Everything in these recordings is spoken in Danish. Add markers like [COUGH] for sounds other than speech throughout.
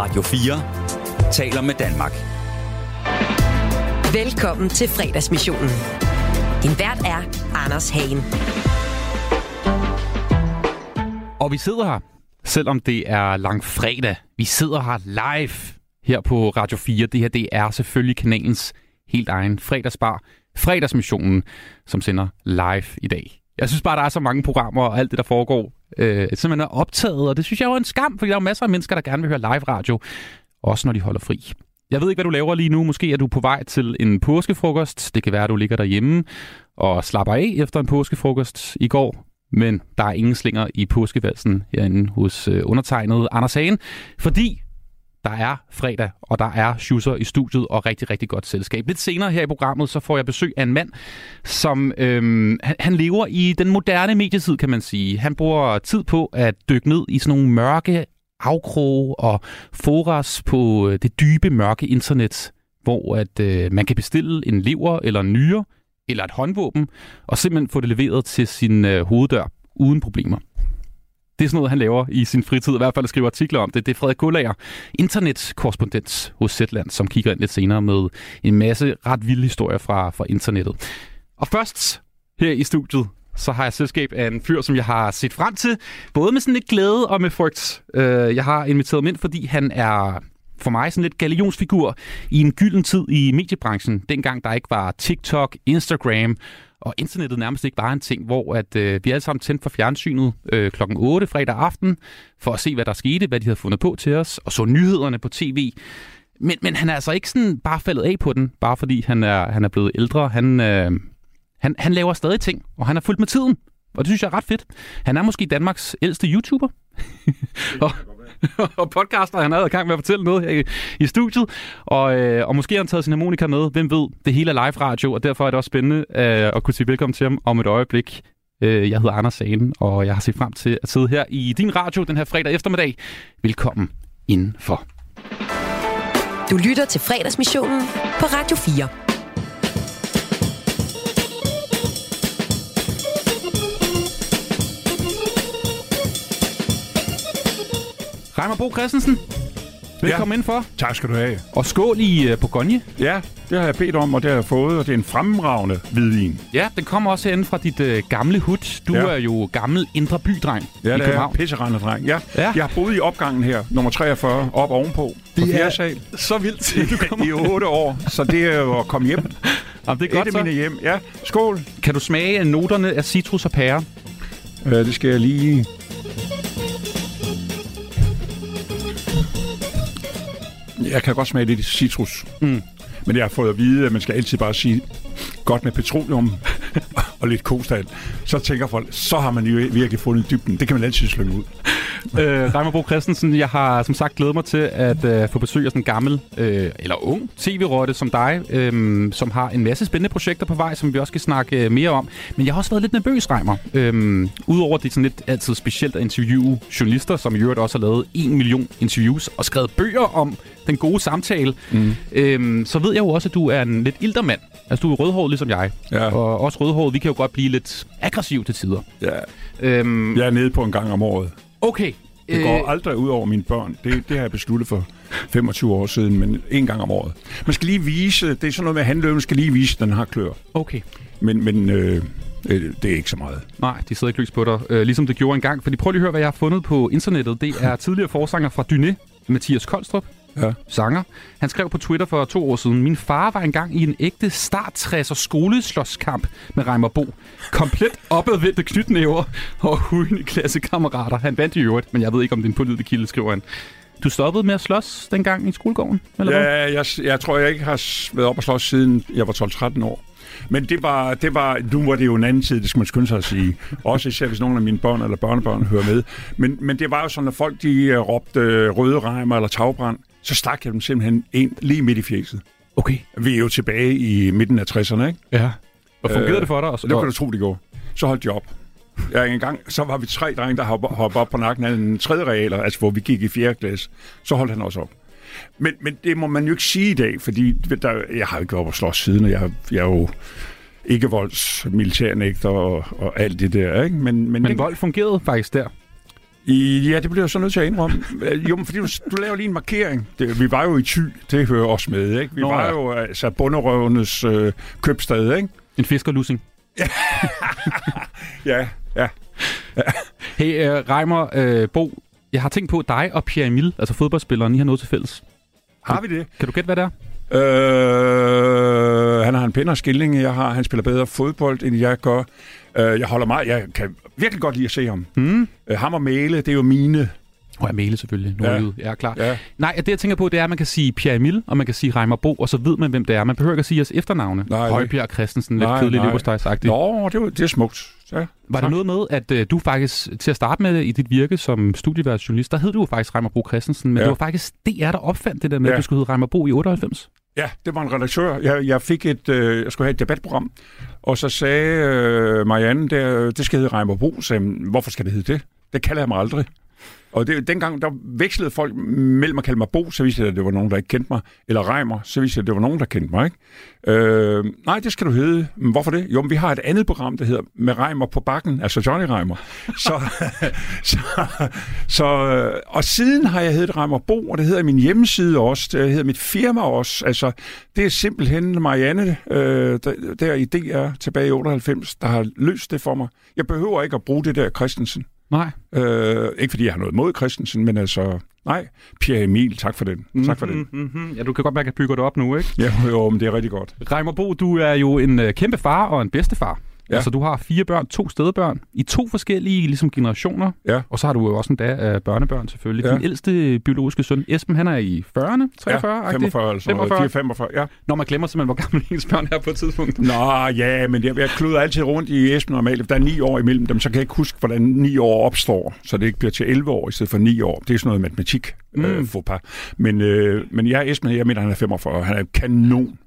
Radio 4 taler med Danmark. Velkommen til fredagsmissionen. Din vært er Anders Hagen. Og vi sidder her, selvom det er langfredag. Vi sidder her live her på Radio 4. Det her det er selvfølgelig kanalens helt egen fredagsbar, fredagsmissionen, som sender live i dag. Jeg synes bare, der er så mange programmer og alt det, der foregår, øh, simpelthen er optaget, og det synes jeg er en skam, fordi der er masser af mennesker, der gerne vil høre live radio, også når de holder fri. Jeg ved ikke, hvad du laver lige nu. Måske er du på vej til en påskefrokost. Det kan være, at du ligger derhjemme og slapper af efter en påskefrokost i går. Men der er ingen slinger i påskevalsen herinde hos øh, undertegnet Anders Hagen, fordi der er fredag, og der er schusser i studiet og rigtig, rigtig godt selskab. Lidt senere her i programmet, så får jeg besøg af en mand, som øhm, han, han lever i den moderne medietid, kan man sige. Han bruger tid på at dykke ned i sådan nogle mørke afkroge og foras på øh, det dybe, mørke internet, hvor at øh, man kan bestille en lever eller en nyre eller et håndvåben, og simpelthen få det leveret til sin øh, hoveddør uden problemer. Det er sådan noget, han laver i sin fritid, i hvert fald at skrive artikler om det. Det er Frederik Kullager, internetkorrespondent hos Zetland, som kigger ind lidt senere med en masse ret vilde historier fra, fra internettet. Og først her i studiet, så har jeg selskab af en fyr, som jeg har set frem til, både med sådan lidt glæde og med frygt. Øh, jeg har inviteret ham ind, fordi han er for mig sådan lidt galionsfigur i en gylden tid i mediebranchen, dengang der ikke var TikTok, Instagram og internettet nærmest ikke var en ting, hvor at, øh, vi alle sammen tændte for fjernsynet øh, klokken 8 fredag aften, for at se, hvad der skete, hvad de havde fundet på til os, og så nyhederne på tv. Men, men han er altså ikke sådan bare faldet af på den, bare fordi han er, han er blevet ældre. Han, øh, han, han laver stadig ting, og han er fuldt med tiden. Og det synes jeg er ret fedt. Han er måske Danmarks ældste YouTuber. [LAUGHS] og, [LAUGHS] og podcaster, han havde i gang med at fortælle noget her i, i studiet. Og, øh, og måske har han taget sin harmonika med. Hvem ved, det hele er live radio, og derfor er det også spændende øh, at kunne sige velkommen til ham om et øjeblik. Øh, jeg hedder Anders Sagen, og jeg har set frem til at sidde her i din radio den her fredag eftermiddag. Velkommen indenfor. Du lytter til fredagsmissionen på Radio 4. Reimer Bo Christensen, velkommen ja. indenfor. Tak skal du have. Og skål i uh, Bourgogne. Ja, det har jeg bedt om, og det har jeg fået, og det er en fremragende hvidvin. Ja, den kommer også herinde fra dit uh, gamle hud. Du Ja. er jo gammel indre bydreng Ja, i det er København. pisserende dreng. Ja. Ja. Jeg har boet i opgangen her, nummer 43, op ovenpå, på Det er- sal, Så vildt, du [LAUGHS] kommer. i otte år. Så det er jo at komme hjem. [LAUGHS] Jamen, det er Et godt af så. mine hjem. Ja, skål. Kan du smage af noterne af citrus og pære? Uh, det skal jeg lige... Jeg kan godt smage lidt citrus. Mm. Men jeg har fået at vide, at man skal altid bare sige, godt med petroleum [LAUGHS] og lidt kostal. Så tænker folk, så har man jo virkelig fundet dybden. Det kan man altid slynge ud. øh, Reimer Bo Christensen, jeg har som sagt glædet mig til at øh, få besøg af sådan en gammel, øh, eller ung tv-rotte som dig, øh, som har en masse spændende projekter på vej, som vi også skal snakke øh, mere om. Men jeg har også været lidt nervøs, Reimer. Øh, Udover det er sådan lidt altid specielt at interviewe journalister, som i øvrigt også har lavet en million interviews og skrevet bøger om den gode samtale, mm. øh, så ved jeg jo også, at du er en lidt ældre mand. Altså, du er rødhåret ligesom jeg. Ja. Og også rødhåret, vi kan jo godt blive lidt aggressive til tider. Ja. Øhm, Jeg er nede på en gang om året. Okay. Det går aldrig ud over mine børn. Det, det har jeg besluttet for 25 år siden, men en gang om året. Man skal lige vise, det er sådan noget med, handløven skal lige vise, at den har klør. Okay. Men, men øh, øh, det er ikke så meget. Nej, de sidder ikke lys på dig, øh, ligesom det gjorde engang. Fordi prøv lige at høre, hvad jeg har fundet på internettet. Det er tidligere forsanger fra Dyné, Mathias Koldstrup, Ja. sanger. Han skrev på Twitter for to år siden, Min far var engang i en ægte start 60'er skoleslåskamp med Reimer Bo. Komplet opadvendte knytnæver og hujende klassekammerater. Han vandt i øvrigt, men jeg ved ikke, om det er en pålidelig kilde, skriver han. Du stoppede med at slås dengang i skolegården, eller hvad? Ja, jeg, jeg tror, jeg ikke har været op og slås siden jeg var 12-13 år. Men det var, det var, nu var det jo en anden tid, det skal man skynde sig at sige. Også især hvis nogle af mine børn eller børnebørn hører med. Men, men det var jo sådan, at folk de øh, råbte øh, røde reimer eller tagbrand, så stak jeg dem simpelthen en lige midt i fjeset. Okay. Vi er jo tilbage i midten af 60'erne, ikke? Ja. Og fungerede Øh, det for dig? Og, Og det kan du tro, de går. Så holdt de op. Ja, en gang, så var vi tre drenge, der hoppede hoppe op på nakken af en tredje realer, altså hvor vi gik i fjerde klasse. Så holdt han også op. Men, men det må man jo ikke sige i dag, fordi der, jeg har jo ikke været og slås siden, og jeg, jeg er jo ikke volds militærnægter og, og alt det der, ikke? Men, men, Men vold fungerede faktisk der. I, ja, det bliver jeg så nødt til at indrømme. Øh, Jo, men fordi du, du laver lige en markering. Det, vi var jo i Thy, det hører også med, ikke? Vi Nå, var ja. jo altså bunderøvenes øh, købstad, ikke? En fiskerlussing. [LAUGHS] Ja, ja. Hey, uh, Reimer uh, Bo, jeg har tænkt på dig og Pierre Emil, altså fodboldspilleren, I har noget til fælles. Har vi det? Kan du gætte, hvad det er? Øh, han har en pænere skilling, jeg har. Han spiller bedre fodbold, end jeg gør. Øh, jeg holder meget. Jeg kan virkelig godt lide at se ham. Mm. Øh, ham og Mæle, det er jo mine. Og jeg male selvfølgelig. Nordjyde. Ja. ja, klart. Ja. Nej, det jeg tænker på, det er, at man kan sige Pierre Emil, og man kan sige Reimer Bo, og så ved man, hvem det er. Man behøver ikke at sige jeres efternavne. Nej, Højbjerg Christensen, lidt Nej, kedelig nej. leverpostejsagtigt. Nå, det, var, det er smukt. Ja, Var tak. det noget med, at øh, du faktisk, til at starte med i dit virke som studieværtsjournalist, der hed du jo faktisk Reimer Bo Christensen, men Ja. det var faktisk DR, der opfandt det der med, Ja. at du skulle hedde Reimer Bo i 98. Ja, det var en redaktør. Jeg, jeg fik et, øh, jeg skulle have et debatprogram, og så sagde øh, Marianne, der, det skal hedde Reimer Bo. Sagde, hvorfor skal det hedde det? Det kalder jeg mig aldrig. Og det, dengang, der vekslede folk mellem at kalde mig Bo, så viste jeg, at det var nogen, der ikke kendte mig, eller Reimer, så viste jeg, at det var nogen, der kendte mig. Ikke? Øh, nej, det skal du hedde. Men hvorfor det? Jo, men vi har et andet program, der hedder Med Reimer på bakken, altså Johnny Reimer. [LAUGHS] Så, så, så, og siden har jeg heddet Reimer Bo, og det hedder min hjemmeside også, det hedder mit firma også. Altså, det er simpelthen Marianne, øh, der, der i DR tilbage i 98, der har løst det for mig. Jeg behøver ikke at bruge det der Christensen. Nej. Øh, ikke fordi jeg har noget mod Christensen, men altså, nej, Pierre Emil, tak for den. Tak for den. Mm-hmm. Ja, du kan godt mærke, at jeg bygger det op nu, ikke? Ja, jo, men det er rigtig godt. Reimer Bo, du er jo en øh, kæmpe far og en bedstefar. Ja. Altså, du har fire børn, to stedbørn, i to forskellige ligesom, generationer. Ja. Og så har du jo også en dag uh, børnebørn, selvfølgelig. Ja. Din ældste biologiske søn, Esben, han er i 40'erne, 43 ja, 45 eller sådan 45. 45. 45, ja. Når man glemmer simpelthen, hvor gammel ens børn er på et tidspunkt. Nå, ja, men jeg, jeg kluder altid rundt i Esben og Amalie. Der er ni år imellem dem, så kan jeg ikke huske, hvordan ni år opstår, så det ikke bliver til 11 år i stedet for ni år. Det er sådan noget matematik, mm. øh, faux pas. Men, øh, men jeg er Esben, jeg mener, han er 45. Han er en kanon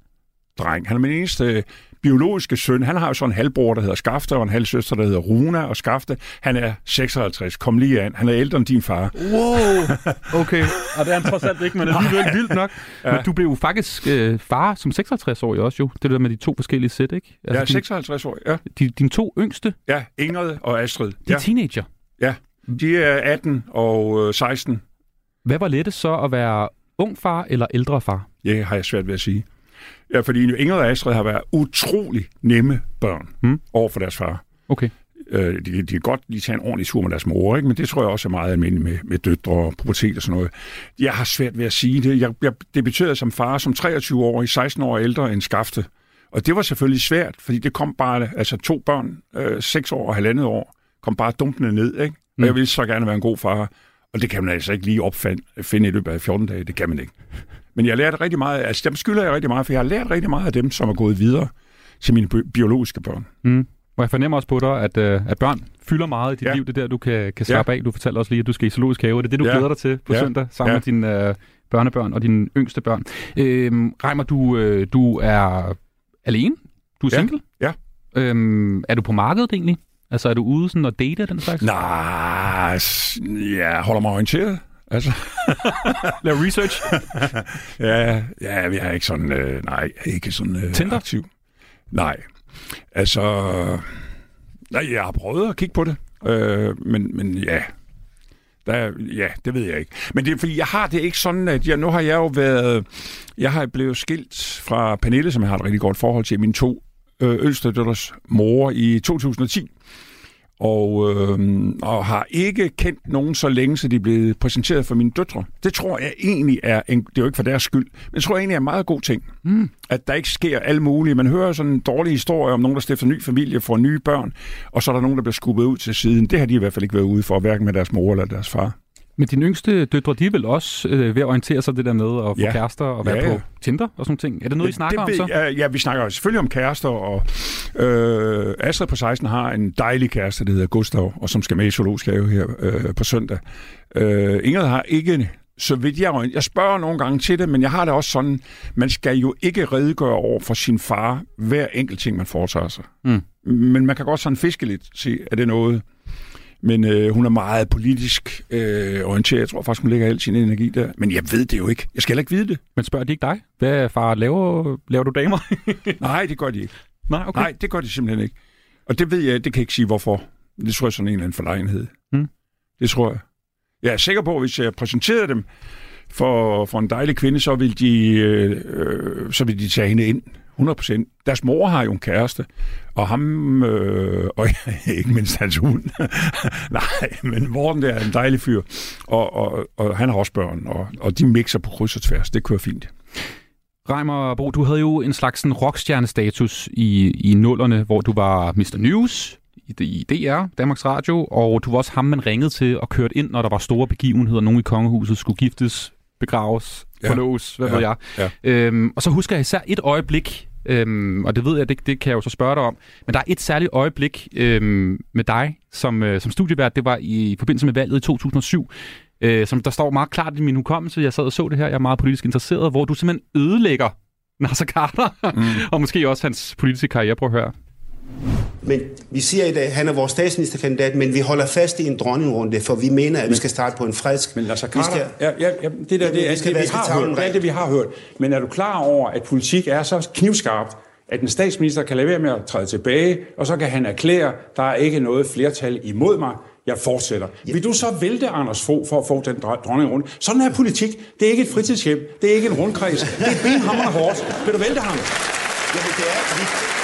dreng. Han er min eneste biologiske søn. Han har jo sådan en halvbror, der hedder Skafte, og en halvsøster, der hedder Runa og Skafte. Han er 56. Kom lige an. Han er ældre end din far. Wow, okay. [LAUGHS] Og det er han trods alt ikke, men alligevel vildt nok. Ja. Men du blev jo faktisk øh, far som 66-årig også jo. Det der med de to forskellige sæt, ikke? Er din, 56 år. Ja, de, dine to yngste, ja Ingrid og Astrid. de er Ja, teenager. ja. De er 18 og øh, 16. Hvad var lettest så at være ung far eller ældre far? Det har jeg svært ved at sige. Ja, fordi Ingrid og Astrid har været utrolig nemme børn Hmm. over for deres far. Okay. Øh, de, de kan godt lige tage en ordentlig tur med deres mor, ikke? men det tror jeg også er meget almindeligt med, med døtre og pubertet og sådan noget. Jeg har svært ved at sige det. Jeg, jeg debuterede som far som 23 år, 16 år ældre end Skafte. Og det var selvfølgelig svært, fordi det kom bare, altså to børn, øh, 6 år og halvandet år, kom bare dumpende ned. Ikke? Og Mm. jeg ville så gerne være en god far. Og det kan man altså ikke lige opfinde finde i løbet af 14 dage. Det kan man ikke. Men jeg har lært rigtig meget, altså dem skylder jeg rigtig meget, for jeg har lært rigtig meget af dem, som er gået videre til mine bi- biologiske børn. Mm. Og jeg fornemmer også på dig, at, øh, at børn fylder meget i dit ja. Ja. liv. Det er der, du kan, kan slappe ja. af. Du fortalte også lige, at du skal i zoologisk have. Det er det, du ja. Ja. glæder dig til på ja. Ja. søndag, sammen ja. Ja. med dine øh, børnebørn og dine yngste børn. Øhm, Reimer, du, øh, du er alene? Du er Ja. single? Ja. Øhm, er du på markedet egentlig? Altså, er du ude sådan og date den slags? Nej, jeg holder mig orienteret. Altså, [LAUGHS] Lav research. [LAUGHS] ja, ja, jeg er ikke sådan, øh, nej, jeg er ikke sådan øh, Tinder? aktiv. Nej, altså, nej, jeg har prøvet at kigge på det, øh, men, men ja, der, ja, det ved jeg ikke. Men det er fordi, jeg har det ikke sådan, at jeg, nu har jeg jo været, jeg har blevet skilt fra Pernille, som jeg har et rigtig godt forhold til, mine to øh, mor i 2010. Og, øh, og har ikke kendt nogen så længe, så de blevet præsenteret for mine døtre. Det tror jeg egentlig er, en, det er jo ikke for deres skyld, men det tror jeg egentlig er en meget god ting. Mm. At der ikke sker alt muligt. Man hører sådan en dårlig historie om nogen, der stifter ny familie, får nye børn, og så er der nogen, der bliver skubbet ud til siden. Det har de i hvert fald ikke været ude for, hverken med deres mor eller deres far. Men dine yngste døtre, de er vel også øh, ved at orientere sig det der med at få Ja. kærester og være Ja, ja. på Tinder og sådan ting. Er det noget, I snakker det om så? Ja, vi snakker selvfølgelig om kærester, og øh, Astrid på 16 har en dejlig kæreste, der hedder Gustav, og som skal med i zoologisk have her øh, på søndag. Øh, Ingrid har ikke, så vidt jeg Jeg spørger nogle gange til det, men jeg har det også sådan, man skal jo ikke redegøre over for sin far hver enkelt ting, man foretager sig. Mm. Men man kan godt sådan fiske lidt, se, er det noget... Men øh, hun er meget politisk øh, orienteret. Jeg tror faktisk, hun lægger al sin energi der. Men jeg ved det jo ikke. Jeg skal heller ikke vide det. Men spørger de ikke dig? Hvad far, laver, laver du damer? [LAUGHS] Nej, det gør de ikke. Nej, okay. Nej, det gør de simpelthen ikke. Og det ved jeg, det kan jeg ikke sige hvorfor. Det tror jeg sådan en eller anden forlegenhed. Mm. Det tror jeg. Jeg er sikker på, at hvis jeg præsenterede dem for, for en dejlig kvinde, så vil de, øh, øh så vil de tage hende ind. 100% Deres mor har jo en kæreste, og ham, øh, og [LAUGHS] ikke mindst hans hund. [LAUGHS] Nej, men Morten der er en dejlig fyr, og, og, og han har også børn, og, og de mixer på kryds og tværs. Det kører fint. Reimer Bo, du havde jo en slags sådan rockstjernestatus i, i nullerne, hvor du var Mr. News i, i DR, Danmarks Radio, og du var også ham, man ringede til og kørte ind, når der var store begivenheder. Nogen i kongehuset skulle giftes, begraves, ja. forlås, hvad ja. ved jeg. Ja. Øhm, og så husker jeg især et øjeblik, øhm, og det ved jeg, det, det kan jeg jo så spørge dig om, men der er et særligt øjeblik øhm, med dig som, øh, som studievært, det var i forbindelse med valget i 2007, øh, som der står meget klart i min hukommelse, jeg sad og så det her, jeg er meget politisk interesseret, hvor du simpelthen ødelægger Nasser Carter, mm. [LAUGHS] og måske også hans politiske karriere. Prøv at høre. Men vi siger i dag, at han er vores statsministerkandidat, men vi holder fast i en dronningrunde, for vi mener, at vi skal starte på en frisk... Men Nasser Carter, skal, ja, ja, ja, det der, det er det, vi har hørt. Det er det, vi har hørt. Men er du klar over, at politik er så knivskarpt, at en statsminister kan lade være med at træde tilbage, og så kan han erklære, der er ikke noget flertal imod mig, jeg fortsætter. Ja. Vil du så vælte Anders Fogh for at få den dronning rundt? Sådan er politik. Det er ikke et fritidshjem. Det er ikke en rundkreds. Det er benhammerende hårdt. Vil du vælte ham? Jamen, det er...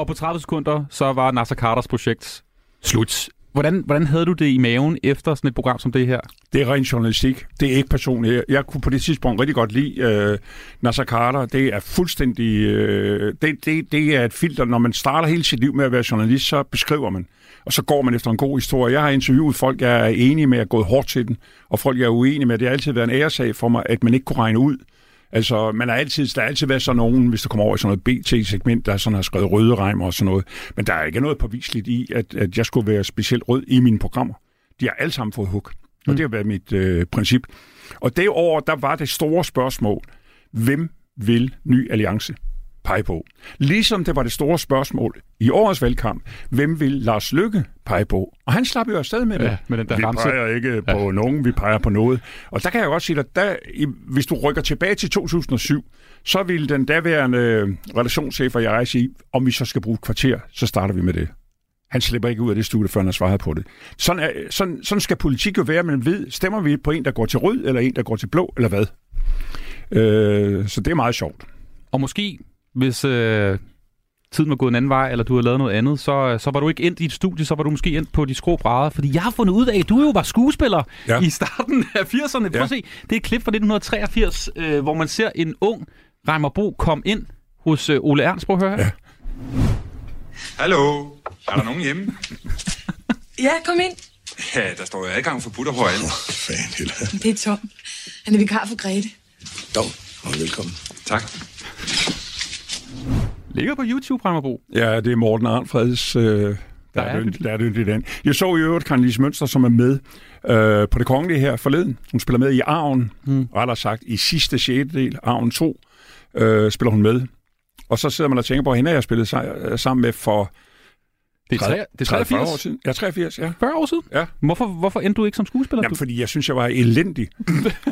Og på 30 sekunder, så var Nasser Carters projekt slut. Hvordan, hvordan havde du det i maven efter sådan et program som det her? Det er ren journalistik. Det er ikke personligt. Jeg kunne på det tidspunkt rigtig godt lide øh, Nasser Carter. Det er fuldstændig... Øh, det, det, det er et filter. Når man starter hele sit liv med at være journalist, så beskriver man. Og så går man efter en god historie. Jeg har interviewet folk, jeg er enige med at gået hårdt til den, og folk, jeg er uenige med. Det har altid været en æresag for mig, at man ikke kunne regne ud, Altså, man har altid, der har altid været sådan nogen, hvis der kommer over i sådan noget BT-segment, der sådan har skrevet røde reimer og sådan noget. Men der er ikke noget påviseligt i, at, at jeg skulle være specielt rød i mine programmer. De har alle sammen fået hug. Og mm. det har været mit øh, princip. Og det år, der var det store spørgsmål. Hvem vil Ny Alliance? Pege på. Ligesom det var det store spørgsmål i årets valgkamp, hvem vil Lars Lykke pege på? Og han slap jo afsted med det. Ja, med den der vi ramse. peger ikke på ja. nogen, vi peger på noget. Og der kan jeg også sige, at der, hvis du rykker tilbage til 2007, så vil den daværende relationschef og jeg sige, om vi så skal bruge et kvarter, så starter vi med det. Han slipper ikke ud af det studie, før han har svaret på det. Sådan, er, sådan, sådan skal politik jo være, men ved, stemmer vi på en, der går til rød, eller en, der går til blå, eller hvad? Øh, så det er meget sjovt. Og måske hvis øh, tiden var gået en anden vej, eller du havde lavet noget andet, så, så var du ikke endt i et studie, så var du måske endt på de skrå brædder. Fordi jeg har fundet ud af, at du jo var skuespiller ja. i starten af 80'erne. Prøv ja. at se, det er et klip fra 1983, øh, hvor man ser en ung Reimer Bo komme ind hos øh, Ole Ernst. Prøv at høre her. Ja. Hallo, er der nogen hjemme? [LAUGHS] ja, kom ind. Ja, der står jo adgang for putter herinde. Oh, fan, Det er Tom. Han er vikar for Grete. Dog, og velkommen. Tak. Ligger på YouTube, Brammerbo. Ja, det er Morten Arnfreds... Øh, der, der, er det, der er det, den. Jeg så i øvrigt Karin Lise Mønster, som er med øh, på det kongelige her forleden. Hun spiller med i Arven, mm. rettere sagt i sidste del, Arven 2, øh, spiller hun med. Og så sidder man og tænker på, at hende jeg spillet sammen med for det er, 30, det er 83 år siden. Ja, 83, ja. 40 år siden? Ja. Hvorfor, hvorfor endte du ikke som skuespiller? Jamen, fordi jeg synes, jeg var elendig.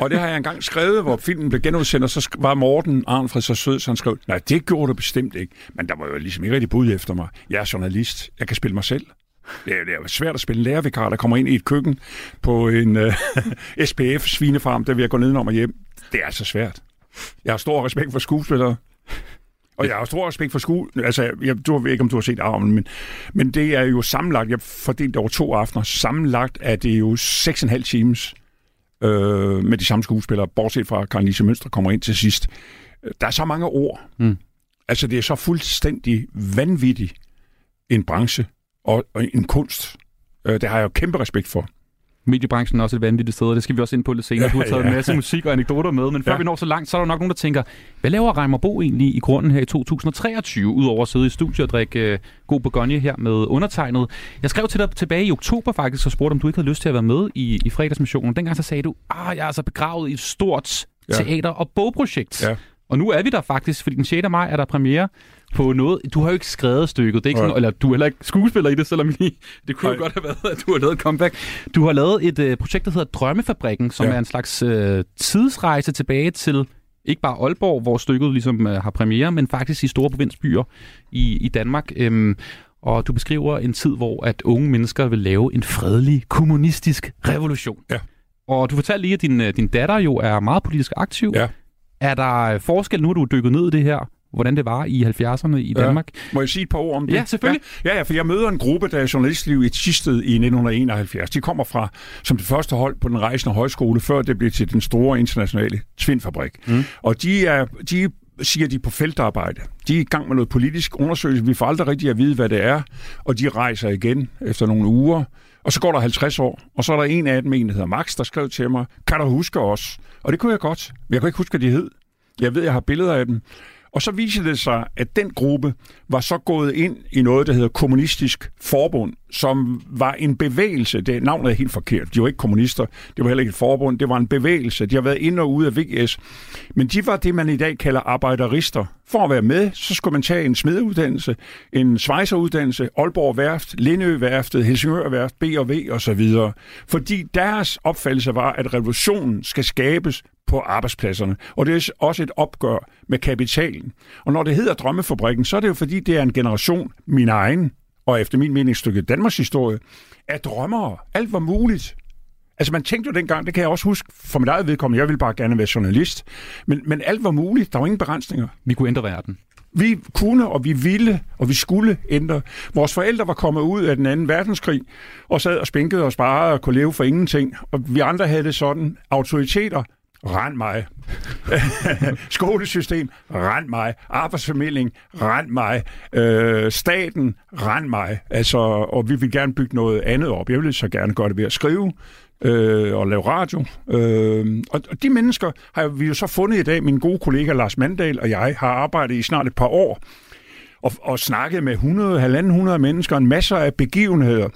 og det har jeg engang skrevet, hvor filmen blev genudsendt, og så var Morten Arnfred så sød, så han skrev, nej, det gjorde du bestemt ikke. Men der var jo ligesom ikke rigtig bud efter mig. Jeg er journalist. Jeg kan spille mig selv. Det er, det er svært at spille lærervikar, der kommer ind i et køkken på en øh, [LAUGHS] SPF-svinefarm, der vil jeg gå ned og hjem. Det er altså svært. Jeg har stor respekt for skuespillere. Og jeg har stor respekt for skole. Altså, jeg, du ved ikke, om du har set arven, men, men det er jo sammenlagt, jeg fordelt over to aftener, sammenlagt er det jo 6,5 times øh, med de samme skuespillere, bortset fra Karin Lise Mønstre kommer ind til sidst. Der er så mange ord. Mm. Altså, det er så fuldstændig vanvittig en branche og, og en kunst. Øh, det har jeg jo kæmpe respekt for mediebranchen er også et vanvittigt sted, og det skal vi også ind på lidt senere. Ja, du har taget ja. en masse musik og anekdoter med, men før ja. vi når så langt, så er der nok nogen, der tænker, hvad laver Reimer Bo egentlig i grunden her i 2023, udover at sidde i studiet og drikke uh, god Bourgogne her med undertegnet? Jeg skrev til dig tilbage i oktober faktisk og spurgte, om du ikke havde lyst til at være med i, i fredagsmissionen. Dengang så sagde du, ah, jeg er altså begravet i et stort ja. teater- og bogprojekt. Ja. Og nu er vi der faktisk, fordi den 6. maj er der premiere på noget. Du har jo ikke skrevet stykket, det er ikke sådan, eller du er heller ikke skuespiller i det, selvom I, det kunne jo godt have været, at du har lavet et comeback. Du har lavet et uh, projekt, der hedder Drømmefabrikken, som ja. er en slags uh, tidsrejse tilbage til ikke bare Aalborg, hvor stykket ligesom uh, har premiere, men faktisk i store provinsbyer i, i Danmark. Um, Og du beskriver en tid, hvor at unge mennesker vil lave en fredelig kommunistisk revolution. Ja. Og du fortalte lige, at din, øh, din datter jo er meget politisk aktiv. Ja. Er der forskel, nu har du dykket ned i det her, hvordan det var i 70'erne i Danmark? Må jeg sige et par ord om det? Ja, selvfølgelig. Ja, ja, ja for jeg møder en gruppe, der er journalistliv i Tisted i 1971. De kommer fra som det første hold på den rejsende højskole, før det blev til den store internationale tvindfabrik. Mm. Og de er, de siger de på feltarbejde. De er i gang med noget politisk undersøgelse. Vi får aldrig rigtig at vide, hvad det er. Og de rejser igen efter nogle uger. Og så går der 50 år, og så er der en af dem, en der hedder Max, der skrev til mig, kan du huske os? Og det kunne jeg godt. Men jeg kunne ikke huske, hvad de hed. Jeg ved, jeg har billeder af dem. Og så viser det sig, at den gruppe var så gået ind i noget, der hedder Kommunistisk Forbund, som var en bevægelse. Det navnet er helt forkert. De var ikke kommunister. Det var heller ikke et forbund. Det var en bevægelse. De har været ind og ude af VS. Men de var det, man i dag kalder arbejderister. For at være med, så skulle man tage en smedeuddannelse, en svejseruddannelse, Aalborg Værft, Lindø Værftet, Helsingør Værft, B&V og så videre. Fordi deres opfattelse var, at revolutionen skal skabes på arbejdspladserne. Og det er også et opgør med kapitalen. Og når det hedder Drømmefabrikken, så er det jo fordi, det er en generation, min egen, og efter min mening stykke Danmarks historie, af drømmere. Alt var muligt. Altså man tænkte jo dengang, det kan jeg også huske for mit eget vedkommende, jeg ville bare gerne være journalist, men, men alt var muligt, der var ingen begrænsninger. Vi kunne ændre verden. Vi kunne, og vi ville, og vi skulle ændre. Vores forældre var kommet ud af den anden verdenskrig, og sad og spænkede og sparede og kunne leve for ingenting. Og vi andre havde det sådan, autoriteter, rend mig. [LAUGHS] Skolesystem, rend mig. Arbejdsformidling, rend mig. Øh, staten, rend mig. Altså, og vi vil gerne bygge noget andet op. Jeg vil så gerne gøre det ved at skrive øh, og lave radio. Øh, og, og de mennesker har vi jo så fundet i dag. Min gode kollega Lars Mandal og jeg har arbejdet i snart et par år og, og snakket med 100, 100 mennesker, en masse af begivenheder.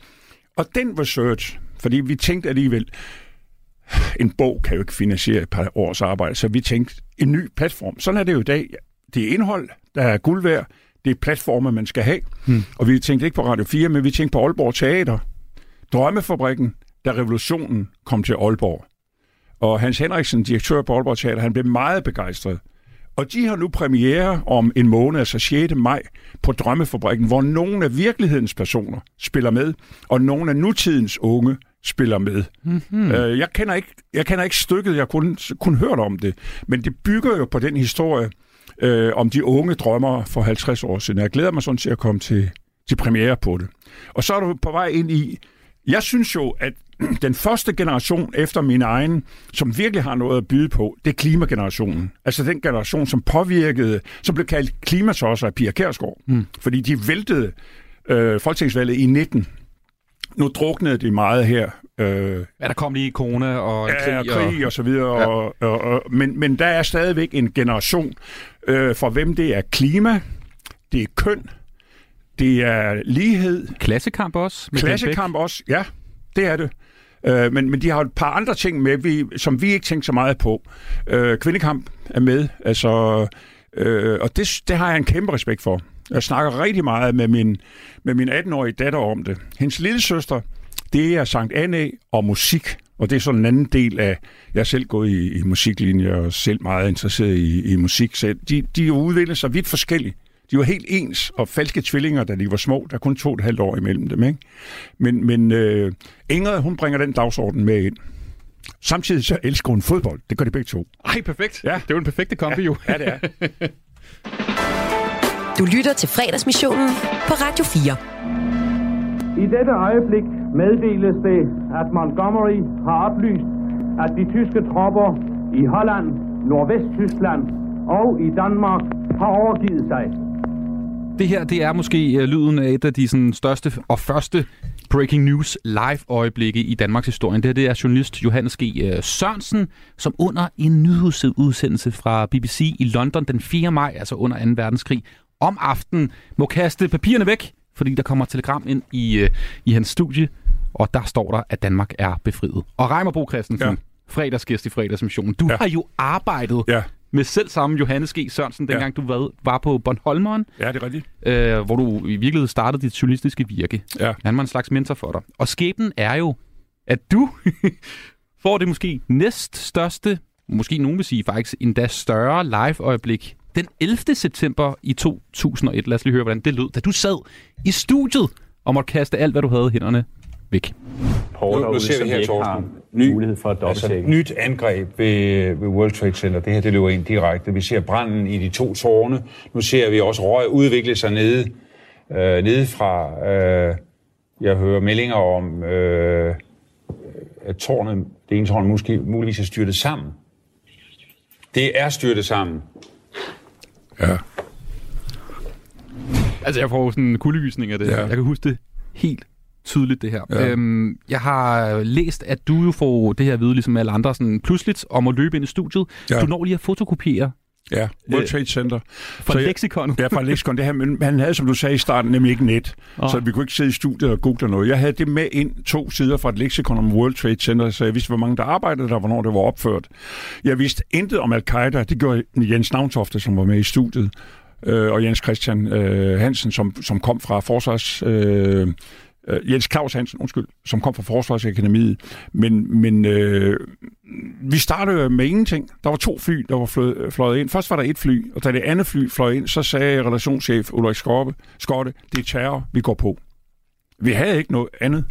Og den research, fordi vi tænkte alligevel, en bog kan jo ikke finansiere et par års arbejde, så vi tænkte en ny platform. Sådan er det jo i dag. Det er indhold, der er guld værd. Det er platformer, man skal have. Hmm. Og vi tænkte ikke på Radio 4, men vi tænkte på Aalborg Teater. Drømmefabrikken, da revolutionen kom til Aalborg. Og Hans Henriksen, direktør på Aalborg Teater, han blev meget begejstret. Og de har nu premiere om en måned, altså 6. maj, på Drømmefabrikken, hvor nogle af virkelighedens personer spiller med, og nogle af nutidens unge spiller med. Mm-hmm. Øh, jeg, kender ikke, jeg kender ikke stykket, jeg kun, kun hørt om det, men det bygger jo på den historie øh, om de unge drømmer for 50 år siden. Jeg glæder mig sådan til at komme til, til premiere på det. Og så er du på vej ind i, jeg synes jo, at [CLEARS THROAT] den første generation efter min egen, som virkelig har noget at byde på, det er klimagenerationen. Altså den generation, som påvirkede, som blev kaldt klimatosser af Pia Kærsgaard. Mm. Fordi de væltede øh, folketingsvalget i 19 nu druknede de meget her. Øh, ja, der kom lige corona og ja, krig, og, krig og, og så videre. Ja. Og, og, og, men, men der er stadigvæk en generation, øh, for hvem det er klima, det er køn, det er lighed. Klassekamp også? Klassekamp også, ja, det er det. Øh, men, men de har et par andre ting med, vi, som vi ikke tænker så meget på. Øh, kvindekamp er med, altså, øh, og det, det har jeg en kæmpe respekt for. Jeg snakker rigtig meget med min, med min 18-årige datter om det. Hendes lille søster, det er Sankt Anne og musik. Og det er sådan en anden del af... Jeg er selv gået i, i musiklinje og selv meget interesseret i, i musik. Så de, de er udviklet sig vidt forskelligt. De var helt ens og falske tvillinger, da de var små. Der er kun to og et halvt år imellem dem. Ikke? Men, men øh, Ingrid, hun bringer den dagsorden med ind. Samtidig så elsker hun fodbold. Det gør de begge to. Ej, perfekt. Ja. Det er jo en perfekte kombi, ja. jo. Ja, det er. [LAUGHS] Du lytter til fredagsmissionen på Radio 4. I dette øjeblik meddeles det, at Montgomery har oplyst, at de tyske tropper i Holland, Nordvesttyskland og i Danmark har overgivet sig. Det her, det er måske uh, lyden af et af de sådan, største og første breaking news live-øjeblikke i Danmarks historie. Det her det er journalist Johannes G. Uh, Sørensen, som under en nyhedsudsendelse fra BBC i London den 4. maj, altså under 2. verdenskrig, om aftenen må kaste papirerne væk, fordi der kommer telegram ind i, øh, i hans studie, og der står der, at Danmark er befriet. Og Reimer Bo Christensen, ja. fredagsgæst i fredagsmissionen, du ja. har jo arbejdet ja. med selv samme Johannes G. Sørensen, dengang ja. du var, var på Bornholmeren. Ja, det er rigtigt. Øh, hvor du i virkeligheden startede dit journalistiske virke. Ja. Han var en slags mentor for dig. Og skæbnen er jo, at du [LAUGHS] får det måske næst største, måske nogen vil sige faktisk endda større live-øjeblik Den 11. september i 2001, lad os lige høre, hvordan det lød, da du sad i studiet og måtte kaste alt, hvad du havde i hænderne væk. Nu, nu ser vi her, Torsten, ny, mulighed for at altså, nyt angreb ved, ved World Trade Center. Det her, det løber ind direkte. Vi ser branden i de to tårne. Nu ser vi også røg udvikle sig nede, øh, nede fra... Øh, jeg hører meldinger om, øh, at tårnet, det ene tårn måske, muligvis er styrtet sammen. Det er styrtet sammen. Ja. Altså, jeg får sådan en kuldegysning af det Ja. Jeg kan huske det helt tydeligt, det her. Ja. Øhm, jeg har læst, at du jo får det her at vide, ligesom alle andre, sådan pludseligt om at løbe ind i studiet. Ja. Du når lige at fotokopiere Ja, World Øh, Trade Center. fra Så leksikon. Ja, fra Lexicon. Det her, men han havde, som du sagde i starten, nemlig ikke net. Åh. Så vi kunne ikke sidde i studiet og google noget. Jeg havde det med ind to sider fra et leksikon om World Trade Center, så jeg vidste, hvor mange der arbejdede der, hvornår det var opført. Jeg vidste intet om Al-Qaida. Det gjorde Jens Navntofte, som var med i studiet. Øh, og Jens Christian øh, Hansen, som, som kom fra Forsvars... Øh, øh, Jens Claus Hansen, undskyld, som kom fra Forsvarsakademiet. Men, men øh, vi startede med ingenting. Der var to fly, der var fløjet, fløjet ind. Først var der et fly, og da det andet fly fløj ind, så sagde relationschef Ulrik Skorpe, Skotte, det er terror, vi går på. Vi havde ikke noget andet.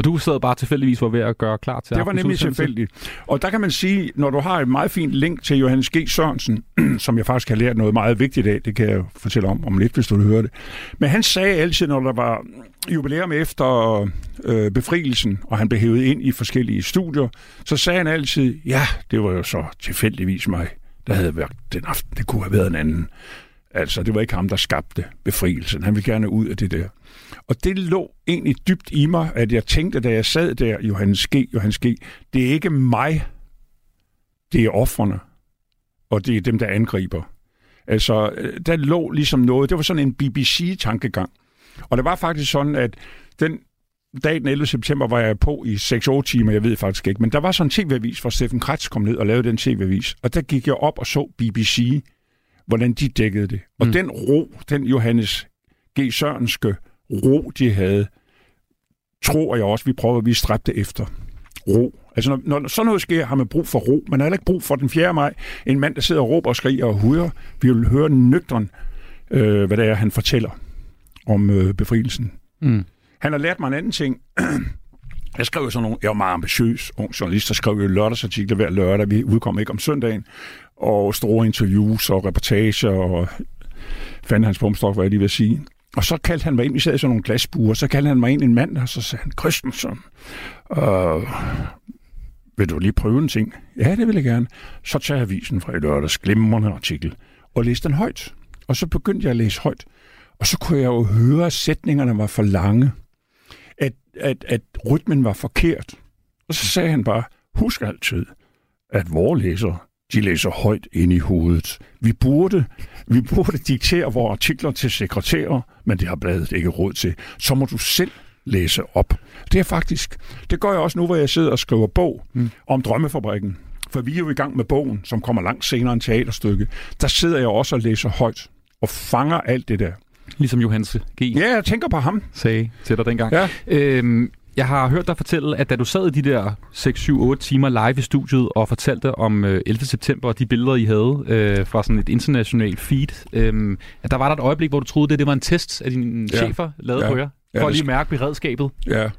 Og du sad bare tilfældigvis var ved at gøre klar til Det var nemlig tilfældigt. Og der kan man sige, når du har et meget fint link til Johannes G. Sørensen, [CLEARS THROAT] som jeg faktisk har lært noget meget vigtigt af, det kan jeg fortælle om om lidt, hvis du vil høre det. Men han sagde altid, når der var jubilæum efter øh, befrielsen, og han blev hævet ind i forskellige studier, så sagde han altid, ja, det var jo så tilfældigvis mig, der havde været den aften. Det kunne have været en anden. Altså, det var ikke ham, der skabte befrielsen. Han ville gerne ud af det der. Og det lå egentlig dybt i mig, at jeg tænkte, da jeg sad der, Johannes G., Johannes G., det er ikke mig, det er offerne, og det er dem, der angriber. Altså, øh, der lå ligesom noget, det var sådan en BBC-tankegang. Og det var faktisk sådan, at den dag den 11. september var jeg på i 6-8 timer, jeg ved faktisk ikke, men der var sådan en tv-avis, hvor Steffen Kratz kom ned og lavede den tv-avis, og der gik jeg op og så BBC, hvordan de dækkede det. Og mm. den ro, den Johannes G. Sørenske ro, de havde, tror jeg også, vi prøver at vi stræbte efter. Ro. Altså, når, når sådan noget sker, har man brug for ro. Man har heller ikke brug for den 4. maj. En mand, der sidder og råber og skriger og huder. Vi vil høre nøgteren, øh, hvad det er, han fortæller om øh, befrielsen. Mm. Han har lært mig en anden ting. [CLEARS THROAT] Jeg skrev jo sådan nogle, jeg var meget ambitiøs ung journalist, der skrev jo lørdagsartikler hver lørdag. Vi udkom ikke om søndagen. Og store interviews og reportager og fandt hans bumstok, hvad jeg lige vil sige. Og så kaldte han mig ind, vi sad i sådan nogle glasbuer, så kaldte han mig ind en mand, og så sagde han, Christensen, øh, vil du lige prøve en ting? Ja, det vil jeg gerne. Så tager avisen fra i lørdags, glimrende artikel, og læste den højt. Og så begyndte jeg at læse højt. Og så kunne jeg jo høre, at sætningerne var for lange. At, at, at rytmen var forkert. Og så sagde han bare, husk altid, at vores læsere de læser højt ind i hovedet. Vi burde, vi burde diktere vores artikler til sekretærer, men det har bladet ikke råd til. Så må du selv læse op. Det er faktisk, det gør jeg også nu, hvor jeg sidder og skriver bog mm. om Drømmefabrikken. For vi er jo i gang med bogen, som kommer langt senere end teaterstykke. Der sidder jeg også og læser højt og fanger alt det der. Ligesom Johannes G. Ja, jeg tænker på ham. sagde til dig dengang. Ja. Øhm, jeg har hørt dig fortælle, at da du sad i de der 6, 7, 8 timer live i studiet og fortalte om øh, 11. september og de billeder, I havde øh, fra sådan et internationalt feed, øh, at der var der et øjeblik, hvor du troede, det, det var en test, af dine Ja. chefer lavede Ja. på jer, Ja, for at det lige mærke beredskabet. Ja,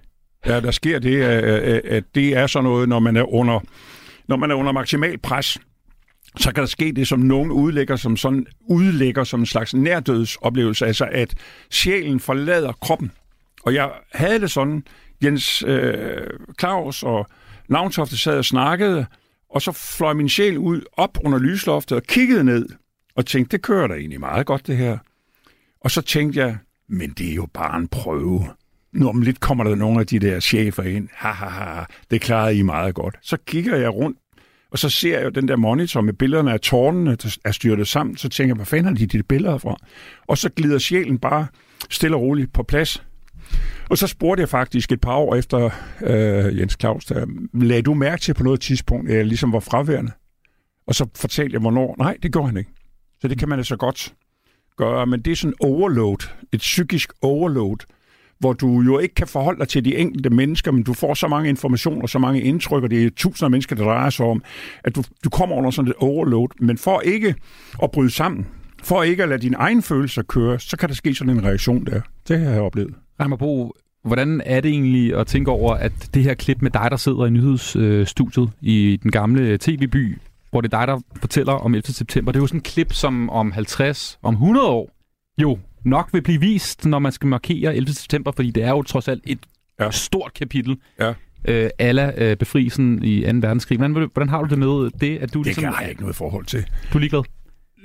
ja der sker det, at, at- at det er sådan noget, når man er under, når man er under maksimal pres, så kan der ske det, som nogen udlægger som sådan udlægger som en slags nærdødsoplevelse, altså at sjælen forlader kroppen. Og jeg havde det sådan, Jens øh, Claus og Lavntofte sad og snakkede, og så fløj min sjæl ud op under lysloftet og kiggede ned, og tænkte, det kører da egentlig meget godt det her. Og så tænkte jeg, men det er jo bare en prøve. Nu om lidt kommer der nogle af de der chefer ind. Ha, ha, ha, det klarede I meget godt. Så kigger jeg rundt, og så ser jeg jo den der monitor med billederne af tårnene, der er styrtet sammen. Så tænker jeg, hvor fanden har de de billeder fra? Og så glider sjælen bare stille og roligt på plads. Og så spurgte jeg faktisk et par år efter øh, Jens Claus, der, lagde du mærke til på noget tidspunkt, at jeg ligesom var fraværende? Og så fortalte jeg, hvornår. Nej, det gjorde han ikke. Så det kan man altså godt gøre, men det er sådan overload, et psykisk overload, hvor du jo ikke kan forholde dig til de enkelte mennesker, men du får så mange informationer, så mange indtryk, og det er tusinder af mennesker, der drejer sig om, at du, du kommer under sådan et overload. Men for ikke at bryde sammen, for ikke at lade dine egne følelser køre, så kan der ske sådan en reaktion der. Det har jeg oplevet. Bo, hvordan er det egentlig at tænke over, at det her klip med dig, der sidder i nyhedsstudiet i den gamle tv-by, hvor det er dig, der fortæller om 11. september, det er jo sådan et klip, som om 50, om 100 år, jo nok vil blive vist, når man skal markere 11. september, fordi det er jo trods alt et ja. stort kapitel. Ja. Øh, alla øh, befrielsen i 2. verdenskrig. Hvordan, hvordan har du det med det, at du Det ligesom... kan jeg ikke noget forhold til. Du er ligeglad?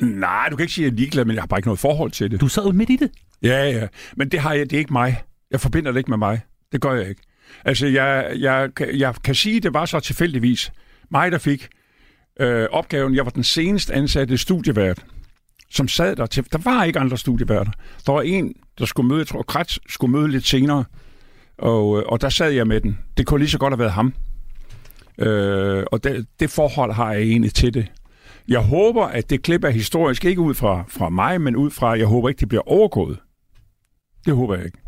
Nej, du kan ikke sige, at jeg er ligeglad, men jeg har bare ikke noget forhold til det. Du sad jo midt i det. Ja, ja. Men det, har jeg, det er ikke mig. Jeg forbinder det ikke med mig. Det gør jeg ikke. Altså, jeg, jeg, jeg, kan sige, at det var så tilfældigvis mig, der fik øh, opgaven. Jeg var den senest ansatte studievært, som sad der til. Der var ikke andre studieværter. Der var en, der skulle møde, jeg tror, Kretz skulle møde lidt senere. Og, øh, og der sad jeg med den. Det kunne lige så godt have været ham. Øh, og det, det forhold har jeg egentlig til det. Jeg håber, at det klip er historisk, ikke ud fra, fra mig, men ud fra, jeg håber ikke, det bliver overgået. Det håber jeg ikke.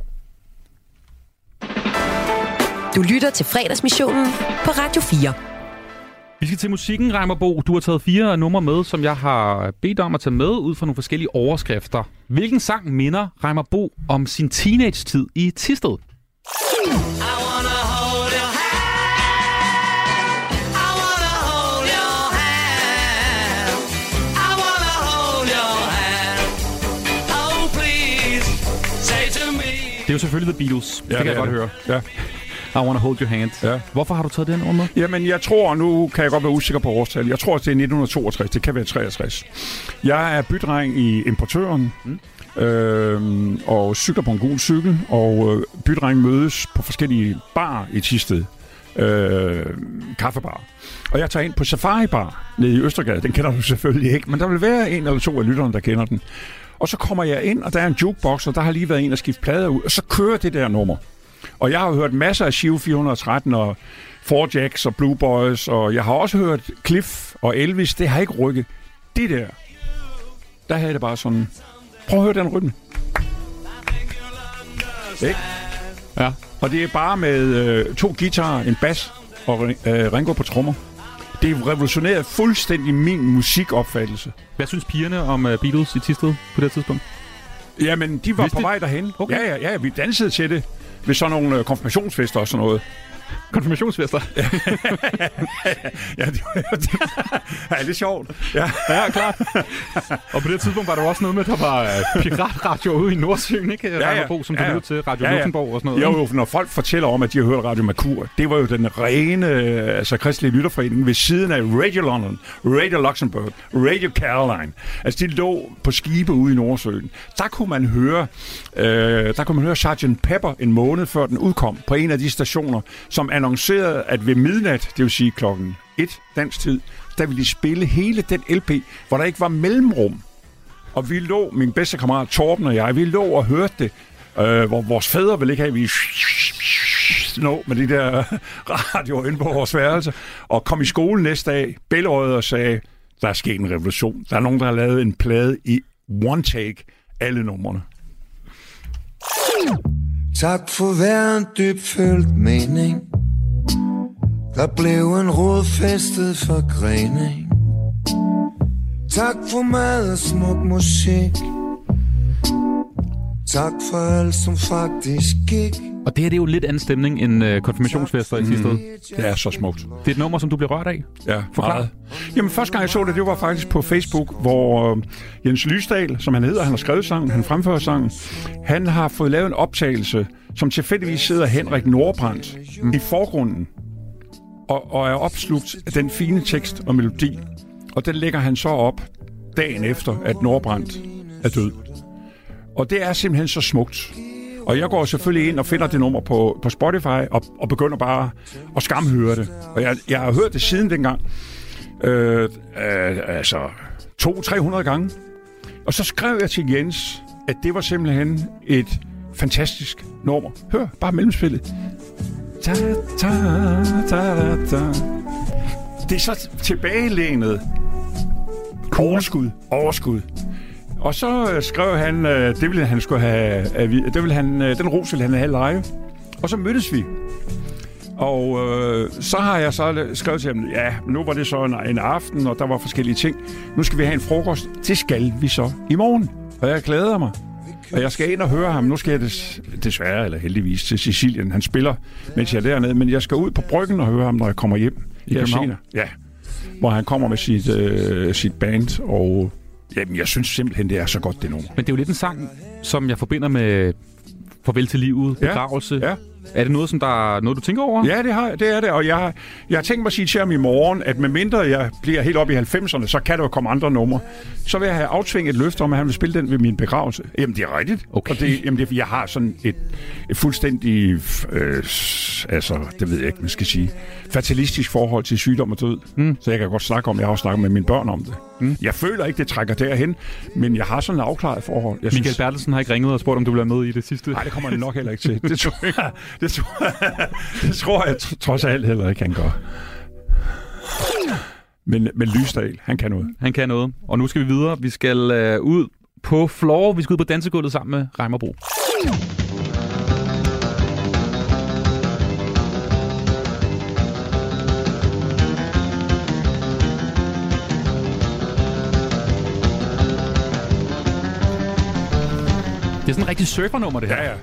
Du lytter til fredagsmissionen på Radio 4. Vi skal til musikken, Reimer Bo. Du har taget fire numre med, som jeg har bedt om at tage med ud fra nogle forskellige overskrifter. Hvilken sang minder Reimer Bo om sin teenage-tid i Tisted? Det er jo selvfølgelig The Beatles. Ja, det kan det jeg godt høre. Ja. I Wanna Hold Your Hand. Ja. Hvorfor har du taget den med? Jamen, jeg tror, nu kan jeg godt være usikker på årstallet. Jeg tror, at det er 1962. Det kan være 63. Jeg er bydreng i importøren. Mm. Øhm, og cykler på en gul cykel, og øh, bydreng mødes på forskellige bar i Tisted. Øh, kaffebar. Og jeg tager ind på Safari Bar nede i Østergade. Den kender du selvfølgelig ikke, men der vil være en eller to af lytterne, der kender den. Og så kommer jeg ind, og der er en jukebox, og der har lige været en, der skifte plader ud, og så kører det der nummer. Og jeg har hørt masser af Shiv 413 og Four Jacks og Blue Boys, og jeg har også hørt Cliff og Elvis. Det har ikke rykket. Det der, der havde det bare sådan... Prøv at høre den rytme. Ikke? Ja. Og det er bare med øh, to guitarer, en bas og øh, Ringo på trommer. Det revolutionerede fuldstændig min musikopfattelse. Hvad synes pigerne om uh, Beatles i Tisted på det tidspunkt? Jamen, de var Vidste på vej derhen. Okay. Ja, ja, ja, vi dansede til det ved sådan nogle øh, konfirmationsfester og sådan noget. Konfirmationsfester. [LAUGHS] Ja, det var det. ja, det er sjovt. Ja. ja, klart. Og på det tidspunkt var der også noget med, at der var uh, piratradio ude i Nordsøen, ikke? Ja, ja. Bo, som du ja, ja. til, Radio Ja, ja. Luxembourg og sådan noget. Jo, jo, når folk fortæller om, at de har hørt Radio Mercur, det var jo den rene øh, altså, kristelige lytterforening ved siden af Radio London, Radio Luxembourg, Radio Caroline. Altså, de lå på skibe ude i Nordsøen. Der kunne man høre, øh, der kunne man høre Sgt. Pepper en måned før den udkom på en af de stationer, som annoncerede, at ved midnat, det vil sige klokken 1 dansk tid, der ville de spille hele den LP, hvor der ikke var mellemrum. Og vi lå, min bedste kammerat Torben og jeg, vi lå og hørte det, øh, hvor vores fædre ville ikke have, at vi nå med de der [LAUGHS] radioer inde på vores værelse, og kom i skole næste dag, bælgerøjet og sagde, der er sket en revolution. Der er nogen, der har lavet en plade i one take, alle numrene. Tak for hver en dybfølt mening der blev en rodfæstet forgrening Tak for mad og smuk musik Tak for alt som faktisk gik Og det her det er jo lidt anden stemning end uh, konfirmationsfester i sidste mm. Det er så smukt. Det er et nummer, som du bliver rørt af. Ja, Forklar. meget. Jamen, første gang jeg så det, det var faktisk på Facebook, hvor øh, Jens Lysdal, som han hedder, han har skrevet sangen, han fremfører sangen, han har fået lavet en optagelse, som tilfældigvis sidder Henrik Nordbrandt mm. i forgrunden, og, og er opslugt af den fine tekst og melodi. Og den lægger han så op dagen efter, at Nordbrandt er død. Og det er simpelthen så smukt. Og jeg går selvfølgelig ind og finder det nummer på, på Spotify og, og begynder bare at skamhøre det. Og jeg, jeg har hørt det siden dengang. Øh, øh, altså 200-300 gange. Og så skrev jeg til Jens, at det var simpelthen et fantastisk nummer. Hør, bare mellemspillet. Ta, ta, ta, ta, ta. Det er så tilbagelænet. Overskud. Overskud. Og så øh, skrev han, øh, det ville han skulle have, øh, det ville han, den ros ville han have live. Og så mødtes vi. Og øh, så har jeg så skrevet til ham, ja, nu var det så en, en aften, og der var forskellige ting. Nu skal vi have en frokost. Det skal vi så i morgen. Og jeg glæder mig. Og jeg skal ind og høre ham. Nu skal jeg des, desværre, eller heldigvis, til Sicilien. Han spiller, mens jeg er dernede. Men jeg skal ud på bryggen og høre ham, når jeg kommer hjem. I København? Ja. Hvor han kommer med sit, øh, sit band. Og jamen, jeg synes simpelthen, det er så godt, det nummer. Men det er jo lidt en sang, som jeg forbinder med farvel til livet, Ja, begravelse. ja. Er det noget, som der er noget, du tænker over? Ja, det, har, det er det, og jeg, har- jeg har tænkt mig at sige til ham i morgen, at medmindre jeg bliver helt op i 90'erne, så kan der jo komme andre numre. Så vil jeg have aftvinget et løfte om, at han vil spille den ved min begravelse. Jamen, det er rigtigt. Okay. Og det, jamen, det, jeg har sådan et, et fuldstændig, øh, altså, det ved jeg ikke, man skal sige, fatalistisk forhold til sygdom og død. Mm. Så jeg kan godt snakke om, jeg har også snakket med mine børn om det. Mm. Jeg føler ikke, det trækker derhen, men jeg har sådan et afklaret forhold. Jeg Michael Bertelsen har ikke ringet og spurgt, om du være med i det sidste. Nej, det kommer han nok heller ikke til. [LAUGHS] Det tror jeg, det tror, det tror jeg tr- trods alt heller ikke, han gør. Men, men Lysdal, han kan noget. Han kan noget. Og nu skal vi videre. Vi skal øh, ud på floor. Vi skal ud på dansegulvet sammen med Reimer Bro. Det er sådan en rigtig surfernummer, det her. Ja, ja.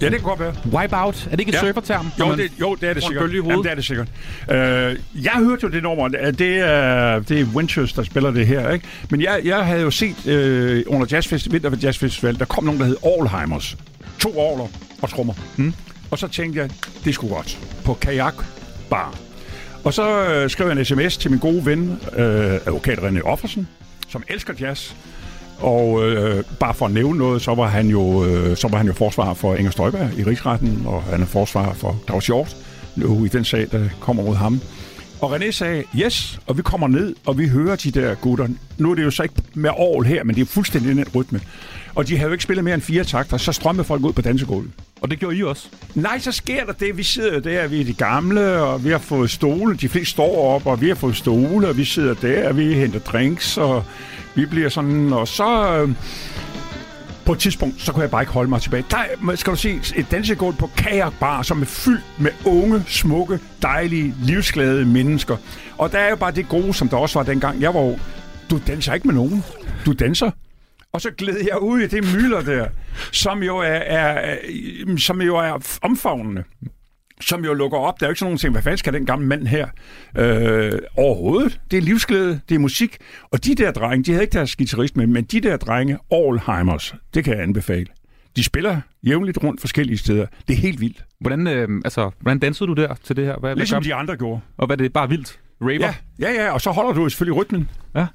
Ja, det kan godt være. Wipeout. Er det ikke et Ja. surferterm? Jo, det, jo, det er det sikkert. Jamen, det er det sikkert. Øh, jeg hørte jo det nummer. Det er, det er Winters, der spiller det her. Ikke? Men jeg, jeg havde jo set øh, under Jazzfest, Vinter Jazz Festival, der kom nogen, der hed Allheimers. To orler og trommer. Mm. Og så tænkte jeg, det skulle godt. På kajak bar. Og så øh, skrev jeg en sms til min gode ven, øh, advokat René Offersen, som elsker jazz. Og øh, bare for at nævne noget, så var han jo, øh, så var han jo forsvarer for Inger Støjberg i rigsretten, og han er forsvarer for Claus Hjort nu i den sag, der kommer mod ham. Og René sagde, yes, og vi kommer ned, og vi hører de der gutter. Nu er det jo så ikke med all her, men det er fuldstændig den rytme. Og de havde jo ikke spillet mere end fire takter, så strømmede folk ud på dansegulvet. Og det gjorde I også? Nej, så sker der det. Vi sidder jo der, vi er de gamle, og vi har fået stole. De fleste står op, og vi har fået stole, og vi sidder der, og vi henter drinks, og vi bliver sådan... Og så... Øh, på et tidspunkt, så kunne jeg bare ikke holde mig tilbage. Der skal du se et dansegulv på kajakbar, som er fyldt med unge, smukke, dejlige, livsglade mennesker. Og der er jo bare det gode, som der også var dengang. Jeg var jo, du danser ikke med nogen. Du danser. Og så glæder jeg ud i det mylder der, som jo er, er, som jo er omfavnende som jo lukker op. Der er jo ikke sådan nogen ting, hvad fanden skal den gamle mand her øh, overhovedet? Det er livsglæde, det er musik. Og de der drenge, de havde ikke deres guitarist med, men de der drenge, Allheimers, det kan jeg anbefale. De spiller jævnligt rundt forskellige steder. Det er helt vildt. Hvordan, øh, altså, hvordan dansede du der til det her? Hvad, Ligesom hvad de andre gjorde. Og hvad er det? Bare vildt? Raver? Ja, ja, ja, og så holder du jo selvfølgelig rytmen. Ja.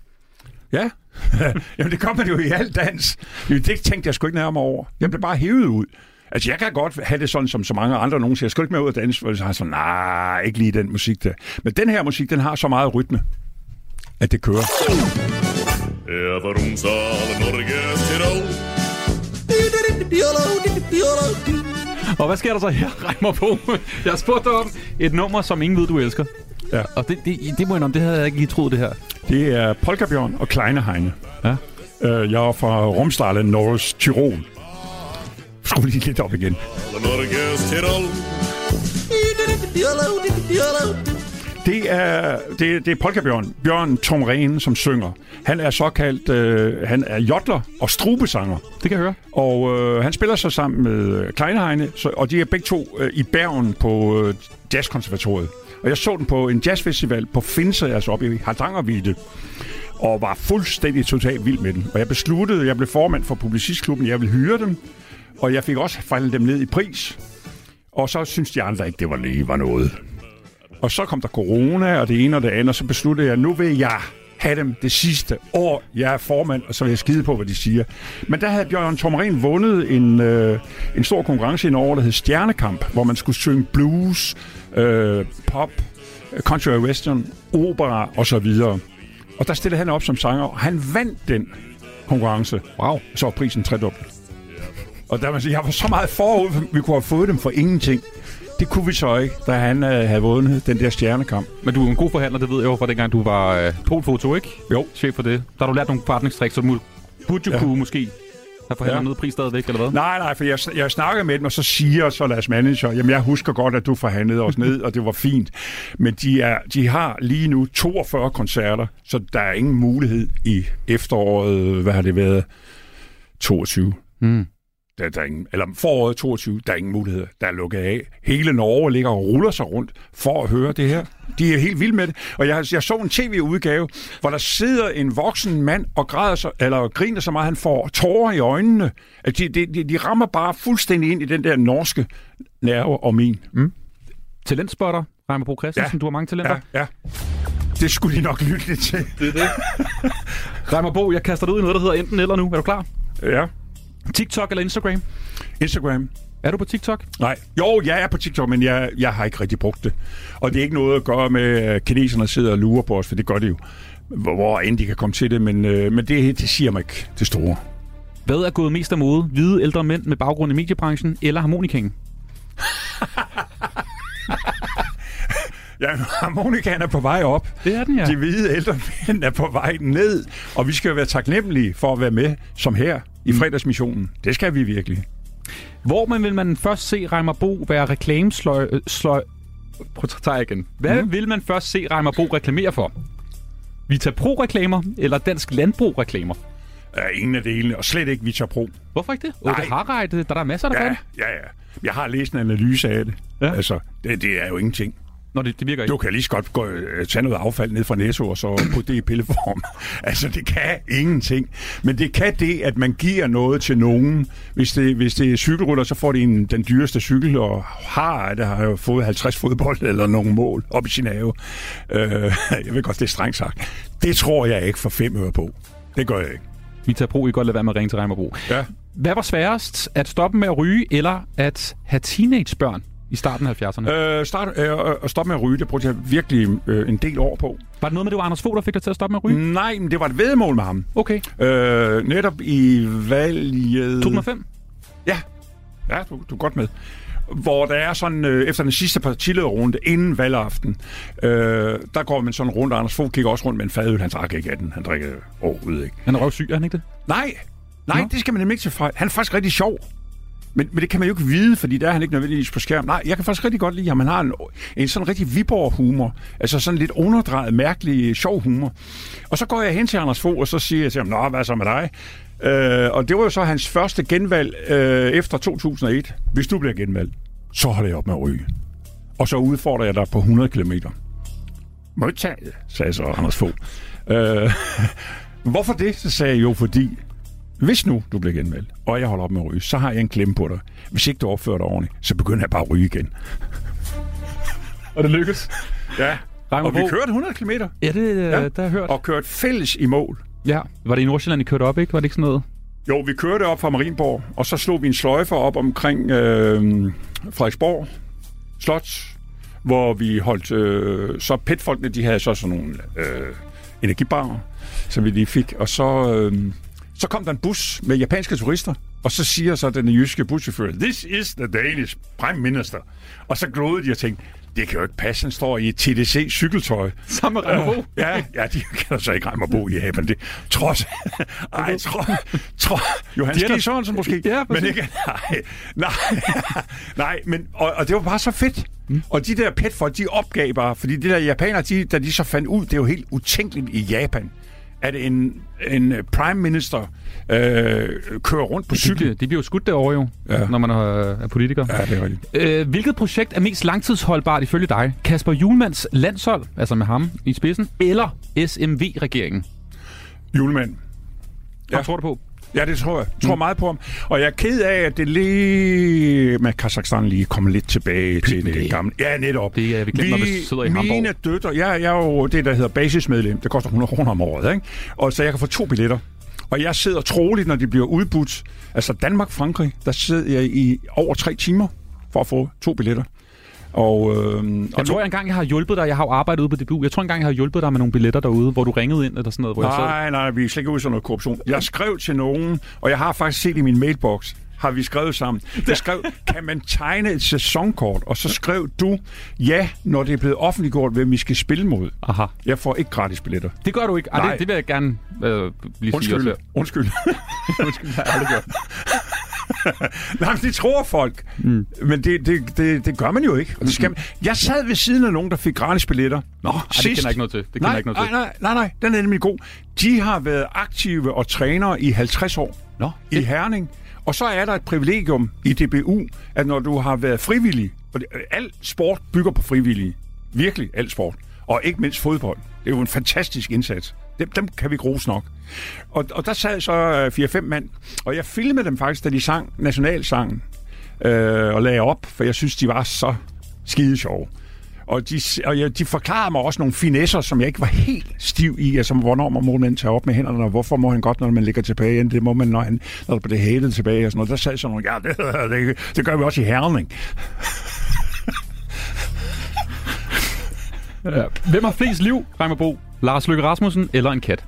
Ja. [LAUGHS] Jamen, det man jo i al dans. Det tænkte jeg sgu ikke nærmere over. Jeg blev bare hævet ud. Altså, jeg kan godt have det sådan, som så mange andre nogen siger. Jeg skal ikke med ud at danse, for så har jeg sådan, nej, ikke lige den musik der. Men den her musik, den har så meget rytme, at det kører. Og hvad sker der så her, [LAUGHS] Reimer på? Jeg har spurgt dig om et nummer, som ingen ved, du elsker. Ja. Og det, det, det må jeg om, det havde jeg ikke lige troet, det her. Det er Polkabjørn og Kleine Heine. Ja. Øh, jeg er fra Romsdalen, Norges Tyrol. Skru lige lidt op igen. Det er, det, det er Polkabjørn, Bjørn Tomren, som synger. Han er såkaldt, øh, han er jodler og strubesanger. Det kan jeg høre. Og øh, han spiller så sammen med øh, Kleinheine, så, og de er begge to øh, i Bergen på øh, Jazzkonservatoriet. Og jeg så den på en jazzfestival på Finse, altså oppe i Hardangervide, og var fuldstændig totalt vild med den. Og jeg besluttede, jeg blev formand for Publicistklubben, jeg ville hyre dem, og jeg fik også faldet dem ned i pris. Og så synes de andre ikke, det var lige var noget. Og så kom der corona, og det ene og det andet, og så besluttede jeg, nu vil jeg have dem det sidste år, jeg er formand, og så vil jeg skide på, hvad de siger. Men der havde Bjørn Tommerin vundet en, øh, en stor konkurrence i Norge, der hed Stjernekamp, hvor man skulle synge blues, øh, pop, country western, opera og så videre. Og der stillede han op som sanger, og han vandt den konkurrence. Wow. Så var prisen tredoblet. Og der man sige, jeg var så meget forud, vi kunne have fået dem for ingenting. Det kunne vi så ikke, da han øh, havde vundet den der stjernekamp. Men du er en god forhandler, det ved jeg jo fra dengang, du var øh, polfoto, ikke? Jo. Chef for det. Der har du lært nogle forretningstricks, så du burde jo Ja. kunne måske Der forhandler ja. noget pris stadigvæk, eller hvad? Nej, nej, for jeg, jeg snakker med dem, og så siger så deres manager, jamen jeg husker godt, at du forhandlede os ned, [LAUGHS] og det var fint. Men de, er, de har lige nu 42 koncerter, så der er ingen mulighed i efteråret, hvad har det været, 22. Mm. Der, der er ingen, eller foråret 22, der er ingen muligheder. Der er lukket af. Hele Norge ligger og ruller sig rundt for at høre det her. De er helt vilde med det. Og jeg, jeg så en tv-udgave, hvor der sidder en voksen mand og græder sig, eller griner så meget, han får tårer i øjnene. At de, de, de, de rammer bare fuldstændig ind i den der norske nerve og min. Mm? Talentspotter, Reimer Bo Christensen. Ja. Du har mange talenter. Ja, ja. Det skulle de nok lytte til. Det er det. [LAUGHS] Reimer Bo, jeg kaster dig ud i noget, der hedder enten eller nu. Er du klar? Ja. TikTok eller Instagram? Instagram. Er du på TikTok? Nej. Jo, jeg er på TikTok, men jeg, jeg har ikke rigtig brugt det. Og det er ikke noget at gøre med, at kineserne sidder og lurer på os, for det gør de jo. Hvor, hvor end de kan komme til det, men, øh, men det, det siger mig ikke det store. Hvad er gået mest af mode? Hvide ældre mænd med baggrund i mediebranchen eller harmonikaen? [LAUGHS] Ja, harmonikaen er på vej op. Det er den, ja. De hvide ældre mænd er på vej ned, og vi skal være taknemmelige for at være med, som her i fredagsmissionen. Det skal vi virkelig. Hvor man vil man først se Reimer Bo være reklamesløj... øh, Sløj... Prøv at tage igen. Hvad mm. vil man først se Reimer Bo reklamere for? Vita Pro-reklamer eller Dansk Landbrug-reklamer? Ja, ingen af delene, og slet ikke Vita Pro. Hvorfor ikke det? Åh, det har ret. Der er masser, der ja, gør det. ja, ja. Jeg har læst en analyse af det. Ja. Altså, det, det er jo ingenting. Nå, det, det virker ikke. Du kan lige så godt gå, øh, tage noget affald ned fra Netto og så putte det i pilleform. [LAUGHS] altså, det kan ingenting. Men det kan det, at man giver noget til nogen. Hvis det, hvis det er cykelrytter, så får de en, den dyreste cykel, og har, der har jo fået 50 fodbold [LAUGHS] eller nogle mål op i sin have. Øh, [LAUGHS] jeg ved godt, det er strengt sagt. Det tror jeg ikke for fem øre på. Det gør jeg ikke. Vita Pro, I kan godt lade være med at ringe til Reimer Bo. Ja. Hvad var sværest? At stoppe med at ryge, eller at have teenagebørn i starten af 70'erne? Øh, start, øh, at stoppe med at ryge, det brugte jeg virkelig øh, en del år på. Var det noget med, det var Anders Fogh, der fik dig til at stoppe med at ryge? Nej, men det var et vedmål med ham. Okay. Øh, netop i valget... 2005? Ja, ja du, du er godt med. Hvor der er sådan, øh, efter den sidste partilederrunde, inden valgaften, øh, der går man sådan rundt, og Anders Fogh kigger også rundt med en fadøl. Han drak ikke af den. Han drikker overhovedet ikke. Han er røvsyg, er han ikke det? Nej, nej, Nå. det skal man nemlig ikke til fejl. Han er faktisk rigtig sjov. Men, men det kan man jo ikke vide, fordi der er han ikke nødvendigvis på skærm. Nej, jeg kan faktisk rigtig godt lide ham. Han har en, en sådan rigtig Viborg-humor. Altså sådan lidt underdrejet, mærkelig, sjov humor. Og så går jeg hen til Anders Fogh, og så siger jeg til ham, Nå, hvad så med dig? Øh, og det var jo så hans første genvalg øh, efter 2001. Hvis du bliver genvalgt, så holder jeg op med at ryge. Og så udfordrer jeg dig på 100 km. Modtaget, sagde så Anders Fogh. Øh, [LAUGHS] hvorfor det? Så sagde jeg jo, fordi hvis nu du bliver genvalgt, og jeg holder op med at ryge, så har jeg en klemme på dig. Hvis ikke du opfører dig ordentligt, så begynder jeg bare at ryge igen. [LAUGHS] Og det lykkedes. Ja. Reimer Og vi kørte 100 km. Ja, det, ja. der har jeg hørt. Og kørte fælles i mål. Ja. Var det i Nordsjælland, I kørte op, ikke? Var det ikke sådan noget? Jo, vi kørte op fra Marienborg, og så slog vi en sløjfe op omkring øh, Frederiksborg Slot, hvor vi holdt... Øh, så petfolkene, de havde så sådan nogle øh, energibarer, som vi lige fik. Og så, øh, så kom der en bus med japanske turister, og så siger så den jyske buschauffør, This is the Danish Prime Minister. Og så glodede de og tænkte, det kan jo ikke passe, han står i et TDC-cykeltøj. Sammen med Reimer Bo? Ja, ja, de [LAUGHS] kan så ikke Reimer Bo i Japan. Det, trods... [LAUGHS] Ej, tro, tro, Johan Ski Sørensen måske. Ja, men ikke... [LAUGHS] Nej, nej, nej men, og, og det var bare så fedt. Mm. Og de der petfolk, de opgav bare, fordi de der japanere, de, da de så fandt ud, det er jo helt utænkeligt i Japan, at en, en prime minister øh, kører rundt på cykel. bliver, de bliver jo skudt derovre jo, ja. når man er, er politiker. Ja, det er rigtigt. Øh, hvilket projekt er mest langtidsholdbart ifølge dig? Kasper Julmans landshold, altså med ham i spidsen, eller SMV-regeringen? Julemand. Ja. Hvad tror du på? Ja, det tror jeg. Jeg tror mm. meget på ham. Og jeg er ked af, at det lige med Kazakhstan lige kommer lidt tilbage til det gamle. Ja, netop. Det er vi glemt, når vi sidder i Mine Hamburg. døtre, jeg, jeg er jo det, der hedder basismedlem. Det koster 100 kroner om året, ikke? Og så jeg kan få to billetter. Og jeg sidder troligt, når de bliver udbudt. Altså Danmark-Frankrig, der sidder jeg i over tre timer for at få to billetter. Og, øh, Jeg tror jeg engang, jeg har hjulpet dig. Jeg har jo arbejdet ude på DBU. Jeg tror engang, jeg har hjulpet dig med nogle billetter derude, hvor du ringede ind eller sådan noget. Hvor jeg sad. Nej, nej, vi er slet ikke ude i sådan noget korruption. Jeg skrev til nogen, og jeg har faktisk set i min mailbox, har vi skrevet sammen. Jeg skrev, kan man tegne et sæsonkort? Og så skrev du, ja, når det er blevet offentliggjort, hvem vi skal spille mod. Aha. Jeg får ikke gratis billetter. Det gør du ikke. Ej, Nej. det, det vil jeg gerne øh, lige Undskyld. sige Undskyld. også. Undskyld, [LAUGHS] det har jeg aldrig gjort. [LAUGHS] Nej, det tror folk. Mm. Men det, det, det, det gør man jo ikke. Og det skal man. Jeg sad ved siden af nogen, der fik gratis billetter. Nå, Ej, det kender ikke noget til. Det nej, ikke noget nej, til. nej, nej, nej, den er nemlig god. De har været aktive og trænere i 50 år Nå, i Herning. Og så er der et privilegium i DBU, at når du har været frivillig, og det, al sport bygger på frivillige, virkelig al sport, og ikke mindst fodbold. Det er jo en fantastisk indsats. Dem, dem kan vi grose nok. Og, og der sad så øh, 4-5 mand, og jeg filmede dem faktisk, da de sang nationalsangen, øh, og lagde op, for jeg synes, de var så skide sjove. Og de, og jeg, de forklarede mig også nogle finesser, som jeg ikke var helt stiv i. Altså, hvornår må man tage op med hænderne, og hvorfor må han godt, når man ligger tilbage igen. Det må man, når, han, når der bliver hælet tilbage. Og sådan noget. Der sad sådan nogle, ja, det, [LAUGHS] det, det gør vi også i Herning. [LAUGHS] Ja. Hvem har flest liv, Reimer Bo? Lars Løkke Rasmussen eller en kat?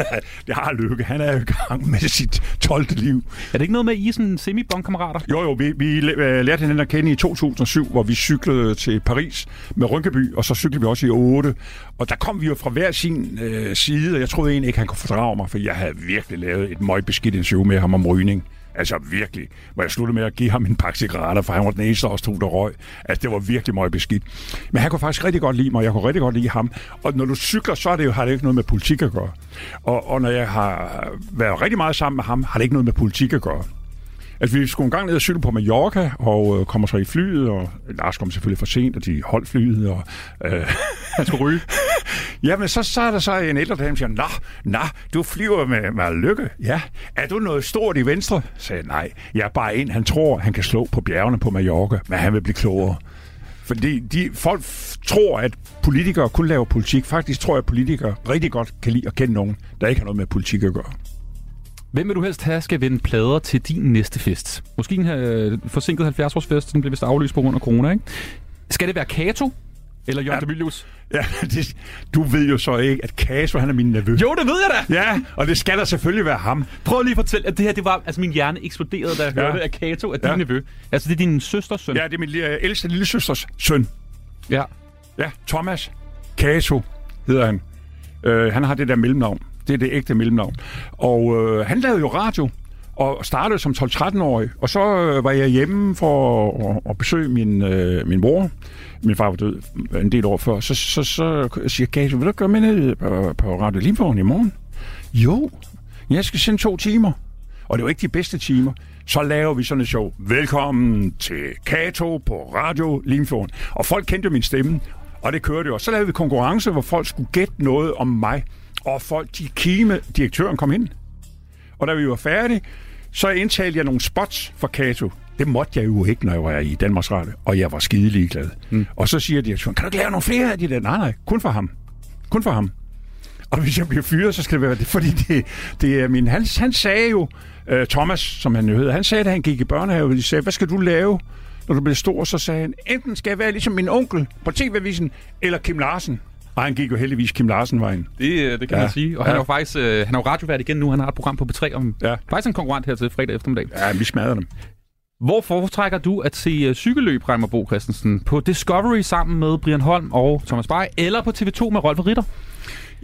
[LAUGHS] det har Lykke. Han er jo i gang med sit 12. liv. Er det ikke noget med, at I er sådan semi-bondkammerater? Jo, jo, vi, vi øh, lærte hinanden at kende i 2007, hvor vi cyklede til Paris med Rynkeby, og så cyklede vi også i 8. Og der kom vi jo fra hver sin øh, side, og jeg troede egentlig ikke, han kunne fordrage mig, for jeg havde virkelig lavet et møgbeskidt interview med ham om rygning. Altså virkelig. Hvor jeg sluttede med at give ham en pakke cigaretter, for han var den eneste af os to, der røg. Altså det var virkelig meget beskidt. Men han kunne faktisk rigtig godt lide mig, og jeg kunne rigtig godt lide ham. Og når du cykler, så er det jo, har det ikke noget med politik at gøre. Og, og når jeg har været rigtig meget sammen med ham, har det ikke noget med politik at gøre. Altså, vi skulle en gang ned og cykle på Mallorca, og øh, kommer så i flyet, og Lars kom selvfølgelig for sent, og de holdt flyet, og... Øh, Han skulle ryge. [LAUGHS] Jamen, så, så er der så en ældre dame, der siger, Nå, nå, du flyver med, med lykke. Ja. Er du noget stort i venstre? Sagde nej. Jeg er bare en, han tror, han kan slå på bjergene på Mallorca, men han vil blive klogere. Fordi de, folk tror, at politikere kun laver politik. Faktisk tror jeg, at politikere rigtig godt kan lide at kende nogen, der ikke har noget med politik at gøre. Hvem vil du helst have skal vende plader til din næste fest? Måske en øh, forsinket 70-årsfest, den blev vist aflyst på grund af corona, ikke? Skal det være Kato eller Jørgen Ja. Demilius? Ja, [LAUGHS] det, du ved jo så ikke, at Kaso, han er min nevø. Jo, det ved jeg da! Ja, og det skal der selvfølgelig være ham. Prøv lige at fortælle, at det her, det var, altså min hjerne eksploderede, da jeg Ja. hørte, at Kato er din Ja. nevø. Altså, det er din søsters søn. Ja, det er min lille, ældste lille søsters søn. ja. Ja, Thomas Kato hedder han. Øh, han har det der mellemnavn. Det er det ægte mellemnavn. Og øh, han lavede jo radio, og startede som 12-13-årig. Og så øh, var jeg hjemme for at, at besøge min, øh, min mor. Min far var død en del år før. Så, så, så siger Kato, vil du gøre med ned på, på Radio Limborg i morgen? Jo, jeg skal sende to timer. Og det var ikke de bedste timer. Så laver vi sådan et show. Velkommen til Kato på Radio Limfjorden. Og folk kendte jo min stemme, og det kørte jo. Så lavede vi konkurrence, hvor folk skulle gætte noget om mig. Og folk, de kime, direktøren kom ind. Og da vi var færdige, så indtalte jeg nogle spots for Kato. Det måtte jeg jo ikke, når jeg var i Danmarks Radio, og jeg var skide ligeglad. Mm. Og så siger direktøren, kan du ikke lave nogle flere af de der? Nej, nej, kun for ham. Kun for ham. Og hvis jeg bliver fyret, så skal det være det, fordi det, det er min... Han, han sagde jo, uh, Thomas, som han jo hedder, han sagde, da han gik i børnehave, de sagde, hvad skal du lave, når du bliver stor? Så sagde han, enten skal jeg være ligesom min onkel på TV-avisen, eller Kim Larsen. Og han gik jo heldigvis Kim Larsen-vejen. Det, øh, det kan Ja. man sige. Og han Ja. er jo faktisk øh, han er jo radiovært igen nu. Han har et program på B3 om... Ja. Faktisk en konkurrent her til fredag eftermiddag. Ja, vi smadrer dem. Hvor foretrækker du at se uh, cykelløb, Reimer Bo Christensen? På Discovery sammen med Brian Holm og Thomas Bay, eller på TV2 med Rolf Ritter?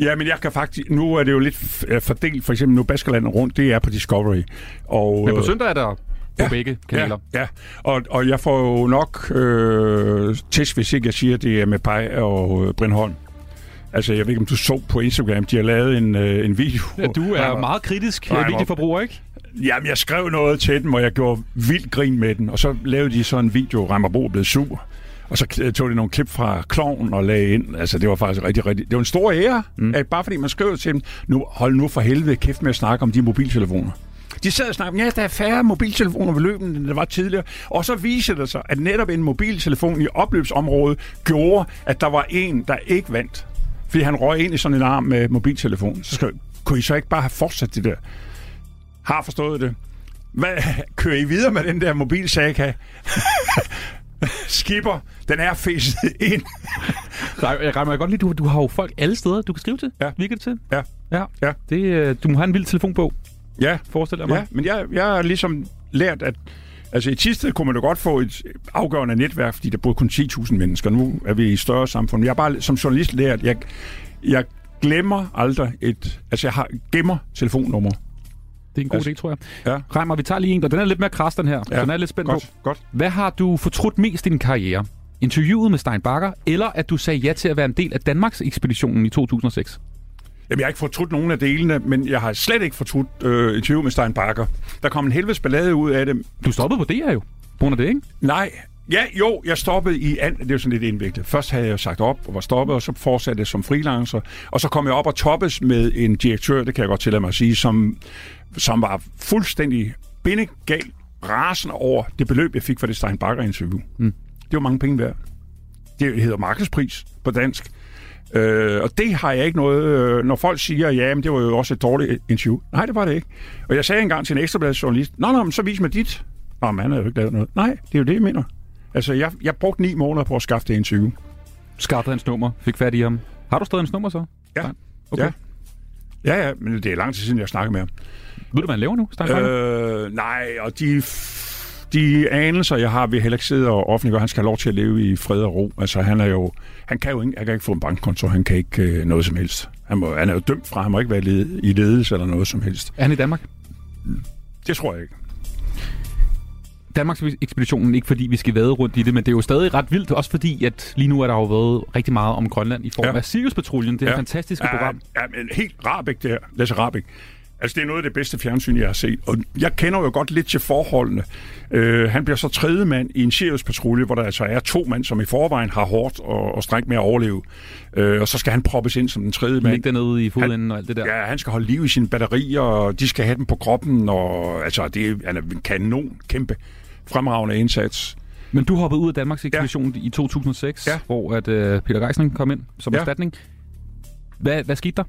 Ja, men jeg kan faktisk... Nu er det jo lidt øh, fordelt. For eksempel nu Baskerland rundt, det er på Discovery. Og, Men på øh, søndag er der på Ja. begge kanaler. Ja, ja. Og, og jeg får jo nok øh, test, hvis ikke jeg siger, at det er med Paj og øh, Brindholm. Altså, jeg ved ikke, om du så på Instagram, de har lavet en, øh, en video. Ja, du er hvor- meget kritisk øh, videoforbruger, ikke? Jamen, jeg skrev noget til dem, og jeg gjorde vildt grin med den. Og så lavede de sådan en video, Rammerbo er blevet sur. Og så tog de nogle klip fra kloven og lagde ind. Altså, det var faktisk rigtig, rigtig... Det var en stor ære, mm. at bare fordi man skrev til dem, nu, hold nu for helvede kæft med at snakke om de mobiltelefoner. De sad og snakkede, ja, der er færre mobiltelefoner ved løben, end der var tidligere. Og så viser det sig, at netop en mobiltelefon i opløbsområdet gjorde, at der var en, der ikke vandt. Fordi han røg ind i sådan en arm med mobiltelefon. Så skrev, kunne I så ikke bare have fortsat det der? Har forstået det. Hvad, kører I videre med den der mobilsaga? Skipper, den er fæset ind. Nej, Jeg regner godt lige, du, du har jo folk alle steder, du kan skrive til. Ja. Virker det til? Ja. Ja. Ja. Det, øh, du må have en vild telefonbog, Ja, forestiller jeg mig. ja men jeg, jeg er ligesom lært, at Altså i Tisted kunne man jo godt få et afgørende netværk, fordi der boede kun 10.000 mennesker. Nu er vi i større samfund. Jeg har bare som journalist lært, jeg, jeg glemmer aldrig et... Altså jeg har, gemmer telefonnummer. Det er en god idé, tror jeg. Ja. Reimer, vi tager lige en, og den er lidt mere kras, den her. Ja. Den er lidt spændt godt, på. Godt. Hvad har du fortrudt mest i din karriere? Interviewet med Stein Bakker, eller at du sagde ja til at være en del af Danmarks ekspeditionen i 2006? Jamen, jeg har ikke fortrudt nogen af delene, men jeg har slet ikke fortrudt øh, interview med Stein Bakker. Der kom en helvedes ballade ud af det. Du stoppede på det her jo. På grund af det, ikke? Nej. Ja, jo, jeg stoppede i... An... Det er jo sådan lidt indviklet. Først havde jeg sagt op og var stoppet, og så fortsatte jeg som freelancer. Og så kom jeg op og toppes med en direktør, det kan jeg godt tillade mig at sige, som, som var fuldstændig bindegal rasende over det beløb, jeg fik for det Stein Bakker-interview. Mm. Det var mange penge værd. Det hedder markedspris på dansk. Øh, og det har jeg ikke noget... Øh, når folk siger, ja, men det var jo også et dårligt interview. Nej, det var det ikke. Og jeg sagde engang til en ekstrabladet journalist, nå, nå, men så vis mig dit. Nå, men han havde jo ikke lavet noget. Nej, det er jo det, jeg mener. Altså, jeg, jeg brugte ni måneder på at skaffe det interview. Skaffede hans nummer, fik fat i ham. Har du stadig hans nummer så? Ja. Okay. Ja. Ja, ja, men det er lang tid siden, jeg snakker med ham. Ved du, hvad han laver nu, Stein øh, Nej, og de, de anelser, jeg har, vil heller ikke sidde og offentliggøre. Han skal have lov til at leve i fred og ro. Altså, han er jo... Han kan jo ikke, han kan ikke få en bankkonto, han kan ikke øh, noget som helst. Han, må, han er jo dømt fra, han må ikke være led, i ledelse eller noget som helst. Er han i Danmark? Det tror jeg ikke. Danmarks ekspeditionen, ikke fordi vi skal vade rundt i det, men det er jo stadig ret vildt, også fordi, at lige nu er der jo været rigtig meget om Grønland i form ja. af Sirius-patruljen, det er ja. fantastiske ja, program. Ja, men helt Rabeck det her, Lasse Rabeck. Altså, det er noget af det bedste fjernsyn, jeg har set. Og jeg kender jo godt lidt til forholdene. Øh, han bliver så tredje mand i en Sirius-patrulje, hvor der altså er to mænd, som i forvejen har hårdt og, og stræk med at overleve. Øh, og så skal han proppes ind som den tredje mand. Ligge dernede i fodenden han, og alt det der. Ja, han skal holde liv i sine batterier, og de skal have dem på kroppen. Og altså, det er, han er en kanon, kæmpe fremragende indsats. Men du hoppede ud af Danmarks ekspedition ja. i 2006, ja. hvor at, uh, Peter Geisling kom ind som ja. erstatning. Hvad, hvad skete der?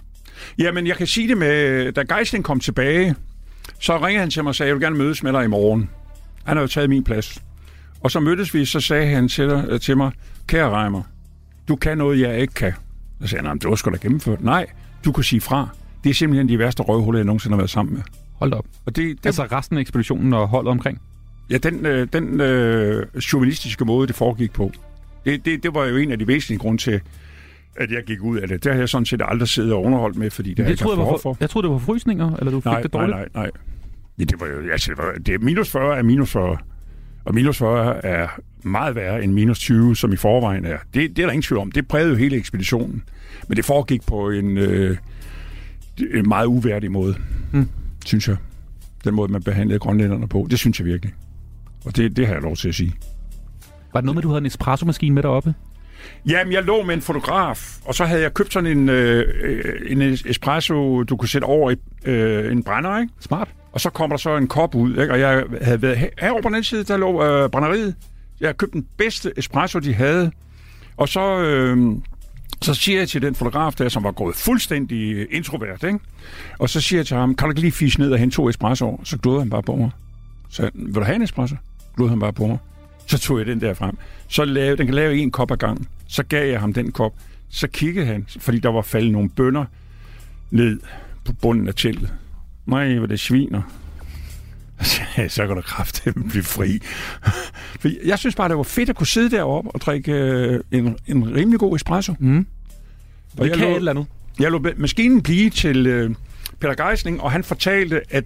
Jamen, jeg kan sige det med, da Geisling kom tilbage, så ringede han til mig og sagde, jeg vil gerne mødes med dig i morgen. Han har jo taget min plads. Og så mødtes vi, så sagde han til, dig, til mig, kære Reimer, du kan noget, jeg ikke kan. Så sagde han, det var sgu da gennemført. Nej, du kan sige fra. Det er simpelthen de værste røvhuller, jeg nogensinde har været sammen med. Hold op. Og det, det, altså resten af ekspeditionen og holdet omkring? Ja, den, øh, den øh, chauvinistiske måde, det foregik på. Det, det, det var jo en af de væsentlige grunde til, at jeg gik ud af det. Det har jeg sådan set aldrig siddet og underholdt med, fordi det, det har jeg ikke haft for. Jeg troede, det var frysninger, eller du fik nej, det dårligt? Nej, nej, nej. Ja, det var jo, altså, det, var, det er minus 40 er minus 40. Og minus 40 er meget værre end minus 20, som i forvejen er. Det, det er der ingen tvivl om. Det prægede jo hele ekspeditionen. Men det foregik på en, øh, en meget uværdig måde, mm. synes jeg. Den måde, man behandlede grønlænderne på. Det synes jeg virkelig. Og det, det har jeg lov til at sige. Var det noget med, at du havde en espresso-maskine med deroppe? Jamen, jeg lå med en fotograf, og så havde jeg købt sådan en, øh, en espresso, du kunne sætte over i øh, en brænder, ikke? Smart. Og så kommer der så en kop ud, ikke? Og jeg havde været her, herovre på den side, der lå øh, brænderiet. Jeg havde købt den bedste espresso, de havde. Og så, øh, så siger jeg til den fotograf der, som var gået fuldstændig introvert, ikke? Og så siger jeg til ham, kan du ikke lige fiske ned og hente to espresso? Så glodede han bare på mig. Så vil du have en espresso? Glodede han bare på mig. Så tog jeg den der frem. Så lave, den kan lave en kop ad gangen. Så gav jeg ham den kop. Så kiggede han, fordi der var faldet nogle bønder ned på bunden af teltet. Nej, hvor det sviner. [LAUGHS] så kan du kraftigt blive fri. [LAUGHS] For jeg synes bare, det var fedt at kunne sidde deroppe og drikke øh, en, en rimelig god espresso. Mm. Og det kan lå, et eller andet. Jeg lå maskinen blive til øh, Peter Geisling, og han fortalte, at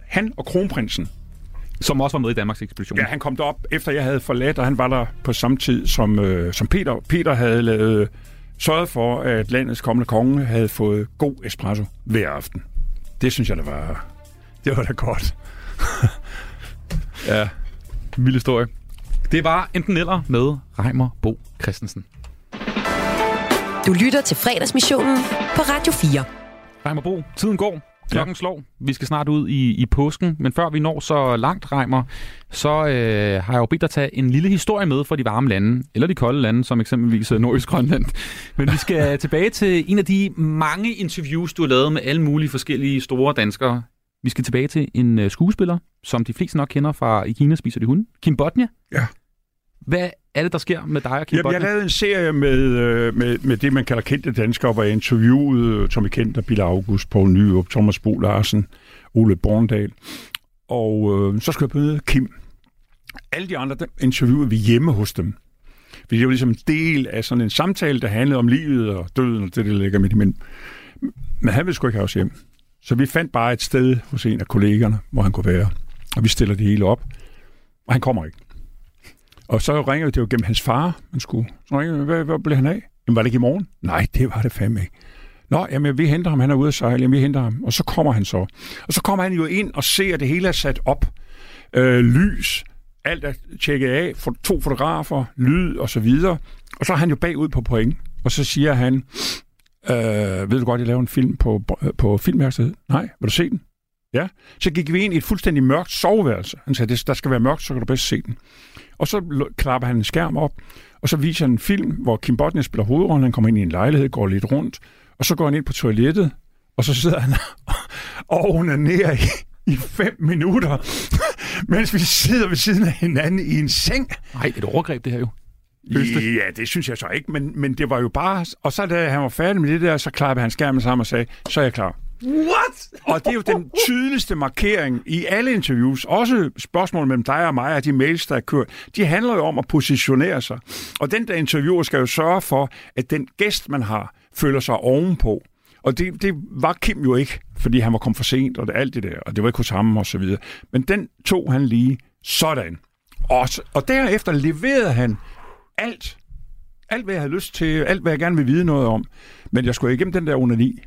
han og kronprinsen, som også var med i Danmarks ekspedition. Ja, han kom derop, efter jeg havde forladt, og han var der på samme tid som, øh, som Peter. Peter havde lavet, sørget for, at landets kommende konge havde fået god espresso hver aften. Det synes jeg, det var, det var da godt. [LAUGHS] ja, vild historie. Det var enten eller med Reimer Bo Christensen. Du lytter til fredagsmissionen på Radio 4. Reimer Bo, tiden går. Klokken ja. slår. Vi skal snart ud i, i påsken, men før vi når så langt, Reimer, så øh, har jeg jo bedt dig tage en lille historie med fra de varme lande, eller de kolde lande, som eksempelvis øh, Nordisk Grønland. Men vi skal [LAUGHS] tilbage til en af de mange interviews, du har lavet med alle mulige forskellige store danskere. Vi skal tilbage til en øh, skuespiller, som de fleste nok kender fra I Kina spiser de hunde. Kim Bodnia. Ja. Hvad er det, der sker med dig og Kim Jamen, jeg lavede en serie med, øh, med, med det, man kalder kendte danskere, hvor jeg interviewede Tommy Kent og Bille August, Poul Nyrup, Thomas Bo Larsen, Ole Borndal. Og øh, så skulle jeg møde Kim. Alle de andre, dem interviewede vi hjemme hos dem. Fordi det var ligesom en del af sådan en samtale, der handlede om livet og døden og det, der ligger midt imellem. Men han ville sgu ikke have os hjem. Så vi fandt bare et sted hos en af kollegerne, hvor han kunne være. Og vi stiller det hele op. Og han kommer ikke. Og så ringede det jo gennem hans far. Man skulle, så ringede, hvad, hvad blev han af? Jamen, var det ikke i morgen? Nej, det var det fandme ikke. Nå, jamen, vi henter ham, han er ude at sejle, jamen, vi henter ham. Og så kommer han så. Og så kommer han jo ind og ser, at det hele er sat op. Øh, lys, alt er tjekket af, for to fotografer, lyd og så videre. Og så er han jo bagud på point. Og så siger han, øh, ved du godt, jeg laver en film på, på filmværkstedet? Nej, vil du se den? Ja. Så gik vi ind i et fuldstændig mørkt soveværelse. Han sagde, der skal være mørkt, så kan du bedst se den. Og så klapper han en skærm op, og så viser han en film, hvor Kim Bodnia spiller hovedrollen. Han kommer ind i en lejlighed, går lidt rundt, og så går han ind på toilettet, og så sidder han [LAUGHS] og onanerer i, i fem minutter, [LAUGHS] mens vi sidder ved siden af hinanden i en seng. Nej, et overgreb det her jo. Øste. Ja, det synes jeg så ikke, men, men det var jo bare... Og så da han var færdig med det der, så klappede han skærmen sammen og sagde, så er jeg klar. What? og det er jo den tydeligste markering i alle interviews, også spørgsmål mellem dig og mig og de mails, der er kørt, de handler jo om at positionere sig. Og den der interviewer skal jo sørge for, at den gæst, man har, føler sig ovenpå. Og det, det var Kim jo ikke, fordi han var kommet for sent, og det, alt det der, og det var ikke hos ham og så videre. Men den tog han lige sådan. Og, og derefter leverede han alt. Alt, hvad jeg havde lyst til, alt, hvad jeg gerne vil vide noget om. Men jeg skulle igennem den der under 9.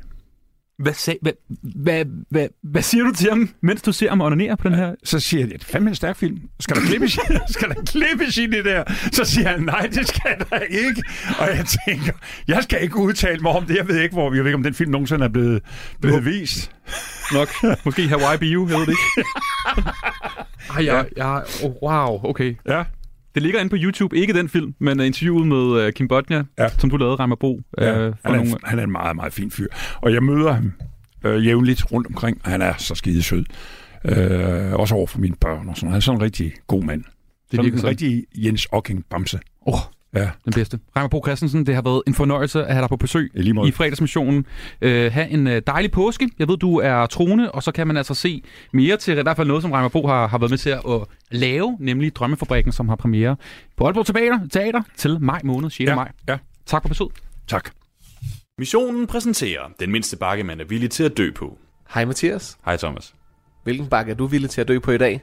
Hvad, sag, hvad, hvad, hvad, hvad siger du til ham, mens du ser ham onanere på den her? Så siger jeg, det er fandme en stærk film. Skal der klippes, [LAUGHS] skal der klippes i det der? Så siger han, nej, det skal der ikke. Og jeg tænker, jeg skal ikke udtale mig om det. Jeg ved ikke, hvor vi ved ikke, om den film nogensinde er blevet, blevet vist. Nok. Måske Hawaii Bio, jeg ved det ikke. [LAUGHS] Ej, ja, ja, oh, wow, okay. Ja. Det ligger inde på YouTube, ikke den film, men interviewet med uh, Kim Bodnia, ja. som du lavede, Reimer Bo. Ja. Uh, han, er, nogle... han er en meget, meget fin fyr. Og jeg møder ham uh, jævnligt rundt omkring, og han er så skide sød. Uh, også over for mine børn og sådan Han er sådan en rigtig god mand. Det er sådan en rigtig Jens Ocking Bamse. Åh, oh, Ja. Den bedste. Reimer Bo Christensen, det har været en fornøjelse at have dig på besøg i fredagsmissionen. Uh, ha' en uh, dejlig påske. Jeg ved, du er troende, og så kan man altså se mere til i hvert fald noget, som Reimer Bo har, har været med til at uh, lave, nemlig Drømmefabrikken, som har premiere på Aalborg Teater, Teater til maj måned, 6. Ja. maj. Ja. Tak for besøg. Tak. Missionen præsenterer den mindste bakke, man er villig til at dø på. Hej Mathias. Hej Thomas. Hvilken bakke er du villig til at dø på i dag?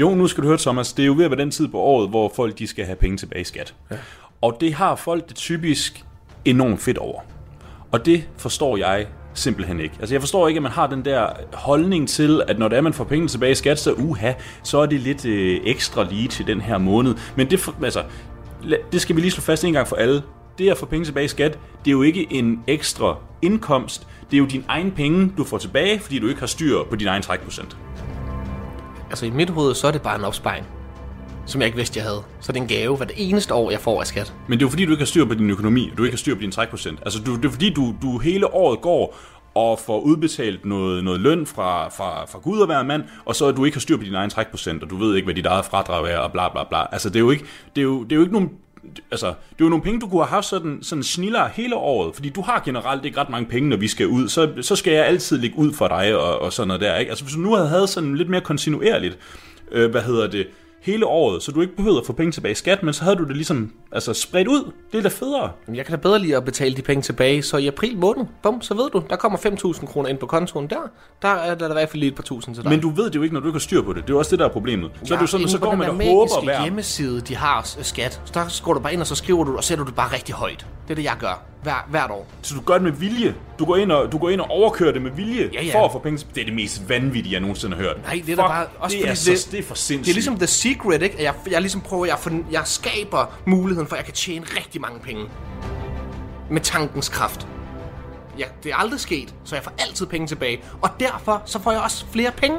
Jo, nu skal du høre, Thomas, det er jo ved at være den tid på året, hvor folk de skal have penge tilbage i skat. Ja. Og det har folk det typisk enormt fedt over. Og det forstår jeg simpelthen ikke. Altså jeg forstår ikke, at man har den der holdning til, at når det er, man får penge tilbage i skat, så uha, så er det lidt øh, ekstra lige til den her måned. Men det, altså, det skal vi lige slå fast en gang for alle. Det at få penge tilbage i skat, det er jo ikke en ekstra indkomst. Det er jo din egen penge, du får tilbage, fordi du ikke har styr på din egen trækprocent. Altså i mit hoved, så er det bare en opsparing som jeg ikke vidste, jeg havde. Så det er en gave hver det eneste år, jeg får af skat. Men det er jo fordi, du ikke har styr på din økonomi, du ikke har styr på din trækprocent. Altså du, det er fordi, du, du hele året går og får udbetalt noget, noget løn fra, fra, fra Gud og hver mand, og så er du ikke har styr på din egen trækprocent, og du ved ikke, hvad dit eget fradrag er, og bla bla bla. Altså det er jo ikke, det er jo, det er jo ikke nogen altså, det er jo nogle penge, du kunne have haft sådan, sådan sniller hele året, fordi du har generelt ikke ret mange penge, når vi skal ud, så, så skal jeg altid ligge ud for dig og, og sådan noget der, ikke? Altså, hvis du nu havde havde sådan lidt mere kontinuerligt, øh, hvad hedder det, hele året, så du ikke behøvede at få penge tilbage i skat, men så havde du det ligesom altså, spredt ud. Det er da federe. Jeg kan da bedre lige at betale de penge tilbage, så i april måned, bum, så ved du, der kommer 5.000 kroner ind på kontoen der. Der er der i hvert fald lige et par tusind til dig. Men du ved det jo ikke, når du ikke har styr på det. Det er også det, der er problemet. Så, ja, er det sådan, så går man og håber hver. hjemmeside, de har skat, så der går du bare ind, og så skriver du, og sætter du det bare rigtig højt. Det er det, jeg gør hver, hvert år. Så du gør det med vilje? Du går ind og, du går ind og overkører det med vilje ja, ja. for at få penge? Det er det mest vanvittige, jeg nogensinde har hørt. Nej, det er Fuck, bare... Også det, er så, det, det er for sindssygt. Det er ligesom The Secret, ikke? Jeg, jeg ligesom prøver, jeg, for, jeg skaber muligheden for, at jeg kan tjene rigtig mange penge. Med tankens kraft. Ja, det er aldrig sket, så jeg får altid penge tilbage. Og derfor så får jeg også flere penge.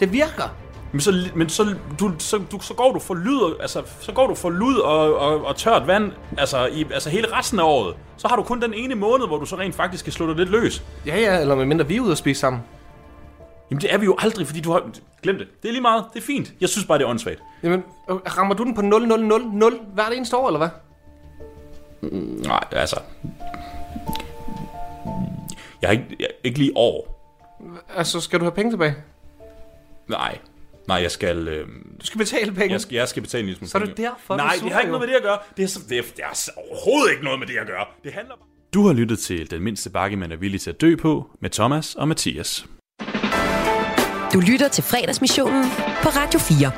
Det virker. Men så, men så, du, så, du, så går du for lyd, altså, så går du for lyd og, og, og tørt vand, altså, i, altså hele resten af året. Så har du kun den ene måned, hvor du så rent faktisk kan slå dig lidt løs. Ja, ja, eller mindre vi er ude og spise sammen. Jamen det er vi jo aldrig, fordi du har... Glem det. Det er lige meget. Det er fint. Jeg synes bare, det er åndssvagt. Jamen, rammer du den på 0, 0, 0, 0 hvert eneste år, eller hvad? Mm, nej, altså... Jeg har ikke, jeg, ikke lige år. Altså, skal du have penge tilbage? Nej. Nej, jeg skal... Øh, Du skal betale penge. jeg, skal, jeg skal betale en lille smule Så er det penge. derfor, Nej, det har ikke noget med det at gøre. Det er, så, det, er, det er overhovedet ikke noget med det at gøre. Det handler bare... Du har lyttet til Den mindste bakke, man er villig til at dø på, med Thomas og Mathias. Du lytter til fredagsmissionen på Radio 4.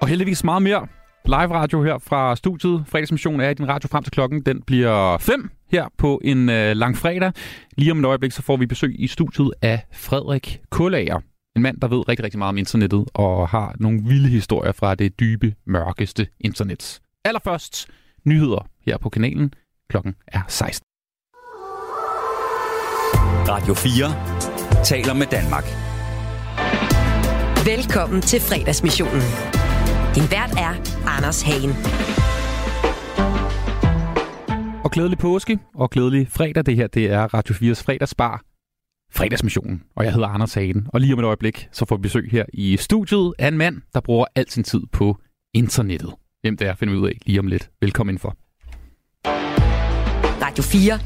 Og heldigvis meget mere live radio her fra studiet. Fredagsmissionen er i din radio frem til klokken. Den bliver 5 her på en øh, lang fredag. Lige om et øjeblik, så får vi besøg i studiet af Frederik Kullager. En mand, der ved rigtig, rigtig meget om internettet og har nogle vilde historier fra det dybe, mørkeste internet. Allerførst nyheder her på kanalen. Klokken er 16. Radio 4 taler med Danmark. Velkommen til fredagsmissionen. Din vært er Anders Hagen. Og glædelig påske og glædelig fredag. Det her det er Radio 4's fredagsbar. Fredagsmissionen, og jeg hedder Anders Hagen. Og lige om et øjeblik, så får vi besøg her i studiet af en mand, der bruger al sin tid på internettet. Hvem det er, finder vi ud af lige om lidt. Velkommen indenfor. Radio 4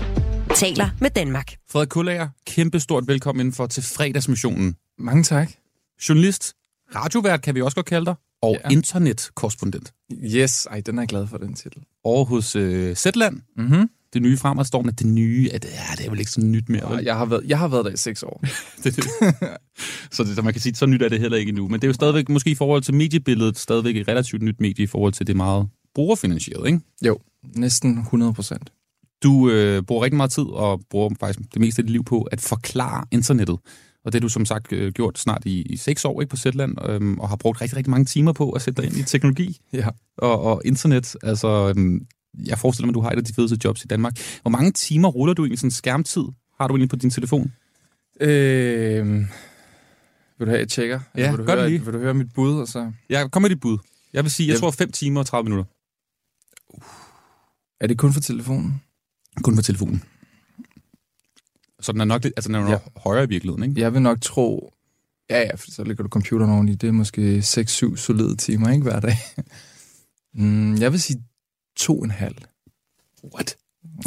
taler med Danmark. Frederik Kullager, kæmpe stort velkommen indenfor til fredagsmissionen. Mange tak. Journalist, radiovært kan vi også godt kalde dig, og ja. Ja. internetkorrespondent. Yes, ej, den er jeg glad for, den titel. Over hos øh, Zetland. Mm-hmm. Det nye fremadstormende, det nye, at, ja, det er vel ikke så nyt mere. Vel? Jeg har, været, jeg har været der i seks år. [LAUGHS] det, det. så, det, så man kan sige, så nyt er det heller ikke endnu. Men det er jo stadigvæk, måske i forhold til mediebilledet, stadigvæk et relativt nyt medie i forhold til det meget brugerfinansieret, ikke? Jo, næsten 100 procent. Du øh, bruger rigtig meget tid og bruger faktisk det meste af dit liv på at forklare internettet. Og det har du som sagt øh, gjort snart i, i seks år ikke, på Zetland, øhm, og har brugt rigtig, rigtig mange timer på at sætte dig ind i teknologi Ja. og, og internet. Altså, øhm, jeg forestiller mig, du har et af de fedeste jobs i Danmark. Hvor mange timer ruller du egentlig sådan skærmtid? Har du egentlig på din telefon? Øh, vil du have, et tjekker? Ja, vil du gør det høre, lige. Vil du høre mit bud? Og så... Jeg kommer med dit bud. Jeg vil sige, jeg Jeg- tror 5 timer og 30 minutter. Er det kun for telefonen? Kun på telefonen. Så den er nok lidt, altså den er nok højere i virkeligheden, ikke? Jeg vil nok tro... Ja, ja, for så lægger du computeren oveni. Det er måske 6-7 solide timer, ikke hver dag. [LAUGHS] mm, jeg vil sige to en halv. What?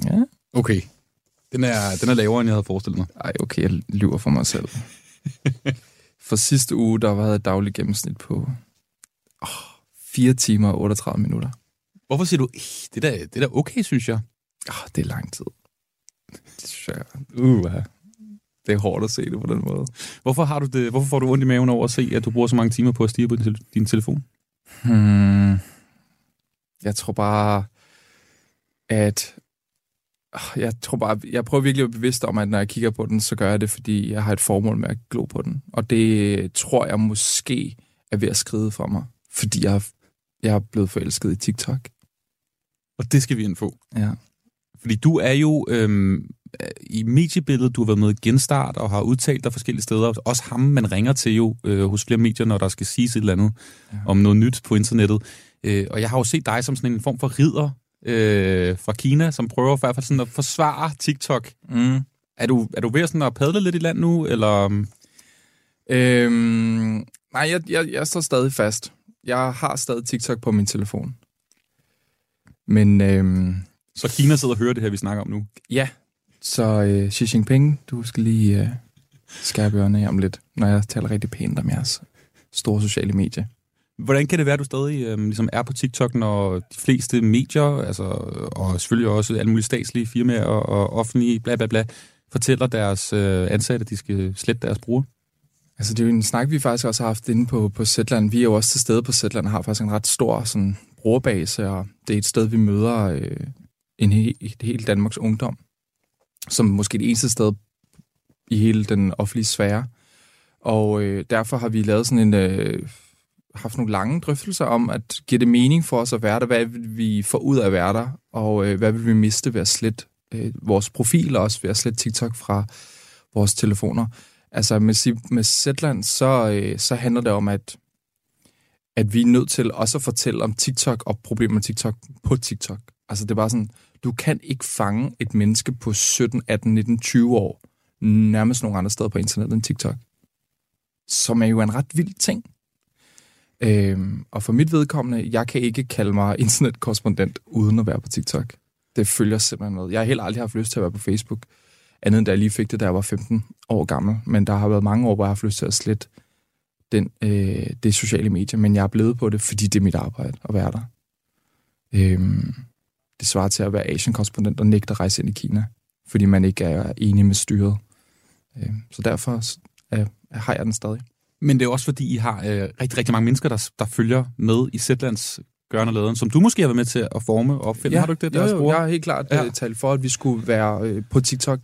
Ja. Okay. Den er, den er lavere, end jeg havde forestillet mig. Ej, okay, jeg lyver for mig selv. [LAUGHS] for sidste uge, der var et dagligt gennemsnit på oh, 4 timer og 38 minutter. Hvorfor siger du, "Ih, det er da, det er da okay, synes jeg? Oh, det er lang tid. Det synes jeg. Uh, det er hårdt at se det på den måde. Hvorfor, har du det, hvorfor får du ondt i maven over at se, at du bruger så mange timer på at stige på din, din telefon? Hmm. Jeg tror bare, at... Ah, Jeg tror bare, jeg prøver virkelig at være bevidst om, at når jeg kigger på den, så gør jeg det, fordi jeg har et formål med at glo på den. Og det tror jeg måske er ved at skride for mig, fordi jeg, jeg er blevet forelsket i TikTok. Og det skal vi ind på. Ja. Fordi du er jo øhm, i mediebilledet, du har været med i Genstart og har udtalt dig forskellige steder. Også ham, man ringer til jo øh, hos flere medier, når der skal siges et eller andet ja. om noget nyt på internettet. Øh, og jeg har jo set dig som sådan en form for ridder øh, fra Kina, som prøver i hvert fald sådan at forsvare TikTok. Mm. Er, du, er du ved sådan at padle lidt i land nu, eller... Øhm, nej, jeg, jeg, jeg står stadig fast. Jeg har stadig TikTok på min telefon. Men øhm, Så Kina sidder og hører det her, vi snakker om nu. ja, så øh, Xi Jinping, du skal lige øh, skærpe ørerne om lidt, når jeg taler rigtig pænt om jeres store sociale medier. Hvordan kan det være, at du stadig øhm, ligesom er på TikTok, når de fleste medier, altså, og selvfølgelig også alle mulige statslige firmaer og, og offentlige, bla bla bla, fortæller deres øh, ansatte, at de skal slette deres bruger? Altså, det er jo en snak, vi faktisk også har haft inde på, på Zetland. Vi er jo også til stede på Zetland og har faktisk en ret stor sådan, brugerbase, og det er et sted, vi møder øh, en he, et helt Danmarks ungdom, som måske det eneste sted i hele den offentlige sfære. Og øh, derfor har vi lavet sådan en, øh, haft nogle lange drøftelser om, at give det mening for os at være der, hvad vil vi få ud af at være der, og øh, hvad vil vi miste ved at slette øh, vores profil, og også ved at slette TikTok fra vores telefoner. Altså med, med Zetland, så, øh, så handler det om, at, at vi er nødt til også at fortælle om TikTok og problemer med TikTok på TikTok. Altså det er bare sådan, du kan ikke fange et menneske på 17, 18, 19, 20 år nærmest nogen andre steder på internettet end TikTok. Som er jo en ret vild ting. Øhm, og for mit vedkommende, jeg kan ikke kalde mig internetkorrespondent uden at være på TikTok. Det følger simpelthen med. Jeg har heller aldrig haft lyst til at være på Facebook, andet end da jeg lige fik det, da jeg var 15 år gammel. Men der har været mange år, hvor jeg har haft lyst til at slette den, øh, det sociale medier, men jeg er blevet på det, fordi det er mit arbejde at være der. Øhm, det svarer til at være Asian-korrespondent og nægte at rejse ind i Kina, fordi man ikke er enig med styret. Øhm, så derfor er, har jeg den stadig. Men det er også fordi, I har øh, rigtig, rigtig mange mennesker, der, der følger med i Zetlands gørne laden, som du måske har været med til at forme og opfinde. Ja, har du ikke det? Jo, deres jo, bror? jeg har helt klart Ja. ja. talt for, at vi skulle være øh, på TikTok,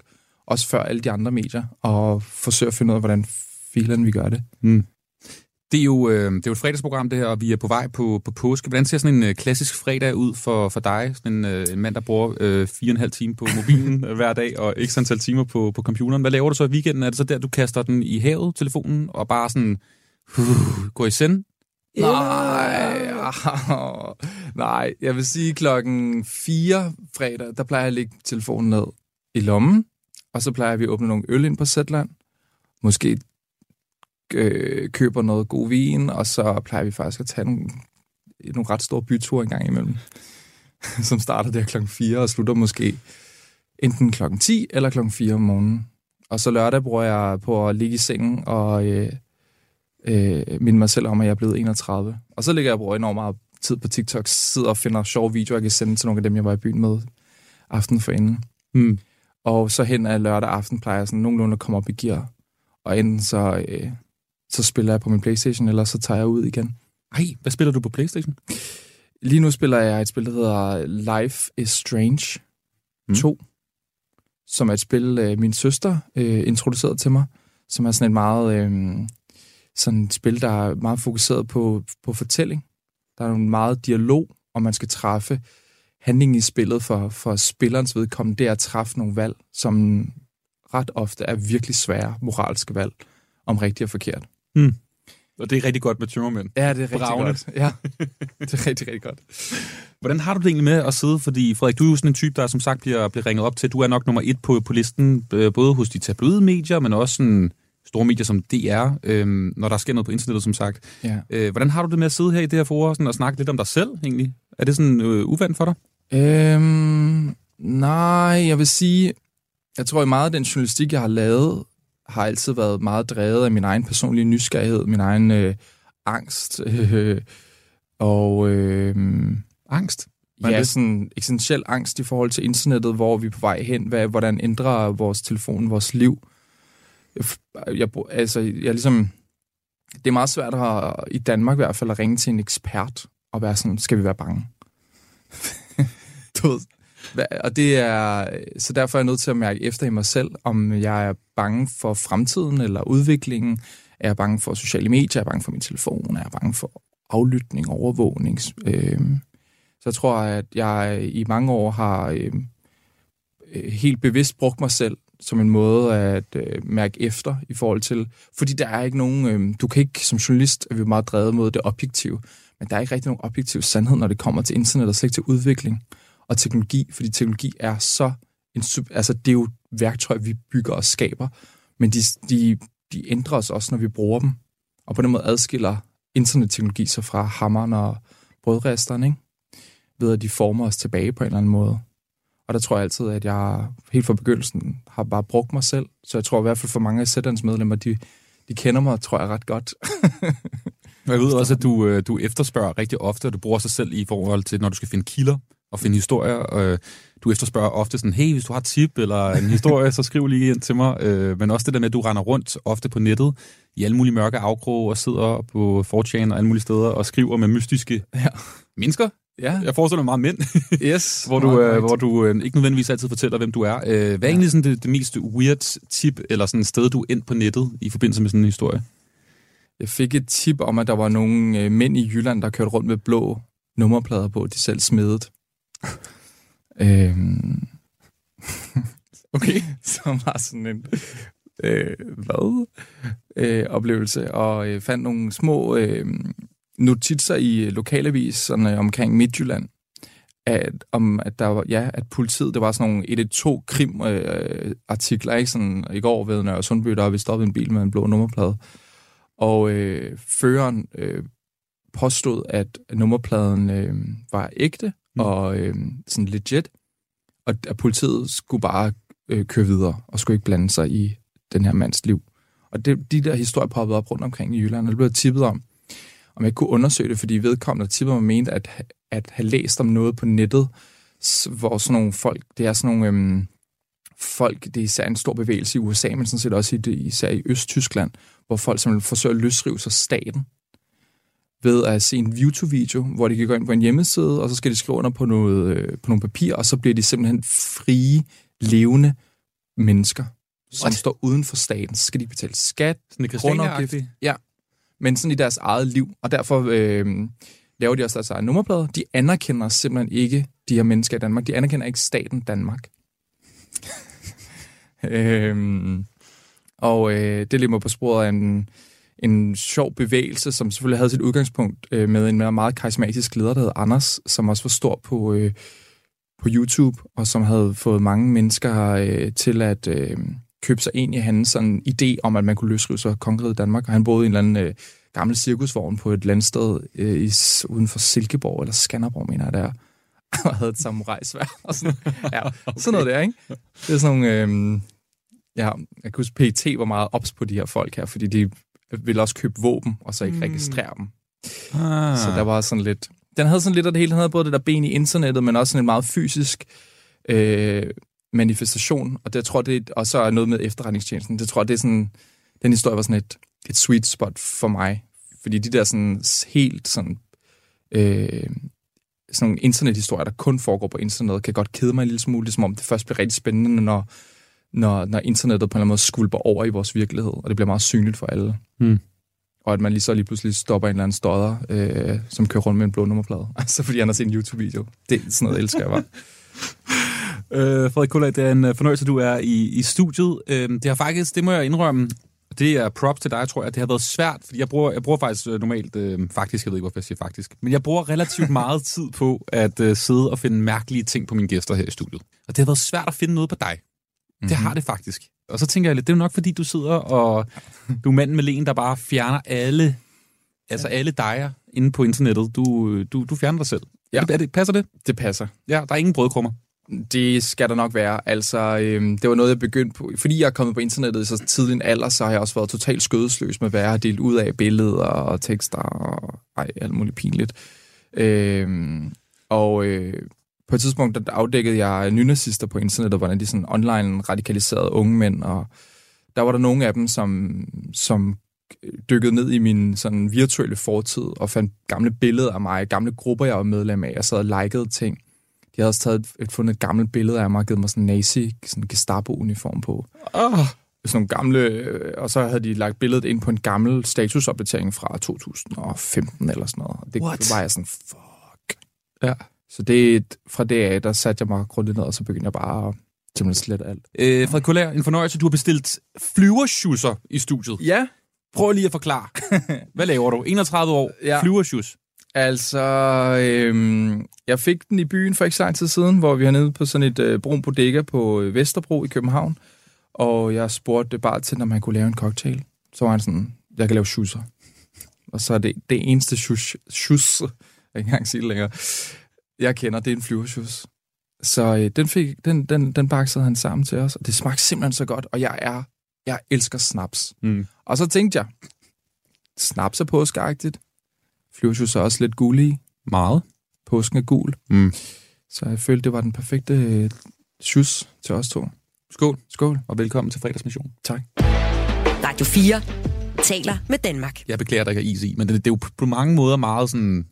også før alle de andre medier, og forsøge at finde ud af, hvordan filen vi gør det. Mm. Det er, jo, øh, det er jo et fredagsprogram, det her, og vi er på vej på, på påske. Hvordan ser sådan en øh, klassisk fredag ud for, for dig? Sådan en, øh, en mand, der bruger øh, fire og en halv time på mobilen [LAUGHS] hver dag, og ikke antal timer på, på computeren. Hvad laver du så i weekenden? Er det så der, du kaster den i havet, telefonen, og bare sådan uh, går i send? Nej, [LAUGHS] nej, jeg vil sige klokken 4 fredag, der plejer jeg at lægge telefonen ned i lommen, og så plejer vi at åbne nogle øl ind på Zetland. Måske øh, køber noget god vin, og så plejer vi faktisk at tage nogle, nogle ret store byture en gang imellem, [LAUGHS] som starter der klokken 4 og slutter måske enten klokken 10 eller klokken 4 om morgenen. Og så lørdag bruger jeg på at ligge i sengen og øh, øh, minde mig selv om, at jeg er blevet 31. Og så ligger jeg og bruger enormt meget tid på TikTok, sidder og finder sjove videoer, jeg kan sende til nogle af dem, jeg var i byen med aften for inden. Mm. Og så hen ad lørdag aften plejer jeg sådan nogenlunde at komme op i gear. Og enten så, øh, så spiller jeg på min Playstation, eller så tager jeg ud igen. Ej, hvad spiller du på Playstation? Lige nu spiller jeg et spil, der hedder Life is Strange 2, mm. som er et spil, øh, min søster øh, introducerede til mig, som er sådan et meget øh, sådan et spil, der er meget fokuseret på, på fortælling. Der er en meget dialog, og man skal træffe handlingen i spillet for, for spillerens vedkommende, det er at træffe nogle valg, som ret ofte er virkelig svære moralske valg, om rigtigt og forkert. Hmm. Og det er rigtig godt med tømmermænd. Ja, det er rigtig Bravende. godt. Ja, det er rigtig, rigtig godt. Hvordan har du det egentlig med at sidde? Fordi Frederik, du er jo sådan en type, der som sagt bliver, bliver ringet op til. Du er nok nummer et på, på listen, både hos de tabloide medier, men også sådan store medier som DR, øh, når der sker noget på internettet, som sagt. Ja. Øh, hvordan har du det med at sidde her i det her forår sådan, og snakke lidt om dig selv, egentlig? Er det sådan øh, uvandt for dig? Øhm, nej, jeg vil sige, jeg tror, at meget af den journalistik, jeg har lavet, har altid været meget drevet af min egen personlige nysgerrighed, min egen øh, angst. Øh, [LAUGHS] og øh, angst? Hvad Ja, det? sådan essentiel angst i forhold til internettet, hvor vi er på vej hen. Hvad, hvordan ændrer vores telefon vores liv? Jeg, jeg, altså, jeg ligesom... Det er meget svært at, i Danmark i hvert fald at ringe til en ekspert og være sådan, skal vi være bange? [LAUGHS] du ved, og det er, så derfor er jeg nødt til at mærke efter i mig selv, om jeg er bange for fremtiden eller udviklingen. Er jeg bange for sociale medier? Er jeg bange for min telefon? Er jeg bange for aflytning, overvågning? Øhm, så jeg tror, at jeg i mange år har øhm, øh, helt bevidst brugt mig selv som en måde at øh, mærke efter i forhold til, fordi der er ikke nogen, øh, du kan ikke som journalist, er vi meget drevet mod det objektive, men der er ikke rigtig nogen objektiv sandhed, når det kommer til internet og slet ikke til udvikling og teknologi, fordi teknologi er så, en, altså det er jo værktøj, vi bygger og skaber, men de, de, de ændrer os også, når vi bruger dem, og på den måde adskiller internetteknologi sig fra hammeren og brødresteren, ikke? ved at de former os tilbage på en eller anden måde. Og der tror jeg altid, at jeg helt fra begyndelsen har bare brugt mig selv. Så jeg tror i hvert fald for mange af Sætterens medlemmer, de, de kender mig, tror jeg, ret godt. [LAUGHS] Jeg ved også, at du, øh, du efterspørger rigtig ofte, og du bruger sig selv i forhold til, når du skal finde kilder og finde historier. Øh, du efterspørger ofte sådan, hey, hvis du har et tip eller en historie, så skriv lige ind til mig. Øh, men også det der med, at du render rundt ofte på nettet i alle mulige mørke afkroge og sidder på 4chan og alle mulige steder og skriver med mystiske ja. mennesker. Ja. Jeg forestiller mig meget mænd. Yes. [LAUGHS] hvor du, øh, hvor du øh, ikke nødvendigvis altid fortæller, hvem du er. Øh, hvad er ja. egentlig sådan det, det mest weird tip, eller sådan et sted, du ind på nettet i forbindelse med sådan en historie? Jeg fik et tip om, at der var nogle øh, mænd i Jylland, der kørte rundt med blå nummerplader på, de selv smedet. [LAUGHS] øhm, [LAUGHS] okay. Som var sådan en øh, hvad? Øh, oplevelse, og øh, fandt nogle små øh, notitser i lokalaviserne omkring Midtjylland, at, om at der var, ja, at politiet, det var sådan nogle 112 krim øh, artikler, ikke sådan i går ved Nørre Sundby, der vi stoppet en bil med en blå nummerplade. Og øh, føreren øh, påstod, at nummerpladen øh, var ægte mm. og øh, sådan legit, og at politiet skulle bare øh, køre videre og skulle ikke blande sig i den her mands liv. Og det, de der historier poppede op rundt omkring i Jylland, og det blev tippet om, om jeg kunne undersøge det, fordi vedkommende tippede mig mente, at, at have læst om noget på nettet, hvor sådan nogle folk, det er sådan nogle øhm, folk, det er især en stor bevægelse i USA, men sådan set også i det, især i Østtyskland, hvor folk simpelthen forsøger at løsrive sig staten ved at se en YouTube-video, hvor de kan gå ind på en hjemmeside, og så skal de skrive under på, noget, øh, på nogle papir, og så bliver de simpelthen frie, levende mennesker, som What? står uden for staten. Så skal de betale skat, grundafgift. Ja, men sådan i deres eget liv. Og derfor øh, laver de også deres eget nummerplader. De anerkender simpelthen ikke de her mennesker i Danmark. De anerkender ikke staten Danmark. [LAUGHS] øhm, og øh, det mig på sporet af en, en sjov bevægelse, som selvfølgelig havde sit udgangspunkt øh, med en meget, meget karismatisk leder, der hed Anders, som også var stor på, øh, på YouTube, og som havde fået mange mennesker øh, til at øh, købe sig ind i hans sådan, idé om, at man kunne løsrive sig af kongeriget Danmark. Og han boede i en eller anden øh, gammel cirkusvogn på et landsted øh, i, uden for Silkeborg, eller Skanderborg, mener jeg, der [LAUGHS] og havde et samurajsvær. [LAUGHS] Og sådan, ja, [LAUGHS] okay. sådan noget der, ikke? Det er sådan nogle... Øh, ja, jeg kan huske, PET var meget ops på de her folk her, fordi de ville også købe våben, og så ikke Mm. registrere dem. Ah. Så der var sådan lidt... Den havde sådan lidt af det hele. Den havde både det der ben i internettet, men også sådan en meget fysisk øh, manifestation. Og det jeg tror det og så er noget med efterretningstjenesten. Det tror jeg, det er sådan... Den historie var sådan et, et sweet spot for mig. Fordi de der sådan helt sådan... Øh, sådan nogle internethistorier, der kun foregår på internettet, kan godt kede mig en lille smule, som om det først bliver rigtig spændende, når, når, når internettet på en eller anden måde skulper over i vores virkelighed, og det bliver meget synligt for alle. Mm. Og at man lige så lige pludselig stopper en eller anden stodder, øh, som kører rundt med en blå nummerplade. [LAUGHS] Altså fordi han har set en YouTube-video. Det er sådan noget, elsker jeg bare. [LAUGHS] Øh, Frederik Kuller, det er en øh, fornøjelse, du er i, i studiet. Øh, det har faktisk, det må jeg indrømme, det er props til dig, tror jeg. Det har været svært, fordi jeg bruger, jeg bruger faktisk øh, normalt, øh, faktisk, jeg ved ikke, hvorfor jeg siger faktisk, men jeg bruger relativt [LAUGHS] meget tid på at øh, sidde og finde mærkelige ting på mine gæster her i studiet. Og det har været svært at finde noget på dig. Mm-hmm. Det har det faktisk. Og så tænker jeg lidt, det er jo nok, fordi du sidder og du er manden med len, der bare fjerner alle, altså alle diger inde på internettet. Du, du, du fjerner dig selv. Ja. Er det, passer det? Det passer. Ja, der er ingen brødkrummer. Det skal der nok være. Altså, øhm, det var noget, jeg begyndte på. Fordi jeg er kommet på internettet i så tidlig en alder, så har jeg også været totalt skødesløs med, hvad jeg har delt ud af billeder og tekster og ej, alt muligt pinligt. Øhm, og øh, på et tidspunkt der afdækkede jeg nynazister på internettet, hvordan de sådan online radikaliserede unge mænd, og der var der nogle af dem, som, som dykkede ned i min sådan virtuelle fortid og fandt gamle billeder af mig, gamle grupper, jeg var medlem af. Jeg sad og likede ting. De havde også taget et, et, fundet et gammelt billede af mig og givet mig sådan en nazi, sådan Gestapo-uniform på. Oh. Sådan nogle gamle, øh, og så havde de lagt billedet ind på en gammel statusopdatering fra 2015 eller sådan noget. Og Det What? var jeg sådan, fuck. Ja. Så det, fra det af, der satte jeg mig grundigt ned, og så begyndte jeg bare at simpelthen slette alt. Øh, Frederik Kuller, en fornøjelse. Du har bestilt flyverschusser i studiet. Ja. Prøv lige at forklare. [LAUGHS] Hvad laver du? 31 år, Ja. flyverschus. Altså, øhm, jeg fik den i byen for ikke så lang tid siden, hvor vi har nede på sådan et øh, brun bodega på øh, Vesterbro i København. Og jeg spurgte bare til, om han kunne lave en cocktail. Så var han sådan, jeg kan lave schusser. Og så er det det eneste shus, shus jeg kan ikke engang sige det længere, jeg kender, det er en flyvershus. Så øh, den, fik, den, den, den baksede han sammen til os, og det smagte simpelthen så godt, og jeg er, jeg elsker snaps. Mm. Og så tænkte jeg, snaps er påskeagtigt. Flyvershus er også lidt gullig. Meget. Påsken er gul. Mm. Så jeg følte, det var den perfekte øh, til os to. Skål. Skål. Og velkommen til fredagsmission. Tak. Radio 4 taler med Danmark. Jeg beklager, der ikke er is i, men det, det er jo på mange måder meget sådan,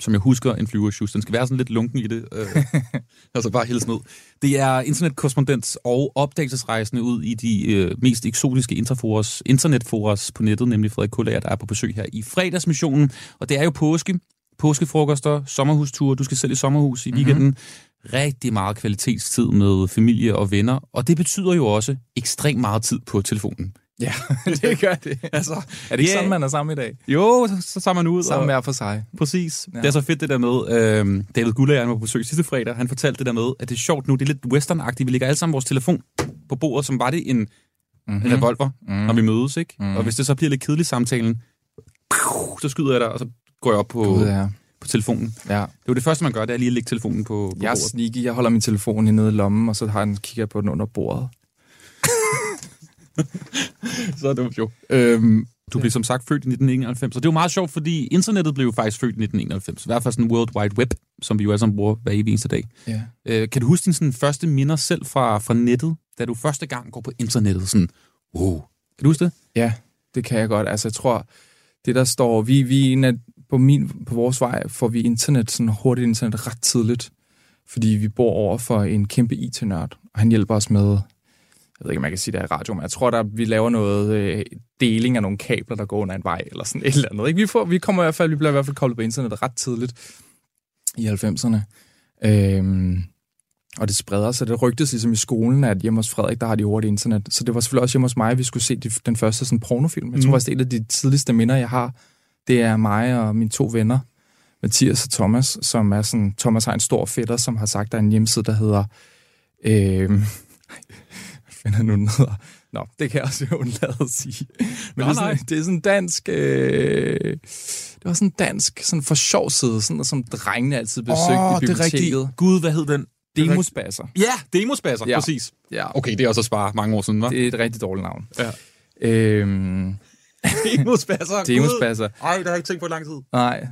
som jeg husker, en flyverschus. Den skal være sådan lidt lunken i det. Øh, [LAUGHS] altså bare hældes ned. Det er internetkorrespondent og opdagelsesrejsende ud i de øh, mest eksotiske interforas, internetforas på nettet, nemlig Frederik Kullager, der er på besøg her i fredagsmissionen. Og det er jo påske. Påskefrokoster, sommerhusture. Du skal selv i sommerhus i weekenden. Mm-hmm. Rigtig meget kvalitetstid med familie og venner. Og det betyder jo også ekstremt meget tid på telefonen. Ja, [LAUGHS] det gør det. Altså, Er det ikke ja. sådan, man er sammen i dag? Jo, så, så tager man ud. Sammen og, hver for sig. Præcis. Ja. Det er så fedt det der med, øh, David Gullager var på besøg sidste fredag, han fortalte det der med, at det er sjovt nu, det er lidt westernagtigt, vi lægger alle sammen vores telefon på bordet, som var det en, Mhm. mm-hmm. en revolver, Mhm. mm. når vi mødes, ikke? Mhm. Mm. Og hvis det så bliver lidt kedeligt samtalen, så skyder jeg dig, og så går jeg op på, Gud, ja. på telefonen. Ja. Det er jo det første, man gør, det er lige at lægge telefonen på, på Jeg er bordet. sneaky. Jeg holder min telefon nede i lommen, og så har den, kigger jeg på den under bordet. [LAUGHS] så dumt jo. Øhm, du blev som sagt født i 1991, og det er jo meget sjovt, fordi internettet blev jo faktisk født i 1991. I hvert fald sådan World Wide Web, som vi jo alle sammen bruger hver evig eneste dag. Ja. Øh, kan du huske dine sådan, første minder selv fra, fra nettet, da du første gang går på internettet? Sådan, wow. Kan du huske det? Ja, det kan jeg godt. Altså, jeg tror, det der står, vi, vi en af, på, min, på vores vej får vi internet, sådan hurtigt internet ret tidligt, fordi vi bor over for en kæmpe IT-nørd, og han hjælper os med, jeg ved ikke, om jeg kan sige det i radio, men jeg tror, der vi laver noget øh, deling af nogle kabler, der går under en vej, eller sådan [LAUGHS] et eller andet. Ikke? Vi, får, vi kommer i hvert fald, vi bliver i hvert fald koblet på internettet ret tidligt i 90'erne. Øhm, og det spreder sig. Det rygtes ligesom i skolen, at hjemme hos Frederik, der har de hurtigt internet. Så det var selvfølgelig også hjemme hos mig, at vi skulle se de, den første sådan, pornofilm. Jeg tror Mm. det er et af de tidligste minder, jeg har. Det er mig og mine to venner, Mathias og Thomas, som er sådan... Thomas har en stor fætter, som har sagt, der er en hjemmeside, der hedder... Øh, finder nu den hedder? Nå, det kan jeg også [LAUGHS] undlade at sige. Men Nå, det, er sådan, nej. det er sådan dansk... Øh, det var sådan dansk, sådan for sjov side, sådan, som drengene altid besøgte Åh, i det er biblioteket. rigtigt. Gud, hvad hed den? Demosbasser. Ja, demospasser, Ja. præcis. Ja. Okay, det er også at spare mange år siden, hva'? Det er et rigtig dårligt navn. Ja. Øhm, [LAUGHS] Demospasser. Demospasser. Ej, det har jeg ikke tænkt på i lang tid. nej.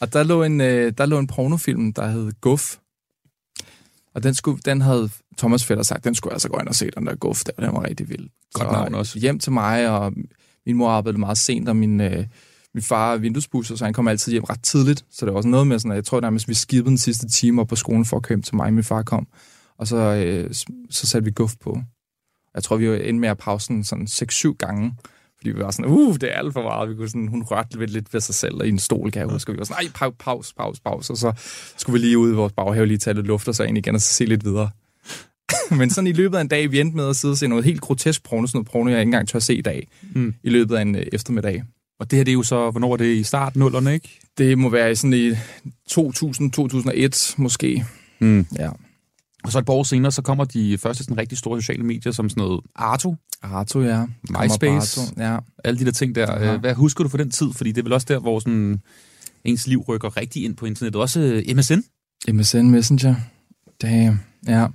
Og der lå en, øh, der lå en pornofilm, der hed Guff. Og den, skulle, den havde Thomas Fætter sagt, den skulle jeg altså gå ind og se, den der Guff der. Den var rigtig vild. Godt navn også. Hjem til mig, og min mor arbejdede meget sent, og min, øh, min far er vinduespusser, så han kom altid hjem ret tidligt. Så det var også noget med sådan, at jeg tror nærmest, vi skippede den sidste time op på skolen for at køre hjem til mig, min far kom. Og så, øh, så satte vi Guff på. Jeg tror, vi var inde med at pause sådan 6-7 gange. Fordi vi var sådan, uh, det er alt for meget. Vi kunne sådan, hun rørte lidt, lidt ved sig selv og i en stol, kan jeg huske. Og vi var sådan, ej, pause, pause, pause. Og så skulle vi lige ud i vores baghave, lige tage lidt luft og så ind igen og så se lidt videre. [LAUGHS] Men sådan i løbet af en dag, vi endte med at sidde og se noget helt grotesk porno, sådan noget porno, jeg ikke engang tør se i dag, Mm. i løbet af en øh, eftermiddag. Og det her, det er jo så, hvornår var det i start nullerne, ikke? Det må være i sådan i 2000-2001 måske. Mm. Ja. Og så et par år senere, så kommer de første sådan rigtig store sociale medier, som sådan noget Arto, Arto, ja. MySpace, Arto, ja. alle de der ting der. Ja. Hvad husker du for den tid? Fordi det er vel også der, hvor sådan, ens liv rykker rigtig ind på internettet. Også øh, MSN. MSN Messenger. Damn, ja.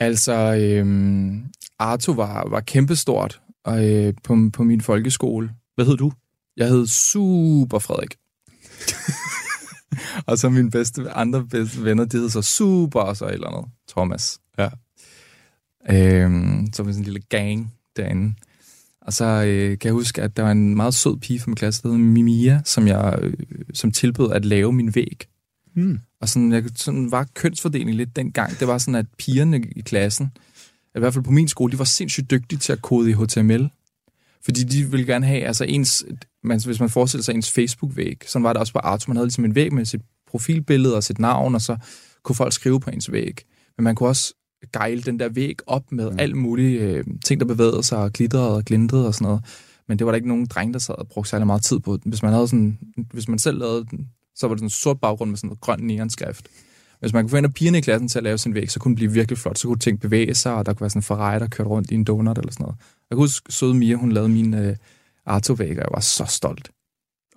Altså, øhm, Arto var, var kæmpestort og, øh, på, på min folkeskole. Hvad hed du? Jeg hed Super Frederik. [LAUGHS] [LAUGHS] og så mine bedste, andre bedste venner, de hed så Super og så et eller andet. Thomas. Ja. Øhm, så var vi sådan en lille gang derinde. Og så øh, kan jeg huske, at der var en meget sød pige fra min klasse, der hed Mimia, som, jeg, øh, som tilbød at lave min væg. Hmm. Og sådan, jeg, sådan var kønsfordelingen lidt dengang. Det var sådan, at pigerne i klassen, i hvert fald på min skole, de var sindssygt dygtige til at kode i HTML. Fordi de ville gerne have, altså ens, man, hvis man forestiller sig ens Facebook-væg, sådan var det også på Arto, man havde ligesom en væg med sit profilbillede og sit navn, og så kunne folk skrive på ens væg. Men man kunne også gejle den der væg op med mm. alt mulige øh, ting, der bevægede sig og glitrede og glintede og sådan noget. Men det var der ikke nogen dreng, der sad og brugte særlig meget tid på. Hvis man, havde sådan, hvis man selv lavede den, så var det sådan en sort baggrund med sådan noget grøn neonskrift. Hvis man kunne få en af pigerne i klassen til at lave sin væg, så kunne den blive virkelig flot. Så kunne ting bevæge sig, og der kunne være sådan en Ferrari, der kørte rundt i en donut eller sådan noget. Jeg kan huske, søde Mia, hun lavede min øh, Arto-væg, og jeg var så stolt.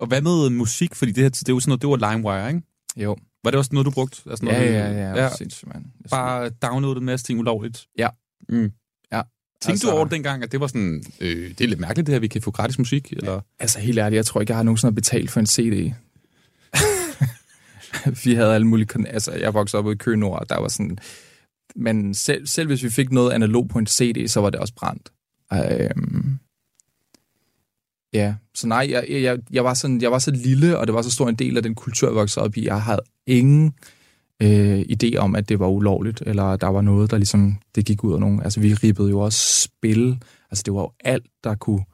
Og hvad med musik? Fordi det, her, det jo sådan noget, det var LimeWire, ikke? Jo. Var det også noget, du brugte? Altså Ja, noget, ja, ja, ja. Sindssygt, mand. Jeg Bare downloade en masse ting ulovligt? Ja. Mm. Ja. Tænkte Altså- du over det dengang, at det var sådan, øh, det er lidt mærkeligt det her, vi kan få gratis musik? Eller? Altså helt ærligt, jeg tror ikke, jeg har nogensinde betalt for en CD. [LAUGHS] vi havde alle mulige... Altså, jeg voksede op i Køge Nord, og der var sådan... Men selv, selv hvis vi fik noget analog på en CD, så var det også brændt. Øhm, ja, så nej, jeg, jeg, jeg, var sådan, jeg var så lille, og det var så stor en del af den kultur, jeg voksede op i. Jeg havde ingen øh, idé om, at det var ulovligt, eller der var noget, der ligesom, det gik ud af nogen. Altså, vi rippede jo også spil. Altså, det var jo alt, der kunne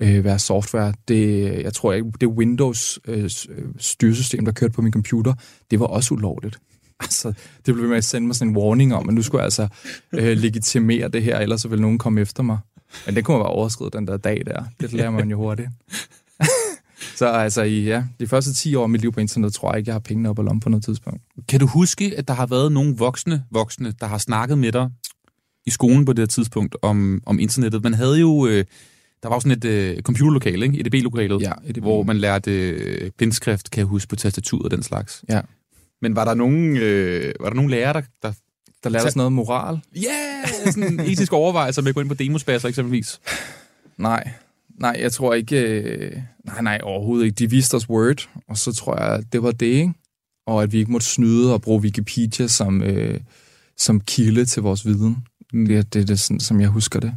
øh, være software. Det, jeg tror ikke, det Windows øh, øh, styresystem, der kørte på min computer, det var også ulovligt. [LAUGHS] Altså, det blev med at sende mig sådan en warning om, at nu skulle jeg altså øh, legitimere det her, ellers så ville nogen komme efter mig. Men det kunne man bare overskride den der dag der. Det lærer man jo hurtigt. [LAUGHS] så altså, i ja, de første 10 år af mit liv på internet, tror jeg ikke, jeg har pengene op og lommen på noget tidspunkt. Kan du huske, at der har været nogle voksne voksne, der har snakket med dig i skolen på det her tidspunkt om, om internettet? Man havde jo... Øh, der var jo sådan et øh, computerlokale, ikke? EDB-lokalet, Ja, EDB. hvor man lærte øh, blindskrift, kan jeg huske, på tastaturet og den slags. Ja. Men var der nogen, øh, var der nogen lærere, der, der der lærte os noget moral. Ja, yeah, sådan etisk overvejelse med at gå ind på demospasser eksempelvis. Nej, nej, jeg tror ikke... Øh, nej, nej, overhovedet ikke. De viste os Word, og så tror jeg, det var det, ikke? Og at vi ikke måtte snyde og bruge Wikipedia som, øh, som kilde til vores viden. Mm. Det, det er det, sådan, som jeg husker det.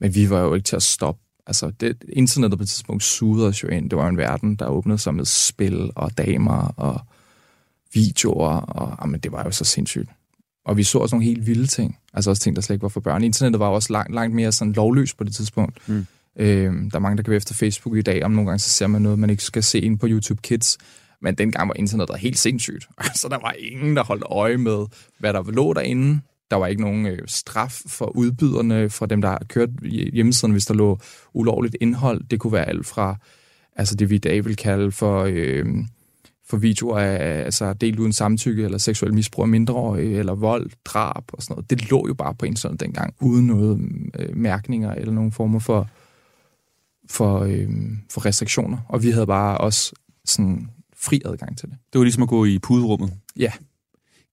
Men vi var jo ikke til at stoppe. Altså, det, internettet på et tidspunkt sugede os jo ind. Det var en verden, der åbnede sig med spil og damer og videoer, og jamen, det var jo så sindssygt. Og vi så også nogle helt vilde ting. Altså også ting, der slet ikke var for børn. Internettet var også langt, langt mere sådan lovløst på det tidspunkt. Mm. Øhm, der er mange, der kan være efter Facebook i dag, om nogle gange så ser man noget, man ikke skal se ind på YouTube Kids. Men dengang var internettet helt sindssygt. [LAUGHS] Altså, der var ingen, der holdt øje med, hvad der lå derinde. Der var ikke nogen øh, straf for udbyderne, fra dem, der har kørt hjemmesiden, hvis der lå ulovligt indhold. Det kunne være alt fra, altså det vi i dag vil kalde for, øh, for videoer af altså delt uden samtykke, eller seksuel misbrug af mindreårige, eller vold, drab og sådan noget. Det lå jo bare på internet dengang, uden noget øh, mærkninger eller nogen former for, for, øh, for restriktioner. Og vi havde bare også sådan fri adgang til det. Det var ligesom at gå i puderummet. Ja.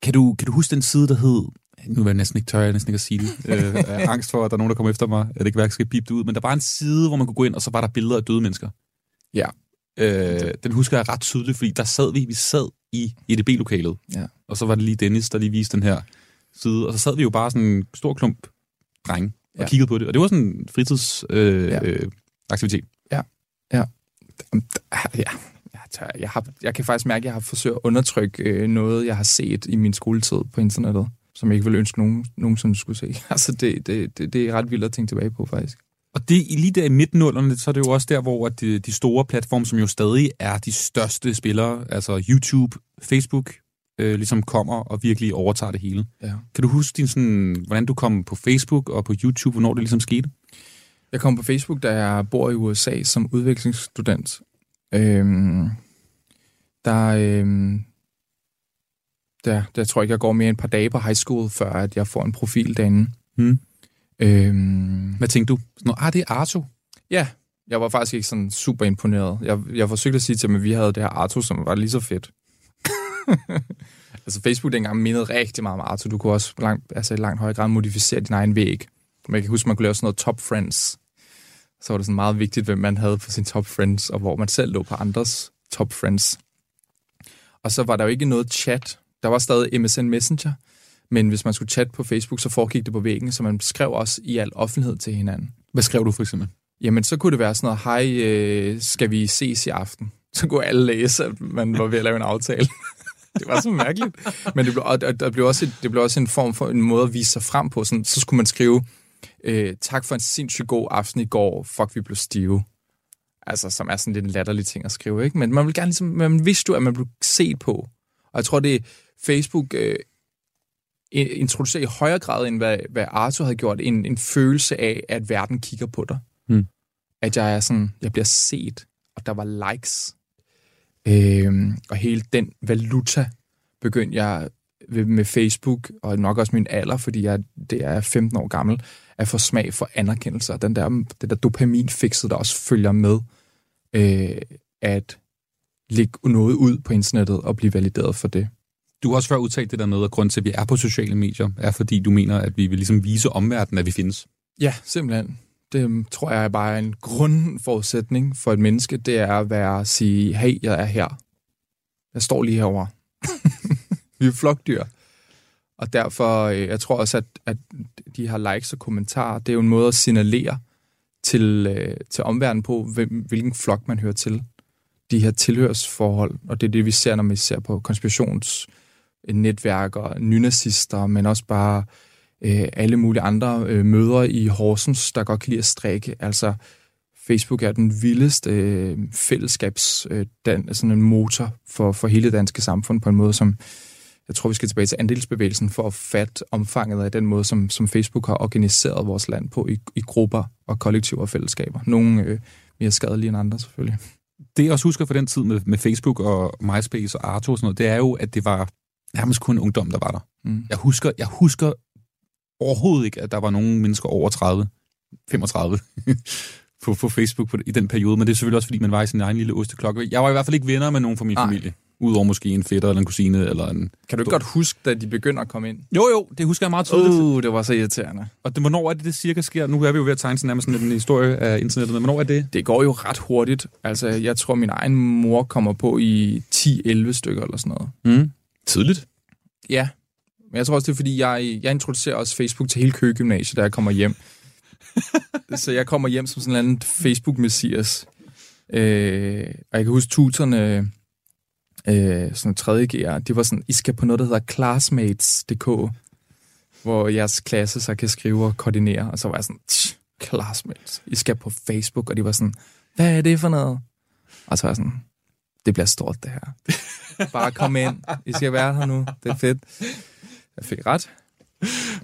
Kan du, kan du huske den side, der hed nu vil jeg næsten ikke tør jeg næsten ikke at sige det. [LAUGHS] øh, angst for, at der er nogen, der kommer efter mig. At det ikke være, skal pipe det ud. Men der var en side, hvor man kunne gå ind, og så var der billeder af døde mennesker. Ja. Øh, den husker jeg ret tydeligt, fordi der sad vi, vi sad i EDB-lokalet. Ja. Og så var det lige Dennis, der lige viste den her side. Og så sad vi jo bare sådan en stor klump drenge og ja. kiggede på det. Og det var sådan en fritidsaktivitet. Øh, ja. øh, ja. Ja. Ja. Jeg, jeg, har, jeg kan faktisk mærke, at jeg har forsøgt at undertrykke øh, noget, jeg har set i min skoletid på internettet, som jeg ikke ville ønske nogen nogensinde skulle se. [LAUGHS] Altså, det, det, det, det er ret vildt at tænke tilbage på, faktisk. Og det lige der i midten så er det jo også der, hvor de, de store platforme, som jo stadig er de største spillere, altså YouTube, Facebook, øh, ligesom kommer og virkelig overtager det hele. Ja. Kan du huske, din, sådan, hvordan du kom på Facebook og på YouTube, hvornår det ligesom skete? Jeg kom på Facebook, da jeg bor i USA som udvekslingsstudent. Øhm, der, øhm, der, der tror jeg ikke, jeg går mere end et par dage på high school, før at jeg får en profil derinde. Hmm. Øhm, Hvad tænkte du? Nå, ah, det er Arto. Ja, jeg var faktisk ikke sådan super imponeret. Jeg, jeg forsøgte at sige til dem, at vi havde det her Arto, som var lige så fedt. [LAUGHS] altså Facebook dengang mindede rigtig meget om Arto. Du kunne også langt, altså i langt højere grad modificere din egen væg. Men jeg kan huske, man kunne lave sådan noget top friends. Så var det sådan meget vigtigt, hvem man havde på sin top friends, og hvor man selv lå på andres top friends. Og så var der jo ikke noget chat. Der var stadig MSN Messenger, men hvis man skulle chatte på Facebook, så foregik det på væggen, så man skrev også i al offentlighed til hinanden. Hvad skrev du for eksempel? Jamen, så kunne det være sådan noget, hej, øh, skal vi ses i aften? Så kunne alle læse, at man var ved at lave en aftale. [LAUGHS] det var så mærkeligt. Men det blev, og der blev også, det blev også en form for en måde at vise sig frem på. Sådan, så skulle man skrive, øh, tak for en sindssygt god aften i går, fuck, vi blev stive. Altså, som er sådan lidt en latterlig ting at skrive, ikke? Men man vil gerne ligesom, man vidste jo, at man blev set på. Og jeg tror, det er Facebook øh, introducerer i højere grad, end hvad, hvad Arthur havde gjort, en, en følelse af, at verden kigger på dig. Hmm. At jeg er sådan, jeg bliver set, og der var likes. Øhm, og hele den valuta begyndte jeg med Facebook, og nok også min alder, fordi jeg det er 15 år gammel, at få smag for anerkendelse, og den der, den der dopaminfixet, der også følger med, øh, at lægge noget ud på internettet og blive valideret for det. Du har også før udtalt det der med, at grund til, at vi er på sociale medier, er fordi du mener, at vi vil ligesom vise omverdenen, at vi findes. Ja, simpelthen. Det tror jeg er bare en grundforudsætning for et menneske, det er at være at sige, hey, jeg er her. Jeg står lige herover. [LAUGHS] vi er flokdyr. Og derfor, øh, jeg tror også, at, at de her likes og kommentarer, det er jo en måde at signalere til, øh, til omverdenen på, hvem, hvilken flok man hører til. De her tilhørsforhold, og det er det, vi ser, når vi ser på netværk og nynazister, men også bare øh, alle mulige andre øh, mødre i Horsens, der godt kan lide at strikke. Altså, Facebook er den vildeste øh, fællesskabs, øh, den, sådan en motor for, for hele det danske samfund på en måde, som jeg tror, vi skal tilbage til andelsbevægelsen for at fatte omfanget af den måde, som, som Facebook har organiseret vores land på i, i grupper og kollektiver og fællesskaber. Nogle øh, mere skadelige end andre selvfølgelig. Det jeg også husker fra den tid med, med Facebook og MySpace og Arto og sådan noget, det er jo, at det var nærmest kun ungdom, der var der. Mm. Jeg, husker, jeg husker overhovedet ikke, at der var nogen mennesker over 30, 35 [LAUGHS] på, på Facebook på, i den periode, men det er selvfølgelig også, fordi man var i sin egen lille osteklokke. Jeg var i hvert fald ikke venner med nogen fra min Nej. familie. Udover måske en fætter eller en kusine eller en... Kan du ikke godt huske, da de begynder at komme ind? Jo, jo, det husker jeg meget tydeligt. Uh, det var så irriterende. Og det, hvornår er det, det cirka sker? Nu er vi jo ved at tegne sådan nærmest sådan en historie af internettet, men hvornår er det? Det går jo ret hurtigt. Altså, jeg tror, min egen mor kommer på i 10-11 stykker eller sådan noget. Mm. Tidligt? Ja. Men jeg tror også, det er, fordi jeg, jeg introducerer også Facebook til hele Køge Gymnasiet, da jeg kommer hjem. [LAUGHS] så jeg kommer hjem som sådan en anden Facebook-messias. Øh, og jeg kan huske tuterne, øh, sådan 3. G'er, de var sådan, I skal på noget, der hedder classmates.dk, hvor jeres klasse så kan skrive og koordinere. Og så var jeg sådan, classmates, I skal på Facebook. Og de var sådan, hvad er det for noget? Og så var jeg sådan, det bliver stort det her. Bare kom ind. I skal være her nu. Det er fedt. Jeg fik ret.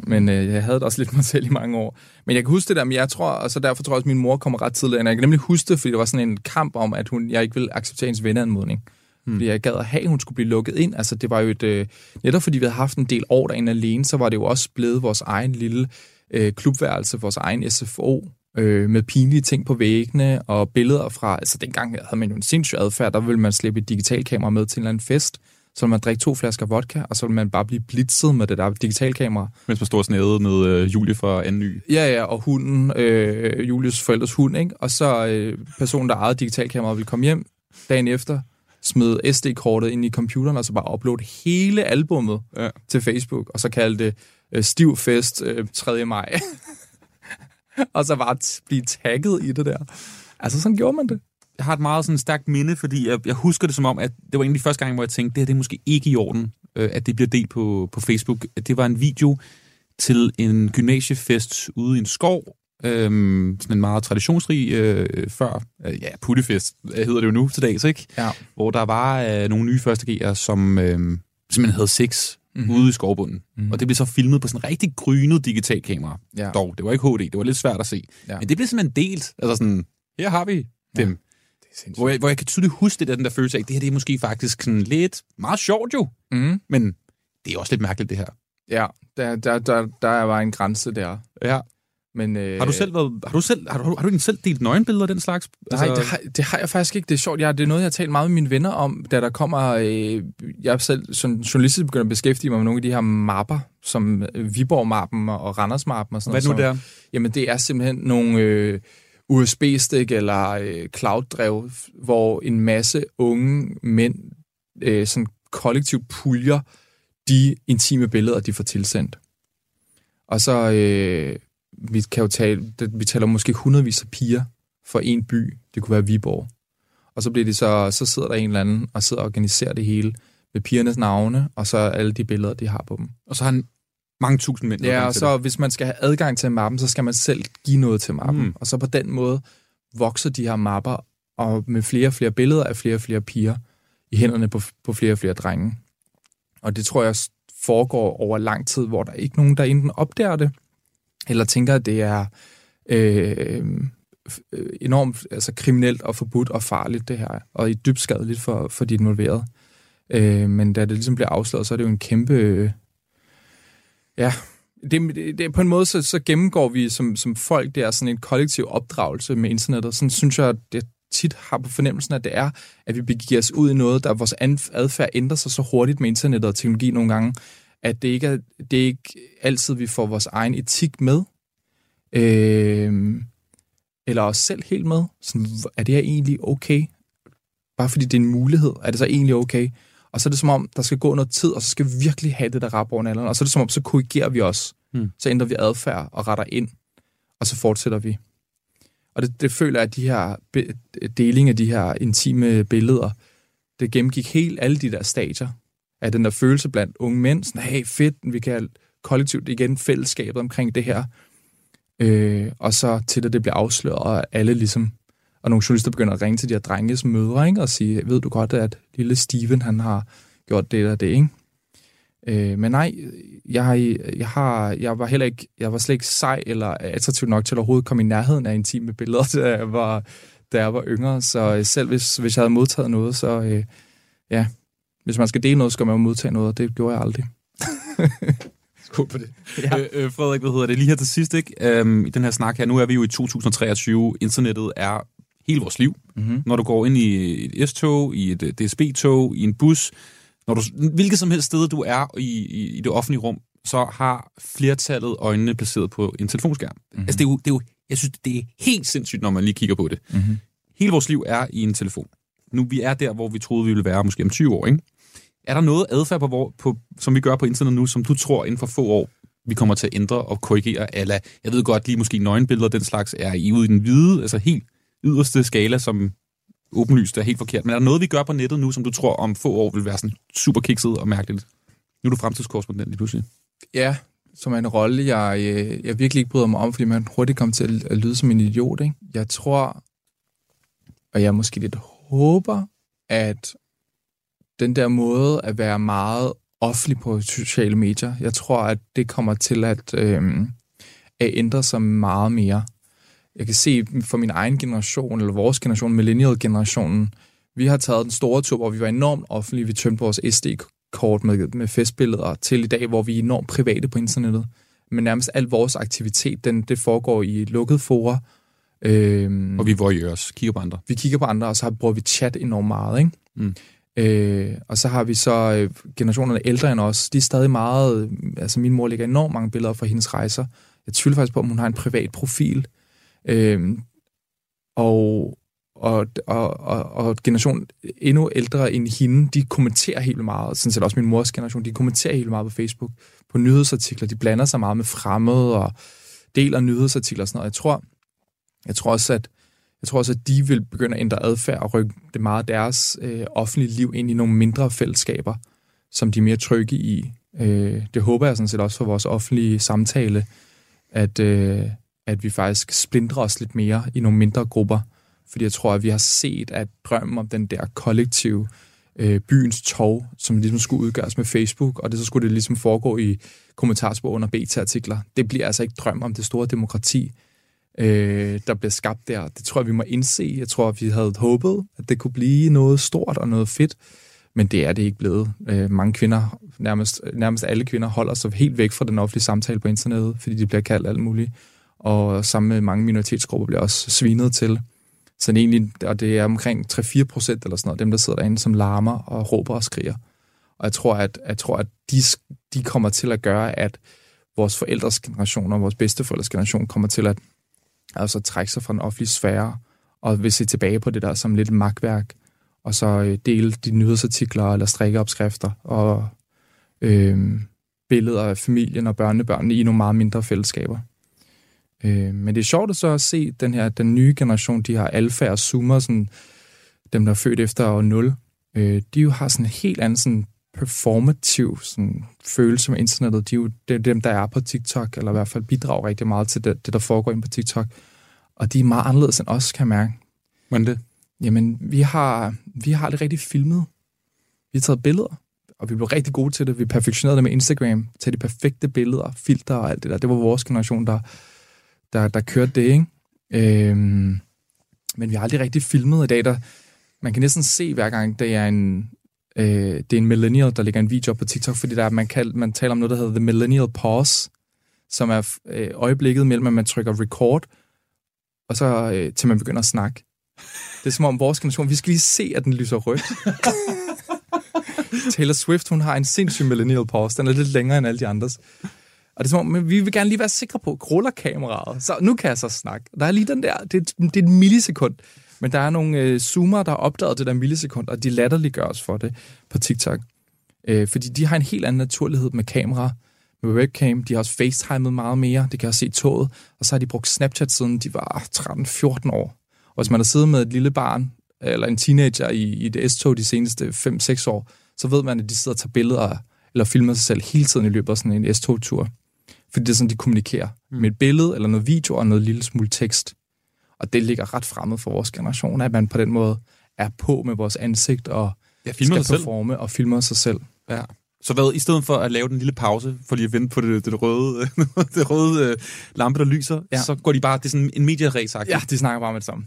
Men øh, jeg havde det også lidt mig selv i mange år. Men jeg kan huske det der, men jeg tror, og så derfor tror jeg også, at min mor kommer ret tidligt. Og jeg kan nemlig huske det, fordi det var sådan en kamp om, at hun, jeg ikke ville acceptere hendes venneanmodning. Hmm. Fordi jeg gad at have, at hun skulle blive lukket ind. Altså, det var jo et... Øh, netop fordi vi havde haft en del år derinde alene, så var det jo også blevet vores egen lille øh, klubværelse, vores egen SFO, øh, med pinlige ting på væggene og billeder fra... Altså, dengang havde man jo en sindssyg adfærd. Der ville man slippe et digitalkamera med til en eller anden fest. Så ville man drikke to flasker vodka, og så ville man bare blive blitzet med det der digitalkamera. Mens man stod snædet med øh, Julie fra anden ny. Ja, ja, og hunden, øh, Julius forældres hund, ikke? Og så øh, personen, der ejede digitalkameraet, ville komme hjem dagen efter, smide SD-kortet ind i computeren, og så bare uploade hele albummet ja. til Facebook, og så kaldte det øh, Stiv Fest øh, 3. maj. [LAUGHS] [LAUGHS] og så bare t- blive tagget i det der. Altså, sådan gjorde man det. Jeg har et meget sådan stærkt minde, fordi jeg, jeg husker det som om, at det var en af de første gange, hvor jeg tænkte, det her det er måske ikke i orden, øh, at det bliver delt på, på Facebook. Det var en video til en gymnasiefest ude i en skov, Øhm, sådan en meget traditionsrig øh, før, øh, ja, puttefest hedder det jo nu til dags, ikke? Ja. Hvor der var øh, nogle nye første G'er, som øh, simpelthen havde sex mm-hmm. ude i skovbunden. Mm-hmm. Og det blev så filmet på sådan en rigtig grynet digitalkamera. Ja. Dog, det var ikke HD, det var lidt svært at se. Ja. Men det blev simpelthen delt. Altså sådan, her har vi dem. Ja. Hvor jeg, hvor jeg kan tydeligt huske det der, den der følelse af, at det her det er måske faktisk sådan lidt meget sjovt jo. Mm. Men det er også lidt mærkeligt, det her. Ja, der, der, der, der var en grænse der. Ja. Men, øh, har du selv været, har du selv, har du, har du selv delt nøgenbilleder af den slags? Nej, det har, det har jeg faktisk ikke. Det er sjovt. Jeg, det er noget, jeg har talt meget med mine venner om, da der kommer... Øh, jeg selv som journalist begynder at beskæftige mig med nogle af de her mapper, som Viborg-mappen og Randers-mappen og sådan Hvad noget. nu der? Jamen, det er simpelthen nogle øh, USB-stik eller øh, cloud-drev, hvor en masse unge mænd øh, sådan kollektivt puljer de intime billeder, de får tilsendt. Og så... Øh, vi kan jo tale, vi taler måske hundredvis af piger for en by. Det kunne være Viborg. Og så bliver det så, så sidder der en eller anden og sidder og organiserer det hele med pigernes navne, og så alle de billeder, de har på dem. Og så har han mange tusind mænd. Ja, og så det. hvis man skal have adgang til mappen, så skal man selv give noget til mappen. Mm. Og så på den måde vokser de her mapper, og med flere og flere billeder af flere og flere piger i hænderne på, på flere og flere drenge. Og det tror jeg foregår over lang tid, hvor der er ikke nogen, der enten opdager det, eller tænker, at det er øh, øh, enormt altså, kriminelt og forbudt og farligt, det her, og i dybt skadeligt for, for de involverede. Øh, men da det ligesom bliver afsløret, så er det jo en kæmpe... Øh, ja, det, det, det, på en måde, så, så gennemgår vi som, som folk, det er sådan en kollektiv opdragelse med internettet. Sådan synes jeg, at det tit har på fornemmelsen, at det er, at vi begiver os ud i noget, der vores adfærd ændrer sig så hurtigt med internettet og teknologi nogle gange, at det ikke er, det er ikke altid, vi får vores egen etik med, øh, eller os selv helt med. Sådan, er det her egentlig okay? Bare fordi det er en mulighed, er det så egentlig okay? Og så er det som om, der skal gå noget tid, og så skal vi virkelig have det der rap over og så er det som om, så korrigerer vi os. Hmm. Så ændrer vi adfærd og retter ind, og så fortsætter vi. Og det, det føler jeg, at de her deling af de her intime billeder, det gennemgik helt alle de der stadier af den der følelse blandt unge mænd. Sådan, hey, fedt, vi kan kollektivt igen fællesskabet omkring det her. Øh, og så til at det bliver afsløret, og alle ligesom, og nogle journalister begynder at ringe til de her drenges mødre, ikke? og sige, ved du godt, at lille Steven, han har gjort det og det, ikke? Øh, men nej, jeg, jeg, har, jeg var heller ikke, jeg var slet ikke sej eller attraktiv nok til at overhovedet komme i nærheden af intime billeder, [LAUGHS] da jeg var, da jeg var yngre. Så øh, selv hvis, hvis jeg havde modtaget noget, så øh, ja, hvis man skal dele noget, skal man jo modtage noget, og det gjorde jeg aldrig. [LAUGHS] Skål på det. Ja. Øh, øh, Frederik, hvad hedder det? Lige her til sidst, ikke? Øhm, I den her snak her, nu er vi jo i 2023. Internettet er hele vores liv. Mhm. Når du går ind i et S-tog, i et øh, DSB-tog, i en bus, når du, hvilket som helst sted du er i, i, i det offentlige rum, så har flertallet øjnene placeret på en telefonskærm. Mhm. Mm-hmm. Altså det er, jo, det er jo, jeg synes, det er helt sindssygt, når man lige kigger på det. Mhm. Hele vores liv er i en telefon. Nu vi er der, hvor vi troede, vi ville være måske om 20 år, ikke? Er der noget adfærd, på, hvor, på, som vi gør på internet nu, som du tror inden for få år, vi kommer til at ændre og korrigere? Eller, jeg ved godt, lige måske nøgenbilleder og den slags er i ude i den hvide, altså helt yderste skala, som åbenlyst er helt forkert. Men er der noget, vi gør på nettet nu, som du tror om få år vil være sådan super kikset og mærkeligt? Nu er du fremtidskorrespondent lige pludselig. Ja, som er en rolle, jeg, øh, jeg virkelig ikke bryder mig om, fordi man hurtigt kommer til at, lyde som en idiot. Ikke? Jeg tror, og jeg måske lidt håber, at den der måde at være meget offentlig på sociale medier, jeg tror, at det kommer til at, øh, at ændre sig meget mere. Jeg kan se for min egen generation, eller vores generation, millennial-generationen, vi har taget den store tur, hvor vi var enormt offentlige. Vi tømte vores SD-kort med, med festbilleder til i dag, hvor vi er enormt private på internettet. Men nærmest al vores aktivitet, den, det foregår i lukket fora. Øhm, Og vi voyeurs, kigger på andre. vi kigger på andre, og så bruger vi chat enormt meget, ikke? Mm. Øh, og så har vi så øh, generationerne ældre end os. De er stadig meget... Altså, min mor lægger enormt mange billeder fra hendes rejser. Jeg tvivler faktisk på, om hun har en privat profil. Øh, og, og, og, og, og generation endnu ældre end hende, de kommenterer helt meget. Sådan set også min mors generation, de kommenterer helt meget på Facebook. På nyhedsartikler. De blander sig meget med fremmede og deler nyhedsartikler og sådan noget. Jeg tror, jeg tror også, at jeg tror også, at de vil begynde at ændre adfærd og rykke det meget af deres øh, offentlige liv ind i nogle mindre fællesskaber, som de er mere trygge i. Øh, det håber jeg sådan set også for vores offentlige samtale, at, øh, at vi faktisk splindrer os lidt mere i nogle mindre grupper. Fordi jeg tror, at vi har set, at drømmen om den der kollektive øh, byens tog, som ligesom skulle udgøres med Facebook, og det så skulle det ligesom foregå i kommentarspor under beta-artikler. Det bliver altså ikke drøm om det store demokrati, øh, der bliver skabt der. Det tror jeg, vi må indse. Jeg tror, vi havde håbet, at det kunne blive noget stort og noget fedt, men det er det ikke blevet. Øh, mange kvinder, nærmest, nærmest alle kvinder, holder sig helt væk fra den offentlige samtale på internettet, fordi de bliver kaldt alt muligt. Og sammen med mange minoritetsgrupper bliver også svinet til. Så det er egentlig, og det er omkring 3-4 procent eller sådan noget, dem der sidder derinde, som larmer og råber og skriger. Og jeg tror, at, jeg tror, at de, de kommer til at gøre, at vores forældres generation og vores bedsteforældres generation kommer til at altså trække sig fra den offentlige sfære, og vil se tilbage på det der som lidt magtværk, og så øh, dele de nyhedsartikler eller strikkeopskrifter og øh, billeder af familien og børnebørnene i nogle meget mindre fællesskaber. Øh, men det er sjovt at så at se den her den nye generation, de har alfa og zoomer, sådan, dem der er født efter år 0, øh, de jo har sådan en helt anden sådan performativ sådan, følelse med internettet. De er jo det er dem, der er på TikTok, eller i hvert fald bidrager rigtig meget til det, det der foregår ind på TikTok. Og de er meget anderledes end os, kan jeg mærke. Hvordan det? Jamen, vi har, vi har det rigtig filmet. Vi har taget billeder, og vi blev rigtig gode til det. Vi perfektionerede det med Instagram, til de perfekte billeder, filter og alt det der. Det var vores generation, der, der, der kørte det, ikke? Øhm, men vi har aldrig rigtig filmet i dag, der man kan næsten se hver gang, det er en, øh, det er en millennial, der lægger en video op på TikTok, fordi der, er- man, kan, man taler om noget, der hedder the millennial pause, som er øh, øjeblikket mellem, at man trykker record, og så øh, til man begynder at snakke. Det er som om vores generation, vi skal lige se, at den lyser rødt. [LAUGHS] Taylor Swift, hun har en sindssyg millennial pause. Den er lidt længere end alle de andres. Og det er som om, men vi vil gerne lige være sikre på, ruller kameraet. Så nu kan jeg så snakke. Der er lige den der, det, er- det er et millisekund. Men der er nogle øh, zoomer, der har opdaget det der millisekund, og de latterliggør os for det på TikTok. Øh, fordi de har en helt anden naturlighed med kamera, med webcam. De har også facetimet meget mere. Det kan også se toget. Og så har de brugt Snapchat siden de var 13-14 år. Og hvis man har siddet med et lille barn, eller en teenager i, i et S-tog de seneste 5-6 år, så ved man, at de sidder og tager billeder, eller filmer sig selv hele tiden i løbet af sådan en S-tog-tur. Fordi det er sådan, de kommunikerer. Mm. Med et billede, eller noget video, og noget lille smule tekst. Og det ligger ret fremmed for vores generation, at man på den måde er på med vores ansigt, og Ja, filmer skal sig selv. performe, og filmer sig selv. Ja. Så hvad, i stedet for at lave den lille pause, for lige at vente på det, det røde, [LAUGHS] det røde øh, lampe, der lyser. Ja. så går de bare, det er sådan en medieræs Ja, de snakker bare med det samme.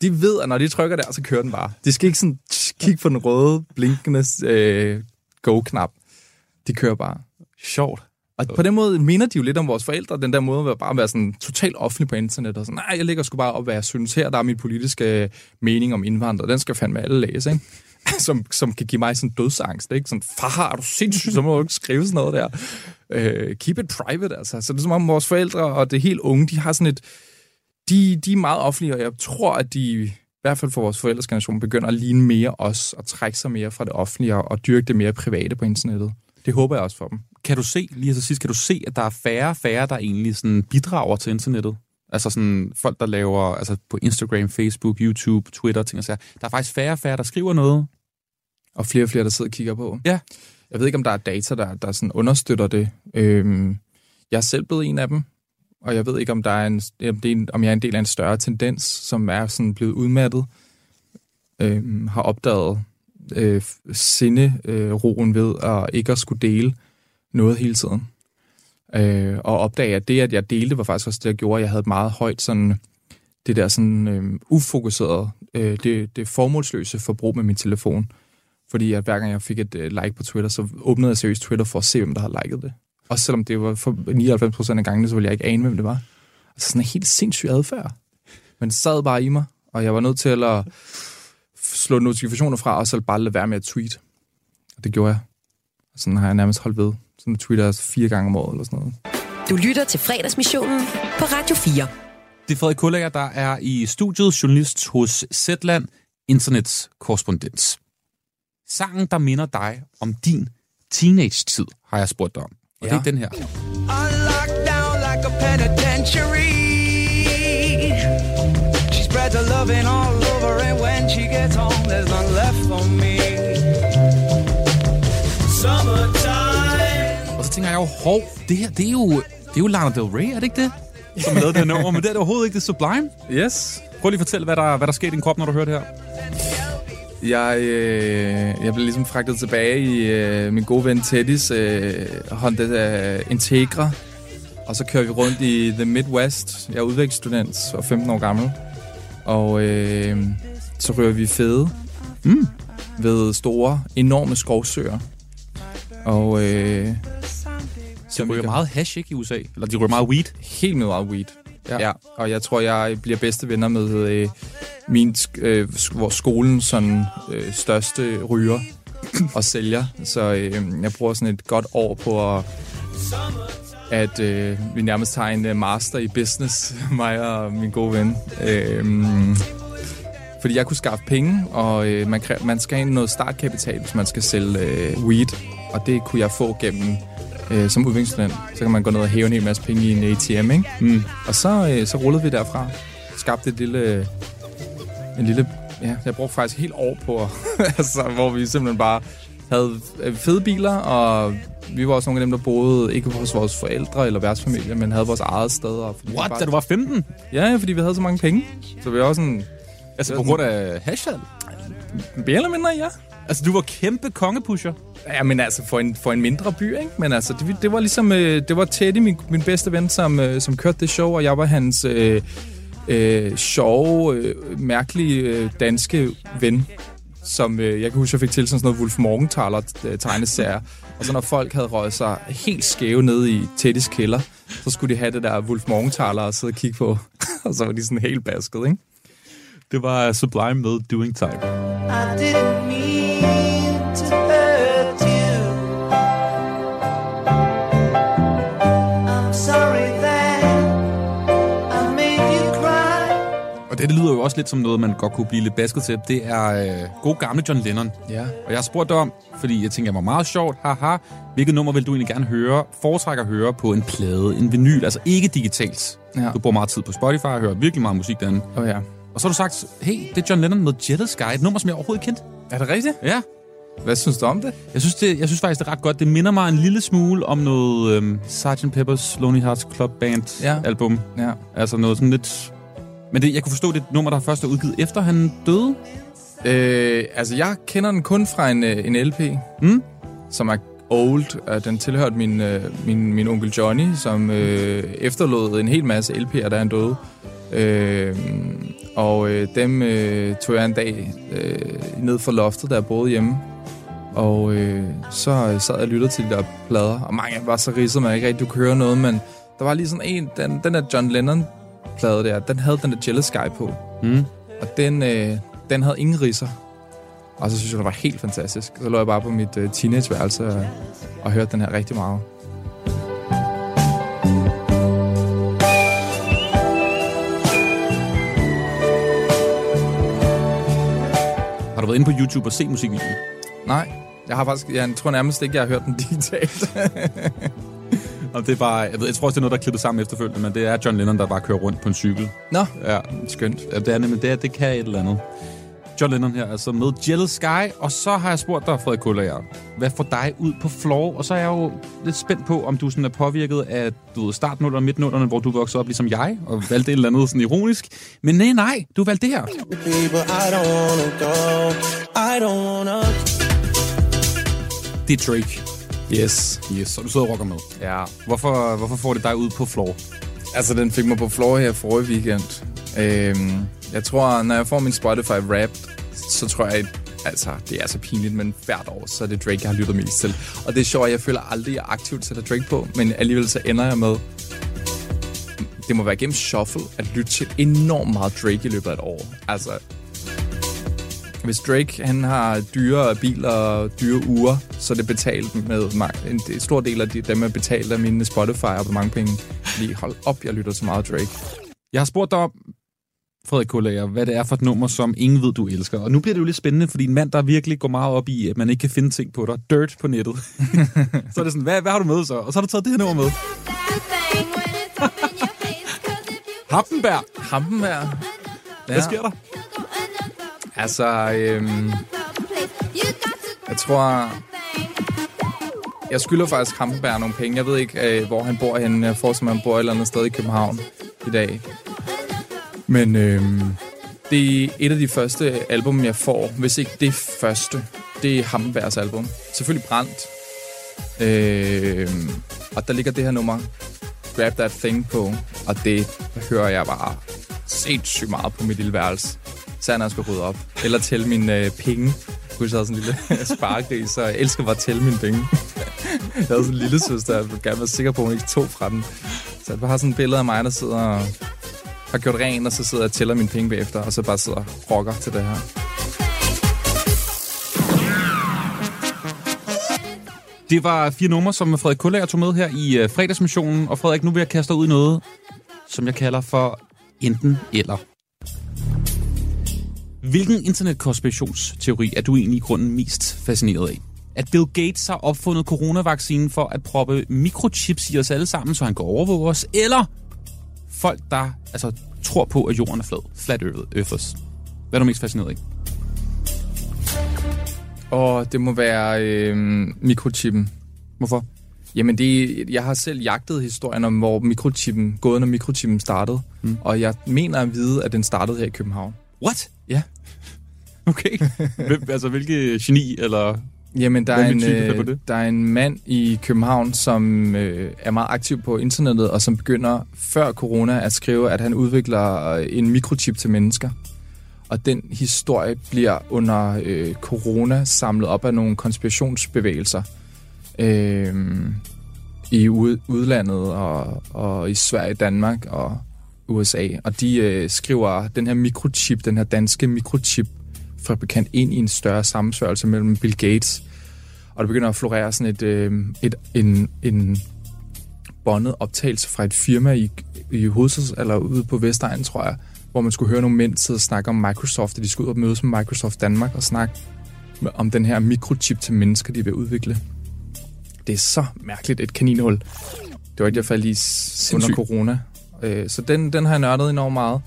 De ved, at når de trykker der, så kører den bare. De skal ikke sådan kigge på den røde, blinkende øh, go-knap. De kører bare. Sjovt. Og på den måde minder de jo lidt om vores forældre, den der måde at bare være sådan totalt offentlig på internet, og sådan, nej, jeg lægger sgu bare op, hvad jeg synes her, der er min politiske mening om indvandrere, den skal fandme alle læse, ikke? [LAUGHS] som, som kan give mig sådan dødsangst, ikke? Sådan, far, er du sindssygt, så må du ikke skrive sådan noget der. Øh, keep it private, altså. Så det er som om vores forældre og det helt unge, de har sådan et, de, de er meget offentlige, og jeg tror, at de, i hvert fald for vores forældres generation, begynder at ligne mere os, og trække sig mere fra det offentlige, og, og dyrke det mere private på internettet. Det håber jeg også for dem. Kan du se, lige til sidst, kan du se, at der er færre og færre, der egentlig sådan bidrager til internettet? Altså sådan folk, der laver altså på Instagram, Facebook, YouTube, Twitter, ting og sager. Der er faktisk færre og færre, der skriver noget. Og flere og flere, der sidder og kigger på. Ja. Jeg ved ikke, om der er data, der, der sådan understøtter det. Øhm, jeg er selv blevet en af dem, og jeg ved ikke, om, der er en, om, det er en, om jeg er en del af en større tendens, som er sådan blevet udmattet. Øhm, har opdaget øh, sinderoen øh, ved at ikke at skulle dele noget hele tiden. Øh, og opdage, at det, at jeg delte, var faktisk også det, jeg gjorde, at jeg havde et meget højt sådan, det der sådan øh, ufokuseret, øh, det, det formålsløse forbrug med min telefon. Fordi at hver gang jeg fik et øh, like på Twitter, så åbnede jeg seriøst Twitter for at se, hvem der havde liket det. Og selvom det var for 99 procent af gangene, så ville jeg ikke ane, hvem det var. Altså sådan en helt sindssyg adfærd. Men det sad bare i mig, og jeg var nødt til at slå notifikationer fra, og så bare lade være med at tweet. Og det gjorde jeg. Sådan har jeg nærmest holdt ved. Sådan tweeter jeg fire gange om året eller sådan noget. Du lytter til fredagsmissionen på Radio 4. Det er Frederik Kullager, der er i studiet, journalist hos Zetland, internets korrespondent. Sangen, der minder dig om din teenage-tid, har jeg spurgt dig om. Og ja. det er den her. like a penitentiary. She spreads her loving all over, and when she gets home, there's none left for me. Og så tænker jeg jo, hov, det her, det er jo, det er jo Lana Del Rey, er det ikke det? Som lavede det her nummer, men det er det overhovedet ikke det Sublime. Yes. Prøv lige at fortælle, hvad der, hvad der skete i din krop, når du hører det her. Jeg, øh, jeg blev ligesom fragtet tilbage i øh, min gode ven Teddys øh, Honda øh, Integra. Og så kører vi rundt i The Midwest. Jeg er udvekstsstudent og 15 år gammel. Og øh, så rører vi fede mm. ved store, enorme skovsøer. Og... Øh, så ryger meget hash, ikke, i USA? Eller de ryger meget weed? Helt meget weed. Ja. ja. Og jeg tror, jeg bliver bedste venner med øh, min, øh, vores skolen sådan, øh, største ryger [CLEARS THROAT] og sælger. Så øh, jeg bruger sådan et godt år på at at øh, vi nærmest tager en uh, master i business, [LAUGHS] mig og min gode ven. Øh, fordi jeg kunne skaffe penge, og øh, man, man skal have noget startkapital, hvis man skal sælge øh, weed. Og det kunne jeg få gennem øh, som udviklingsstudent. Så kan man gå ned og hæve en hel masse penge i en ATM, ikke? Mm. Og så, øh, så rullede vi derfra. Skabte et lille... En lille ja, jeg brugte faktisk helt år på, [LAUGHS] altså, hvor vi simpelthen bare havde øh, fede biler, og vi var også nogle af dem, der boede ikke hos vores forældre eller værtsfamilie, men havde vores eget sted. Og fordi What? Bare... Da du var 15? Ja, fordi vi havde så mange penge. Så vi var også sådan... Altså på grund af hashtag? Mere eller mindre, ja. Altså, du var kæmpe kongepusher? Ja, men altså, for en, for en mindre by, ikke? Men altså, det, det var ligesom... Øh, det var Teddy, min, min bedste ven, som, øh, som kørte det show, og jeg var hans øh, øh, sjove, øh, mærkelige øh, danske ven som øh, jeg kan huske, jeg fik til sådan noget Wolf Morgenthaler øh, tegneserie. Og så når folk havde røget sig helt skæve ned i Teddys kælder, så skulle de have det der Wolf Morgenthaler og sidde og kigge på. [LAUGHS] og så var de sådan helt basket, ikke? Det var Sublime med Doing Time. I didn't mean det, lyder jo også lidt som noget, man godt kunne blive lidt basket til. Det er øh, god gamle John Lennon. Ja. Og jeg har spurgt dig om, fordi jeg tænker, det var meget sjovt, haha, hvilket nummer vil du egentlig gerne høre, foretrækker at høre på en plade, en vinyl, altså ikke digitalt. Ja. Du bruger meget tid på Spotify og hører virkelig meget musik derinde. Oh, ja. Og så har du sagt, hey, det er John Lennon med Jealous Guy, et nummer, som jeg overhovedet kendte. Er det rigtigt? Ja. Hvad synes du om det? Jeg synes, det, jeg synes faktisk, det er ret godt. Det minder mig en lille smule om noget øhm, Sgt. Pepper's Lonely Hearts Club Band ja. album. Ja. Altså noget sådan lidt... Men det, jeg kunne forstå, det er et nummer, der først er udgivet efter han døde. Øh, altså, jeg kender den kun fra en, en LP, mm? som er old. Den tilhørte min, min, min onkel Johnny, som øh, efterlod en hel masse LP'er, da han døde. Øh, og øh, dem øh, tog jeg en dag øh, ned fra loftet, der jeg boede hjemme. Og øh, så sad jeg og lyttede til de der plader, og mange var så ridset, man ikke rigtig kunne høre noget, men der var lige sådan en, den, den der John Lennon-plade der, den havde den der Jealous Sky på. Mm. Og den, øh, den havde ingen ridser. Og så synes jeg, det var helt fantastisk. Så lå jeg bare på mit øh, teenageværelse og, og hørte den her rigtig meget. Har du været inde på YouTube og set musikvideoen? Nej, jeg har faktisk, jeg tror nærmest ikke, jeg har hørt den [LAUGHS] digitalt. Og det er bare, jeg, ved, jeg tror også, det er noget, der er klippet sammen efterfølgende, men det er John Lennon, der bare kører rundt på en cykel. Nå, ja. skønt. Ja, det er nemlig det, det kan et eller andet. John Lennon her, altså med Jealous Sky, og så har jeg spurgt dig, Frederik Kullager, hvad får dig ud på floor? Og så er jeg jo lidt spændt på, om du sådan er påvirket af du ved, startnullerne og midtnullerne, hvor du voksede op ligesom jeg, og valgte et eller andet sådan ironisk. Men nej, nej, du valgte det her. Det er Drake. Yes. Yes, og du sidder og rocker med. Ja. Hvorfor, hvorfor får det dig ud på floor? Altså, den fik mig på floor her forrige weekend. Øhm, jeg tror, når jeg får min Spotify Wrapped, så tror jeg, altså, det er så pinligt, men hvert år, så er det Drake, jeg har lyttet mest til. Og det er sjovt, jeg føler aldrig, jeg aktivt sætter Drake på, men alligevel så ender jeg med, det må være gennem shuffle, at lytte til enormt meget Drake i løbet af et år. Altså, hvis Drake han har dyre biler og dyre uger, så er det betalt med en stor del af de, dem er betalt af mine Spotify og mange penge. Fordi hold op, jeg lytter så meget Drake. Jeg har spurgt dig om, Frederik Kullager, hvad det er for et nummer, som ingen ved, du elsker. Og nu bliver det jo lidt spændende, fordi en mand, der virkelig går meget op i, at man ikke kan finde ting på dig, dirt på nettet. [LAUGHS] så er det sådan, hvad, hvad har du med så? Og så har du taget det her nummer med. Hampenberg. Hampenberg. Ja. Hvad sker der? Altså, øhm, jeg tror, jeg skylder faktisk Hampenberg nogle penge. Jeg ved ikke, øh, hvor han bor henne. Jeg forestiller mig, han bor et eller andet sted i København i dag. Men øh, det er et af de første album, jeg får. Hvis ikke det første. Det er Hammerbergs album. Selvfølgelig Brændt. Øh, og der ligger det her nummer, Grab That Thing på. Og det hører jeg bare sindssygt meget på mit lille værelse. Så når jeg skal rydde op. Eller tælle mine øh, penge. Jeg havde sådan en lille [LAUGHS] sparegris, så jeg elsker bare at tælle mine penge. jeg havde sådan en lille søster, jeg ville gerne være sikker på, at hun ikke tog fra den. Så jeg bare har sådan et billede af mig, der sidder og har gjort ren, og så sidder jeg og tæller mine penge bagefter, og så bare sidder og rocker til det her. Det var fire numre, som Frederik Kullager tog med her i øh, fredagsmissionen. Og Frederik, nu vil jeg kaste ud i noget, som jeg kalder for enten eller. Hvilken internetkonspirationsteori er du egentlig i grunden mest fascineret af? At Bill Gates har opfundet coronavaccinen for at proppe mikrochips i os alle sammen, så han kan overvåge os? Eller folk, der altså, tror på, at jorden er flad? Flat earthers. Hvad er du mest fascineret af? Og det må være øh, mikrochippen. Hvorfor? Jamen, det, jeg har selv jagtet historien om, hvor mikrochippen, gået når mikrochippen startede. Mm. Og jeg mener at vide, at den startede her i København. What? Ja. [LAUGHS] Okay. Hvem, altså, hvilke geni, eller... Jamen, der er, en, øh, der er en mand i København, som øh, er meget aktiv på internettet, og som begynder før corona at skrive, at han udvikler øh, en mikrochip til mennesker. Og den historie bliver under øh, corona samlet op af nogle konspirationsbevægelser øh, i ud, udlandet og, og i Sverige, Danmark og USA. Og de øh, skriver den her mikrochip, den her danske mikrochip, fabrikant ind i en større sammensvørgelse mellem Bill Gates. Og der begynder at florere sådan et, øh, et, en, en båndet optagelse fra et firma i, i hovedsats, eller ude på Vestegnen, tror jeg, hvor man skulle høre nogle mænd sidde og snakke om Microsoft, og de skulle ud og mødes med Microsoft Danmark og snakke om den her mikrochip til mennesker, de vil udvikle. Det er så mærkeligt et kaninhul. Det var i hvert fald lige under corona. Øh, så den, den har jeg nørdet enormt meget.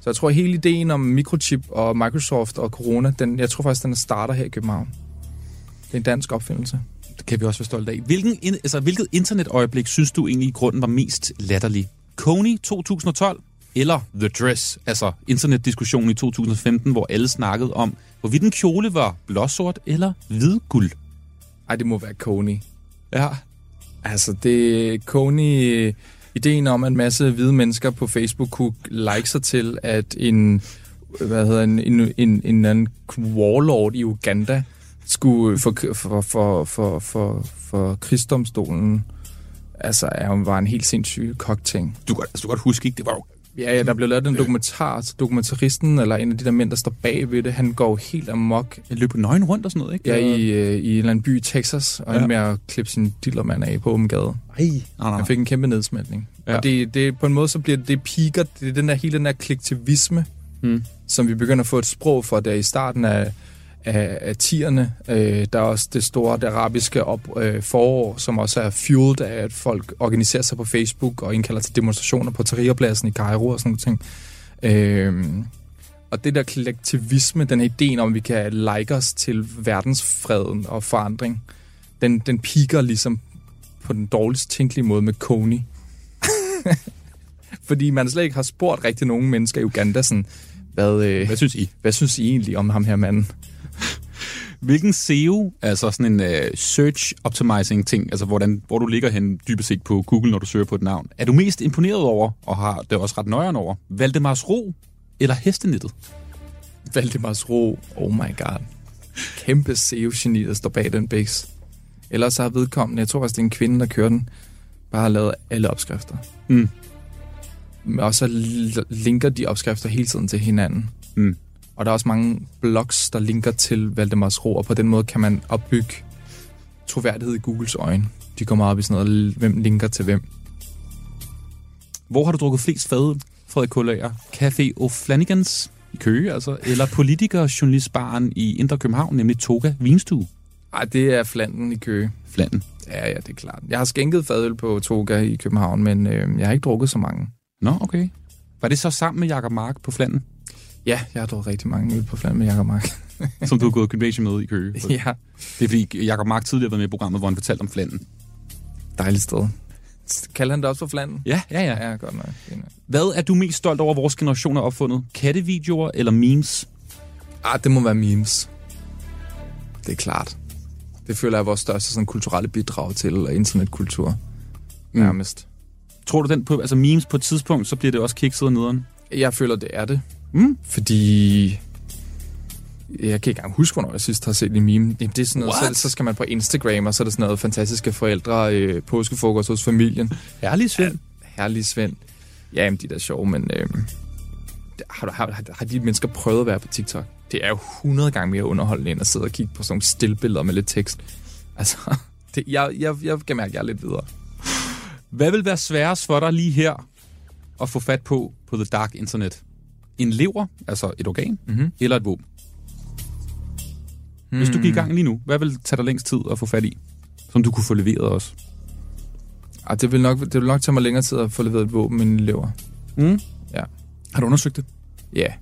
Så jeg tror, at hele ideen om mikrochip og Microsoft og corona, den, jeg tror faktisk, den starter her i København. Det er en dansk opfindelse. Det kan vi også være stolte af. Hvilken, altså, hvilket internetøjeblik synes du egentlig i grunden var mest latterlig? Kony 2012 eller The Dress, altså internetdiskussionen i 2015, hvor alle snakkede om, hvorvidt en kjole var blåsort eller hvidguld? Ej, det må være Kony. Ja. Altså, det Kony... Ideen om, at en masse hvide mennesker på Facebook kunne like sig til, at en, hvad hedder en, en, en, en anden warlord i Uganda skulle for, for, for, for, for, for krigsdomstolen, altså er hun var en helt sindssyg kokting. Du kan, altså, du godt huske, ikke? Det var jo Ja, ja, der blev lavet en dokumentar, så dokumentaristen, eller en af de der mænd, der står bag ved det, han går helt amok. Jeg løb nøgen rundt og sådan noget, ikke? Ja, i, øh, i en eller anden by i Texas, og ja. han med at klippe sin dillermand af på åben gade. Ej. Nej, nej. Han fik en kæmpe nedsmætning. Ja. Og det, det, på en måde, så bliver det, det piker, det er den der, hele den der kollektivisme, Mm. som vi begynder at få et sprog for der i starten af, af, af tierne. Øh, der er også det store det arabiske op, øh, forår, som også er fueled af, at folk organiserer sig på Facebook og indkalder til demonstrationer på Tahrirpladsen i Cairo og sådan noget ting. Øh, og det der kollektivisme, den ideen om, at vi kan like os til verdensfreden og forandring, den, den piker ligesom på den dårligst tænkelige måde med Kony. [LAUGHS] Fordi man slet ikke har spurgt rigtig nogen mennesker i Uganda sådan, hvad, øh, Hvad synes I? hvad synes I egentlig om ham her manden? [LAUGHS] Hvilken SEO, altså sådan en uh, search optimizing ting, altså hvordan, hvor du ligger hen dybest set på Google, når du søger på et navn, er du mest imponeret over, og har det også ret nøjeren over, Valdemars Ro eller Hestenettet? Valdemars Ro, oh my god. Kæmpe SEO-geni, der står bag den base. Ellers har vedkommende, jeg tror faktisk, det er en kvinde, der kører den, bare har lavet alle opskrifter. Mm. Og så linker de opskrifter hele tiden til hinanden. Mm. Og der er også mange blogs, der linker til Valdemars Ro, og på den måde kan man opbygge troværdighed i Googles øjne. De går meget op i sådan noget, hvem linker til hvem. Hvor har du drukket flest fad, Frederik Kullager? Café O'Flanigans i Køge, altså, eller politiker-journalistbaren i Indre København, nemlig Toga Vinstue? Ej, det er Flanden i Køge. Flanden. Ja, ja, det er klart. Jeg har skænket fadøl på Toga i København, men øh, jeg har ikke drukket så mange. Nå, okay. Var det så sammen med Jakob Mark på Flanden, Ja, jeg har drukket rigtig mange øl på Flanden med Jacob Mark. som du har gået gymnasium med i Køge? [LAUGHS] ja, Det er fordi Jakob Mark tidligere har været med i programmet, hvor han fortalte om Flanden. dejligt sted. Kalder han det også for Flanden? Ja, ja, ja. Ja, godt nok. Hvad er du mest stolt over, vores generation har opfundet? Kattevideoer eller memes? Ah, det må være memes. Det er klart. Det føler jeg er vores største sådan, kulturelle bidrag til internetkultur. Mm. Nærmest. Tror du den på, altså memes på et tidspunkt, så bliver det også kikset og nederen? Jeg føler, det er det. Mm. Fordi... Jeg kan ikke engang huske, hvornår jeg sidst har set en meme. Jamen, det er sådan noget, What? så, så, skal man på Instagram, og så er der sådan noget fantastiske forældre, øh, påskefrokost hos familien. Herlig Svend. Ja, herlig Svend. Ja, jamen, de er da sjove, men øh, har, har, har de mennesker prøvet at være på TikTok? Det er jo 100 gange mere underholdende, end at sidde og kigge på sådan nogle stillbilleder med lidt tekst. Altså, [LAUGHS] det, jeg, jeg, jeg kan mærke, at jeg er lidt videre. Hvad vil være sværest for dig lige her at få fat på på the dark internet? En lever, altså et organ, Mhm. eller et våben? Hvis du gik i gang lige nu, hvad vil tage dig længst tid at få fat i? Som du kunne få leveret også. Ah, det, vil nok, det vil nok tage mig længere tid at få leveret et våben end en lever. Mm. Ja. Har du undersøgt det? Ja. [LAUGHS]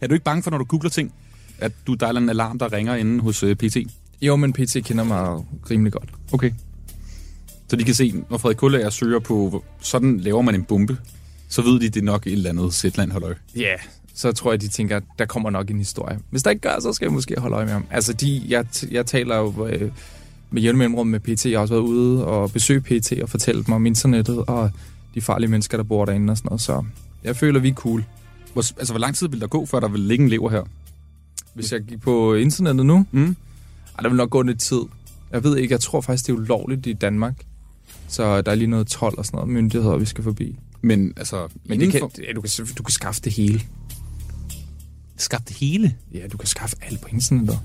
Er du ikke bange for, når du googler ting, at du der er en alarm, der ringer inde hos uh, PT? Jo, men PT kender mig rimelig godt. Okay. Så de kan se, når Frederik Kullager søger på, sådan laver man en bombe, så ved de, det er nok et eller andet Zetland halløj. Ja, yeah. så tror jeg, de tænker, der kommer nok en historie. Hvis der ikke gør, så skal jeg måske holde øje med ham. Altså, de, jeg, jeg taler jo øh, med jævne mellemrum med PT. Jeg har også været ude og besøge PT og fortælle dem om internettet og de farlige mennesker, der bor derinde og sådan noget. Så jeg føler, vi er cool. Hvor, altså, hvor lang tid vil der gå, før der vil ligge en lever her? Hvis jeg gik på internettet nu, Mm. ej, der vil nok gå lidt tid. Jeg ved ikke, jeg tror faktisk, det er ulovligt i Danmark. Så der er lige noget 12 og sådan noget myndigheder, vi skal forbi. Men altså, Men det kan, indenfor- ja, du, kan, du kan skaffe det hele. Skaffe det hele? Ja, du kan skaffe alt på internettet.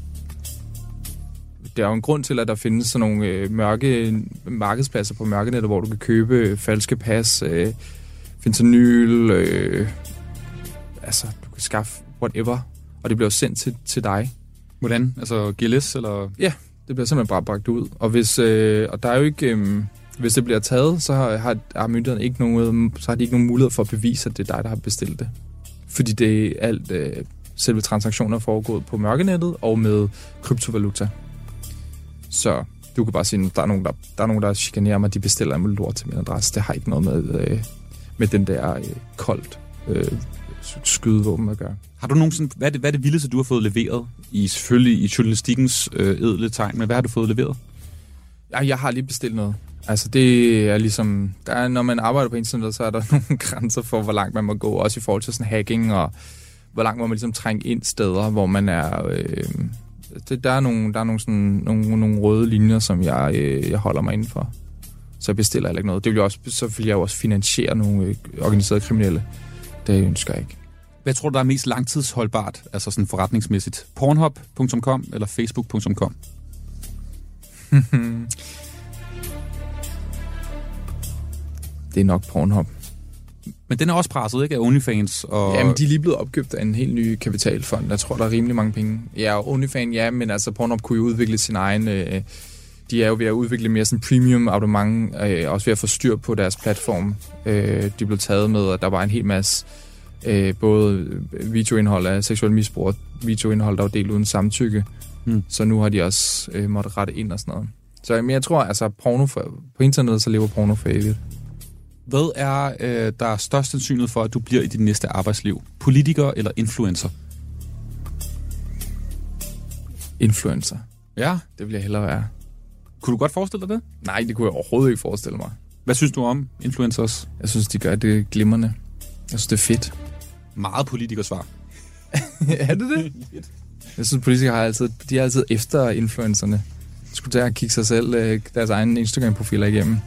Der er jo en grund til, at der findes sådan nogle øh, mørke markedspladser på mørkenettet, hvor du kan købe øh, falske pas, øh, fentanyl, øh, altså du kan skaffe whatever, og det bliver sendt til, til dig. Hvordan? Altså GLS, eller? Ja, det bliver simpelthen bare bragt ud. Og hvis, øh, og der er jo ikke, øh, hvis det bliver taget, så har, har, har myndighederne ikke nogen, så har de ikke nogen mulighed for at bevise, at det er dig, der har bestilt det. Fordi det er alt, øh, selve transaktioner er foregået på mørkenettet og med kryptovaluta. Så du kan bare sige, at der er nogen, der, der, er nogen, der chikanerer mig, de bestiller en lort til min adresse. Det har ikke noget med, øh, med den der øh, koldt øh, skydevåben at gøre. Har du nogensinde, hvad er det, hvad er det vildeste, du har fået leveret? I selvfølgelig i journalistikkens øh, edle tegn, men hvad har du fået leveret? Ja, jeg har lige bestilt noget. Altså det er ligesom, der er, når man arbejder på internettet, så er der [LAUGHS] nogle grænser for, hvor langt man må gå, også i forhold til sådan hacking og hvor langt må man ligesom trænge ind steder, hvor man er... Øh, det, der er nogle, der er nogle, sådan, nogle, nogle røde linjer, som jeg, øh, jeg holder mig indenfor. Så jeg bestiller heller ikke noget. Det vil jeg også, så vil jeg jo også finansiere nogle øh, organiserede kriminelle. Det ønsker jeg ikke. Hvad tror du, der er mest langtidsholdbart, altså sådan forretningsmæssigt? Pornhub.com eller Facebook.com? [LAUGHS] det er nok Pornhub. Men den er også presset, ikke? Af OnlyFans og... Jamen, de er lige blevet opkøbt af en helt ny kapitalfond. Jeg tror, der er rimelig mange penge. Ja, og OnlyFans, ja, men altså Pornhub kunne jo udvikle sin egen... Øh, de er jo ved at udvikle mere sådan premium abonnement, øh, også ved at få styr på deres platform. Øh, de blev taget med, at der var en hel masse øh, både videoindhold af seksuel misbrug og videoindhold, der var delt uden samtykke. Mm. Så nu har de også øh, måttet rette ind og sådan noget. Så men jeg tror, altså porno for, på internettet, så lever porno for evigt. Hvad er øh, der er størst sandsynlighed for, at du bliver i dit næste arbejdsliv? Politiker eller influencer? Influencer. Ja? Det vil jeg hellere være. Kunne du godt forestille dig det? Nej, det kunne jeg overhovedet ikke forestille mig. Hvad synes du om influencers? Jeg synes, de gør det glimrende. Jeg synes, det er fedt. Meget politikersvar. [LAUGHS] er det det? jeg synes, politikere har altid, de er altid efter influencerne. De skulle at kigge sig selv, øh, deres egne Instagram-profiler igennem.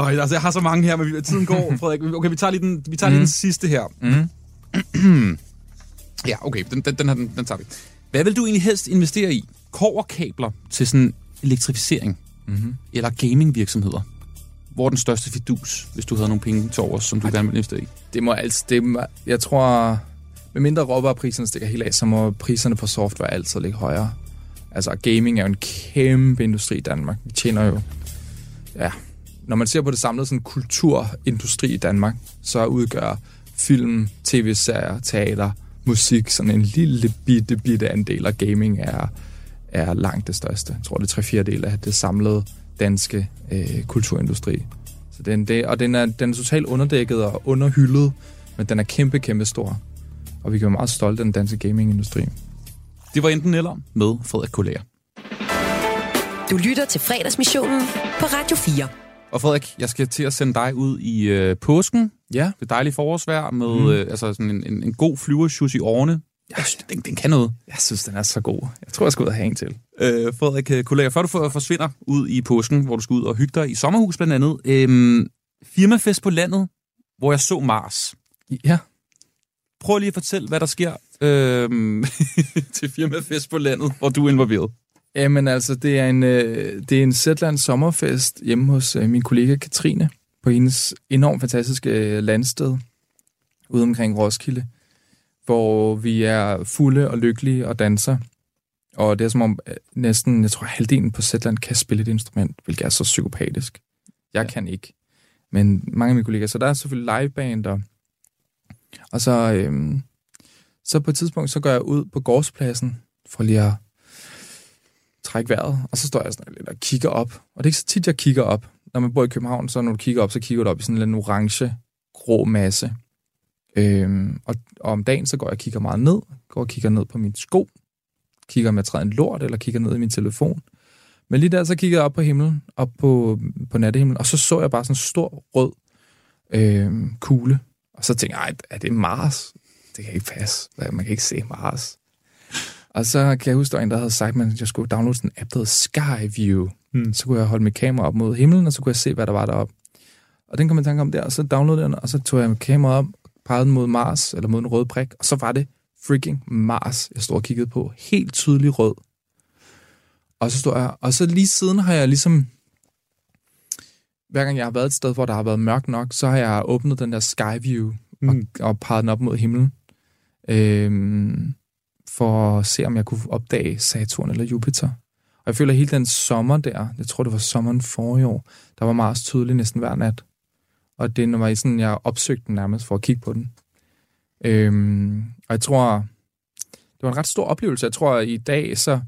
Oh, altså, jeg har så mange her, men tiden går, [LAUGHS] Frederik. Okay, vi tager lige den, vi tager mm. lige den sidste her. Mm. [CLEARS THROAT] ja, okay, den, den, den, her, den, den tager vi. Hvad vil du egentlig helst investere i? Koverkabler til sådan elektrificering? Mm-hmm. Eller gamingvirksomheder? Hvor er den største fidus, hvis du havde nogle penge til overs, som du Ej, gerne vil investere i? Det må altså... Det må, jeg tror, med mindre råvarepriserne stikker helt af, så må priserne på software altid ligge højere. Altså, gaming er jo en kæmpe industri i Danmark. Vi tjener jo... Ja, når man ser på det samlede sådan, kulturindustri i Danmark, så udgør film, tv-serier, teater, musik sådan en lille bitte, bitte andel, og gaming er, er langt det største. Jeg tror, det er tre fjerdedel af det samlede danske øh, kulturindustri. Så den, det, og den er, den er totalt underdækket og underhyldet, men den er kæmpe, kæmpe stor. Og vi kan være meget stolte af den danske gamingindustri. Det var enten eller med Frederik Kollager. Du lytter til fredagsmissionen på Radio 4. Og Frederik, jeg skal til at sende dig ud i øh, påsken. Ja. Det dejlige forårsvejr med mm. øh, altså sådan en, en, en god flyversjus i årene. Jeg synes, den, den kan noget. Jeg synes, den er så god. Jeg tror, jeg skal ud og have en til. Øh, Frederik kollega, før du forsvinder ud i påsken, hvor du skal ud og hygge dig i sommerhus blandt andet. Øh, firmafest på landet, hvor jeg så Mars. Ja. Prøv lige at fortælle, hvad der sker øh, [LAUGHS] til firmafest på landet, hvor du er involveret. Jamen altså, det er en, øh, det er en Zetland sommerfest hjemme hos øh, min kollega Katrine på hendes enormt fantastiske øh, landsted ude omkring Roskilde, hvor vi er fulde og lykkelige og danser. Og det er som om øh, næsten, jeg tror, halvdelen på Zetland kan spille et instrument, hvilket er så psykopatisk. Jeg ja. kan ikke. Men mange af mine kollegaer. Så der er selvfølgelig liveband, og, og så, øhm, så på et tidspunkt, så går jeg ud på gårdspladsen for lige at trække vejret, og så står jeg sådan lidt og kigger op. Og det er ikke så tit, jeg kigger op. Når man bor i København, så når du kigger op, så kigger du op i sådan en orange, grå masse. Øhm, og, og om dagen, så går jeg og kigger meget ned. Går og kigger ned på min sko. Kigger om jeg træder en lort, eller kigger ned i min telefon. Men lige der, så kigger jeg op på himlen, op på, på nattehimlen, og så så jeg bare sådan en stor rød øh, kugle. Og så tænkte jeg, er det Mars? Det kan ikke passe. Man kan ikke se Mars. Og så kan jeg huske, der var en, der havde sagt, at jeg skulle downloade sådan en app, der hedder Skyview. Hmm. Så kunne jeg holde mit kamera op mod himlen, og så kunne jeg se, hvad der var deroppe. Og den kom jeg tanke om der, og så downloadede den, og så tog jeg mit kamera op, pegede den mod Mars, eller mod en rød prik, og så var det freaking Mars, jeg stod og kiggede på. Helt tydelig rød. Og så stod jeg, og så lige siden har jeg ligesom, hver gang jeg har været et sted, hvor der har været mørkt nok, så har jeg åbnet den der Skyview mm. og, og peget den op mod himlen. Øhm, for at se, om jeg kunne opdage Saturn eller Jupiter. Og jeg føler, at hele den sommer der, jeg tror, det var sommeren forrige år, der var Mars tydelig næsten hver nat. Og det var sådan, jeg opsøgte den nærmest for at kigge på den. Øhm, og jeg tror, det var en ret stor oplevelse. Jeg tror, at i dag så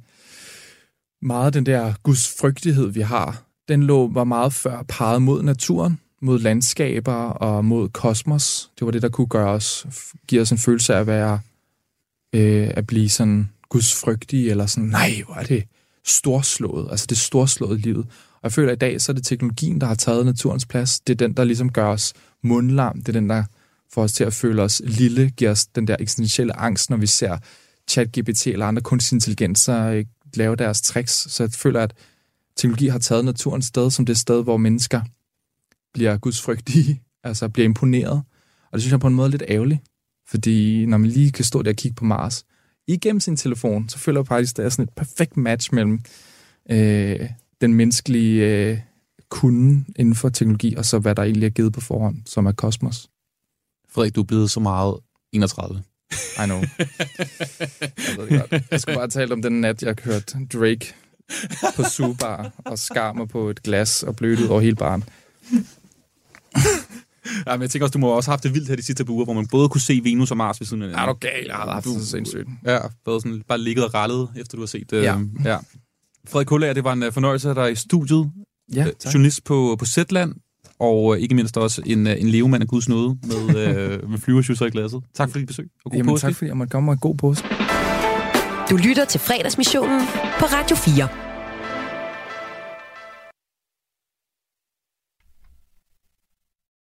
meget den der gudsfrygtighed, vi har, den lå var meget før peget mod naturen, mod landskaber og mod kosmos. Det var det, der kunne gøre os, give os en følelse af at være øh, at blive sådan gudsfrygtige, eller sådan, nej, hvor er det storslået, altså det storslået livet. Og jeg føler, at i dag, så er det teknologien, der har taget naturens plads. Det er den, der ligesom gør os mundlam. Det er den, der får os til at føle os lille, giver os den der eksistentielle angst, når vi ser ChatGPT eller andre kunstig intelligenser øh, lave deres tricks. Så jeg føler, at teknologi har taget naturens sted som det sted, hvor mennesker bliver gudsfrygtige, [LAUGHS] altså bliver imponeret. Og det synes jeg på en måde er lidt ærgerligt, fordi når man lige kan stå der og kigge på Mars, igennem sin telefon, så føler jeg faktisk, at der er sådan et perfekt match mellem øh, den menneskelige øh, kunde inden for teknologi, og så hvad der egentlig er givet på forhånd, som er kosmos. Frederik, du er blevet så meget 31. I know. jeg ved det godt. Jeg skulle bare tale om den nat, jeg hørte Drake på Subar og skar mig på et glas og blødt ud over hele baren. [LAUGHS] Ja, men jeg tænker også, du må også have haft det vildt her de sidste par uger, hvor man både kunne se Venus og Mars ved siden af hinanden. Er du gal? Jeg har haft det så sindssygt. Ja, både sådan, bare ligget og rallet, efter du har set det. Ja. ja. Frederik Kullager, det var en uh, fornøjelse af dig i studiet. Ja, Øh, tak. Journalist på, på Zetland, og ikke mindst også en, en levemand af Guds nåde med, [LAUGHS] med flyverschusser i glasset. Tak for dit besøg, og god Jamen påske. tak, fordi jeg måtte komme og en god påske. Du lytter til fredagsmissionen på Radio 4.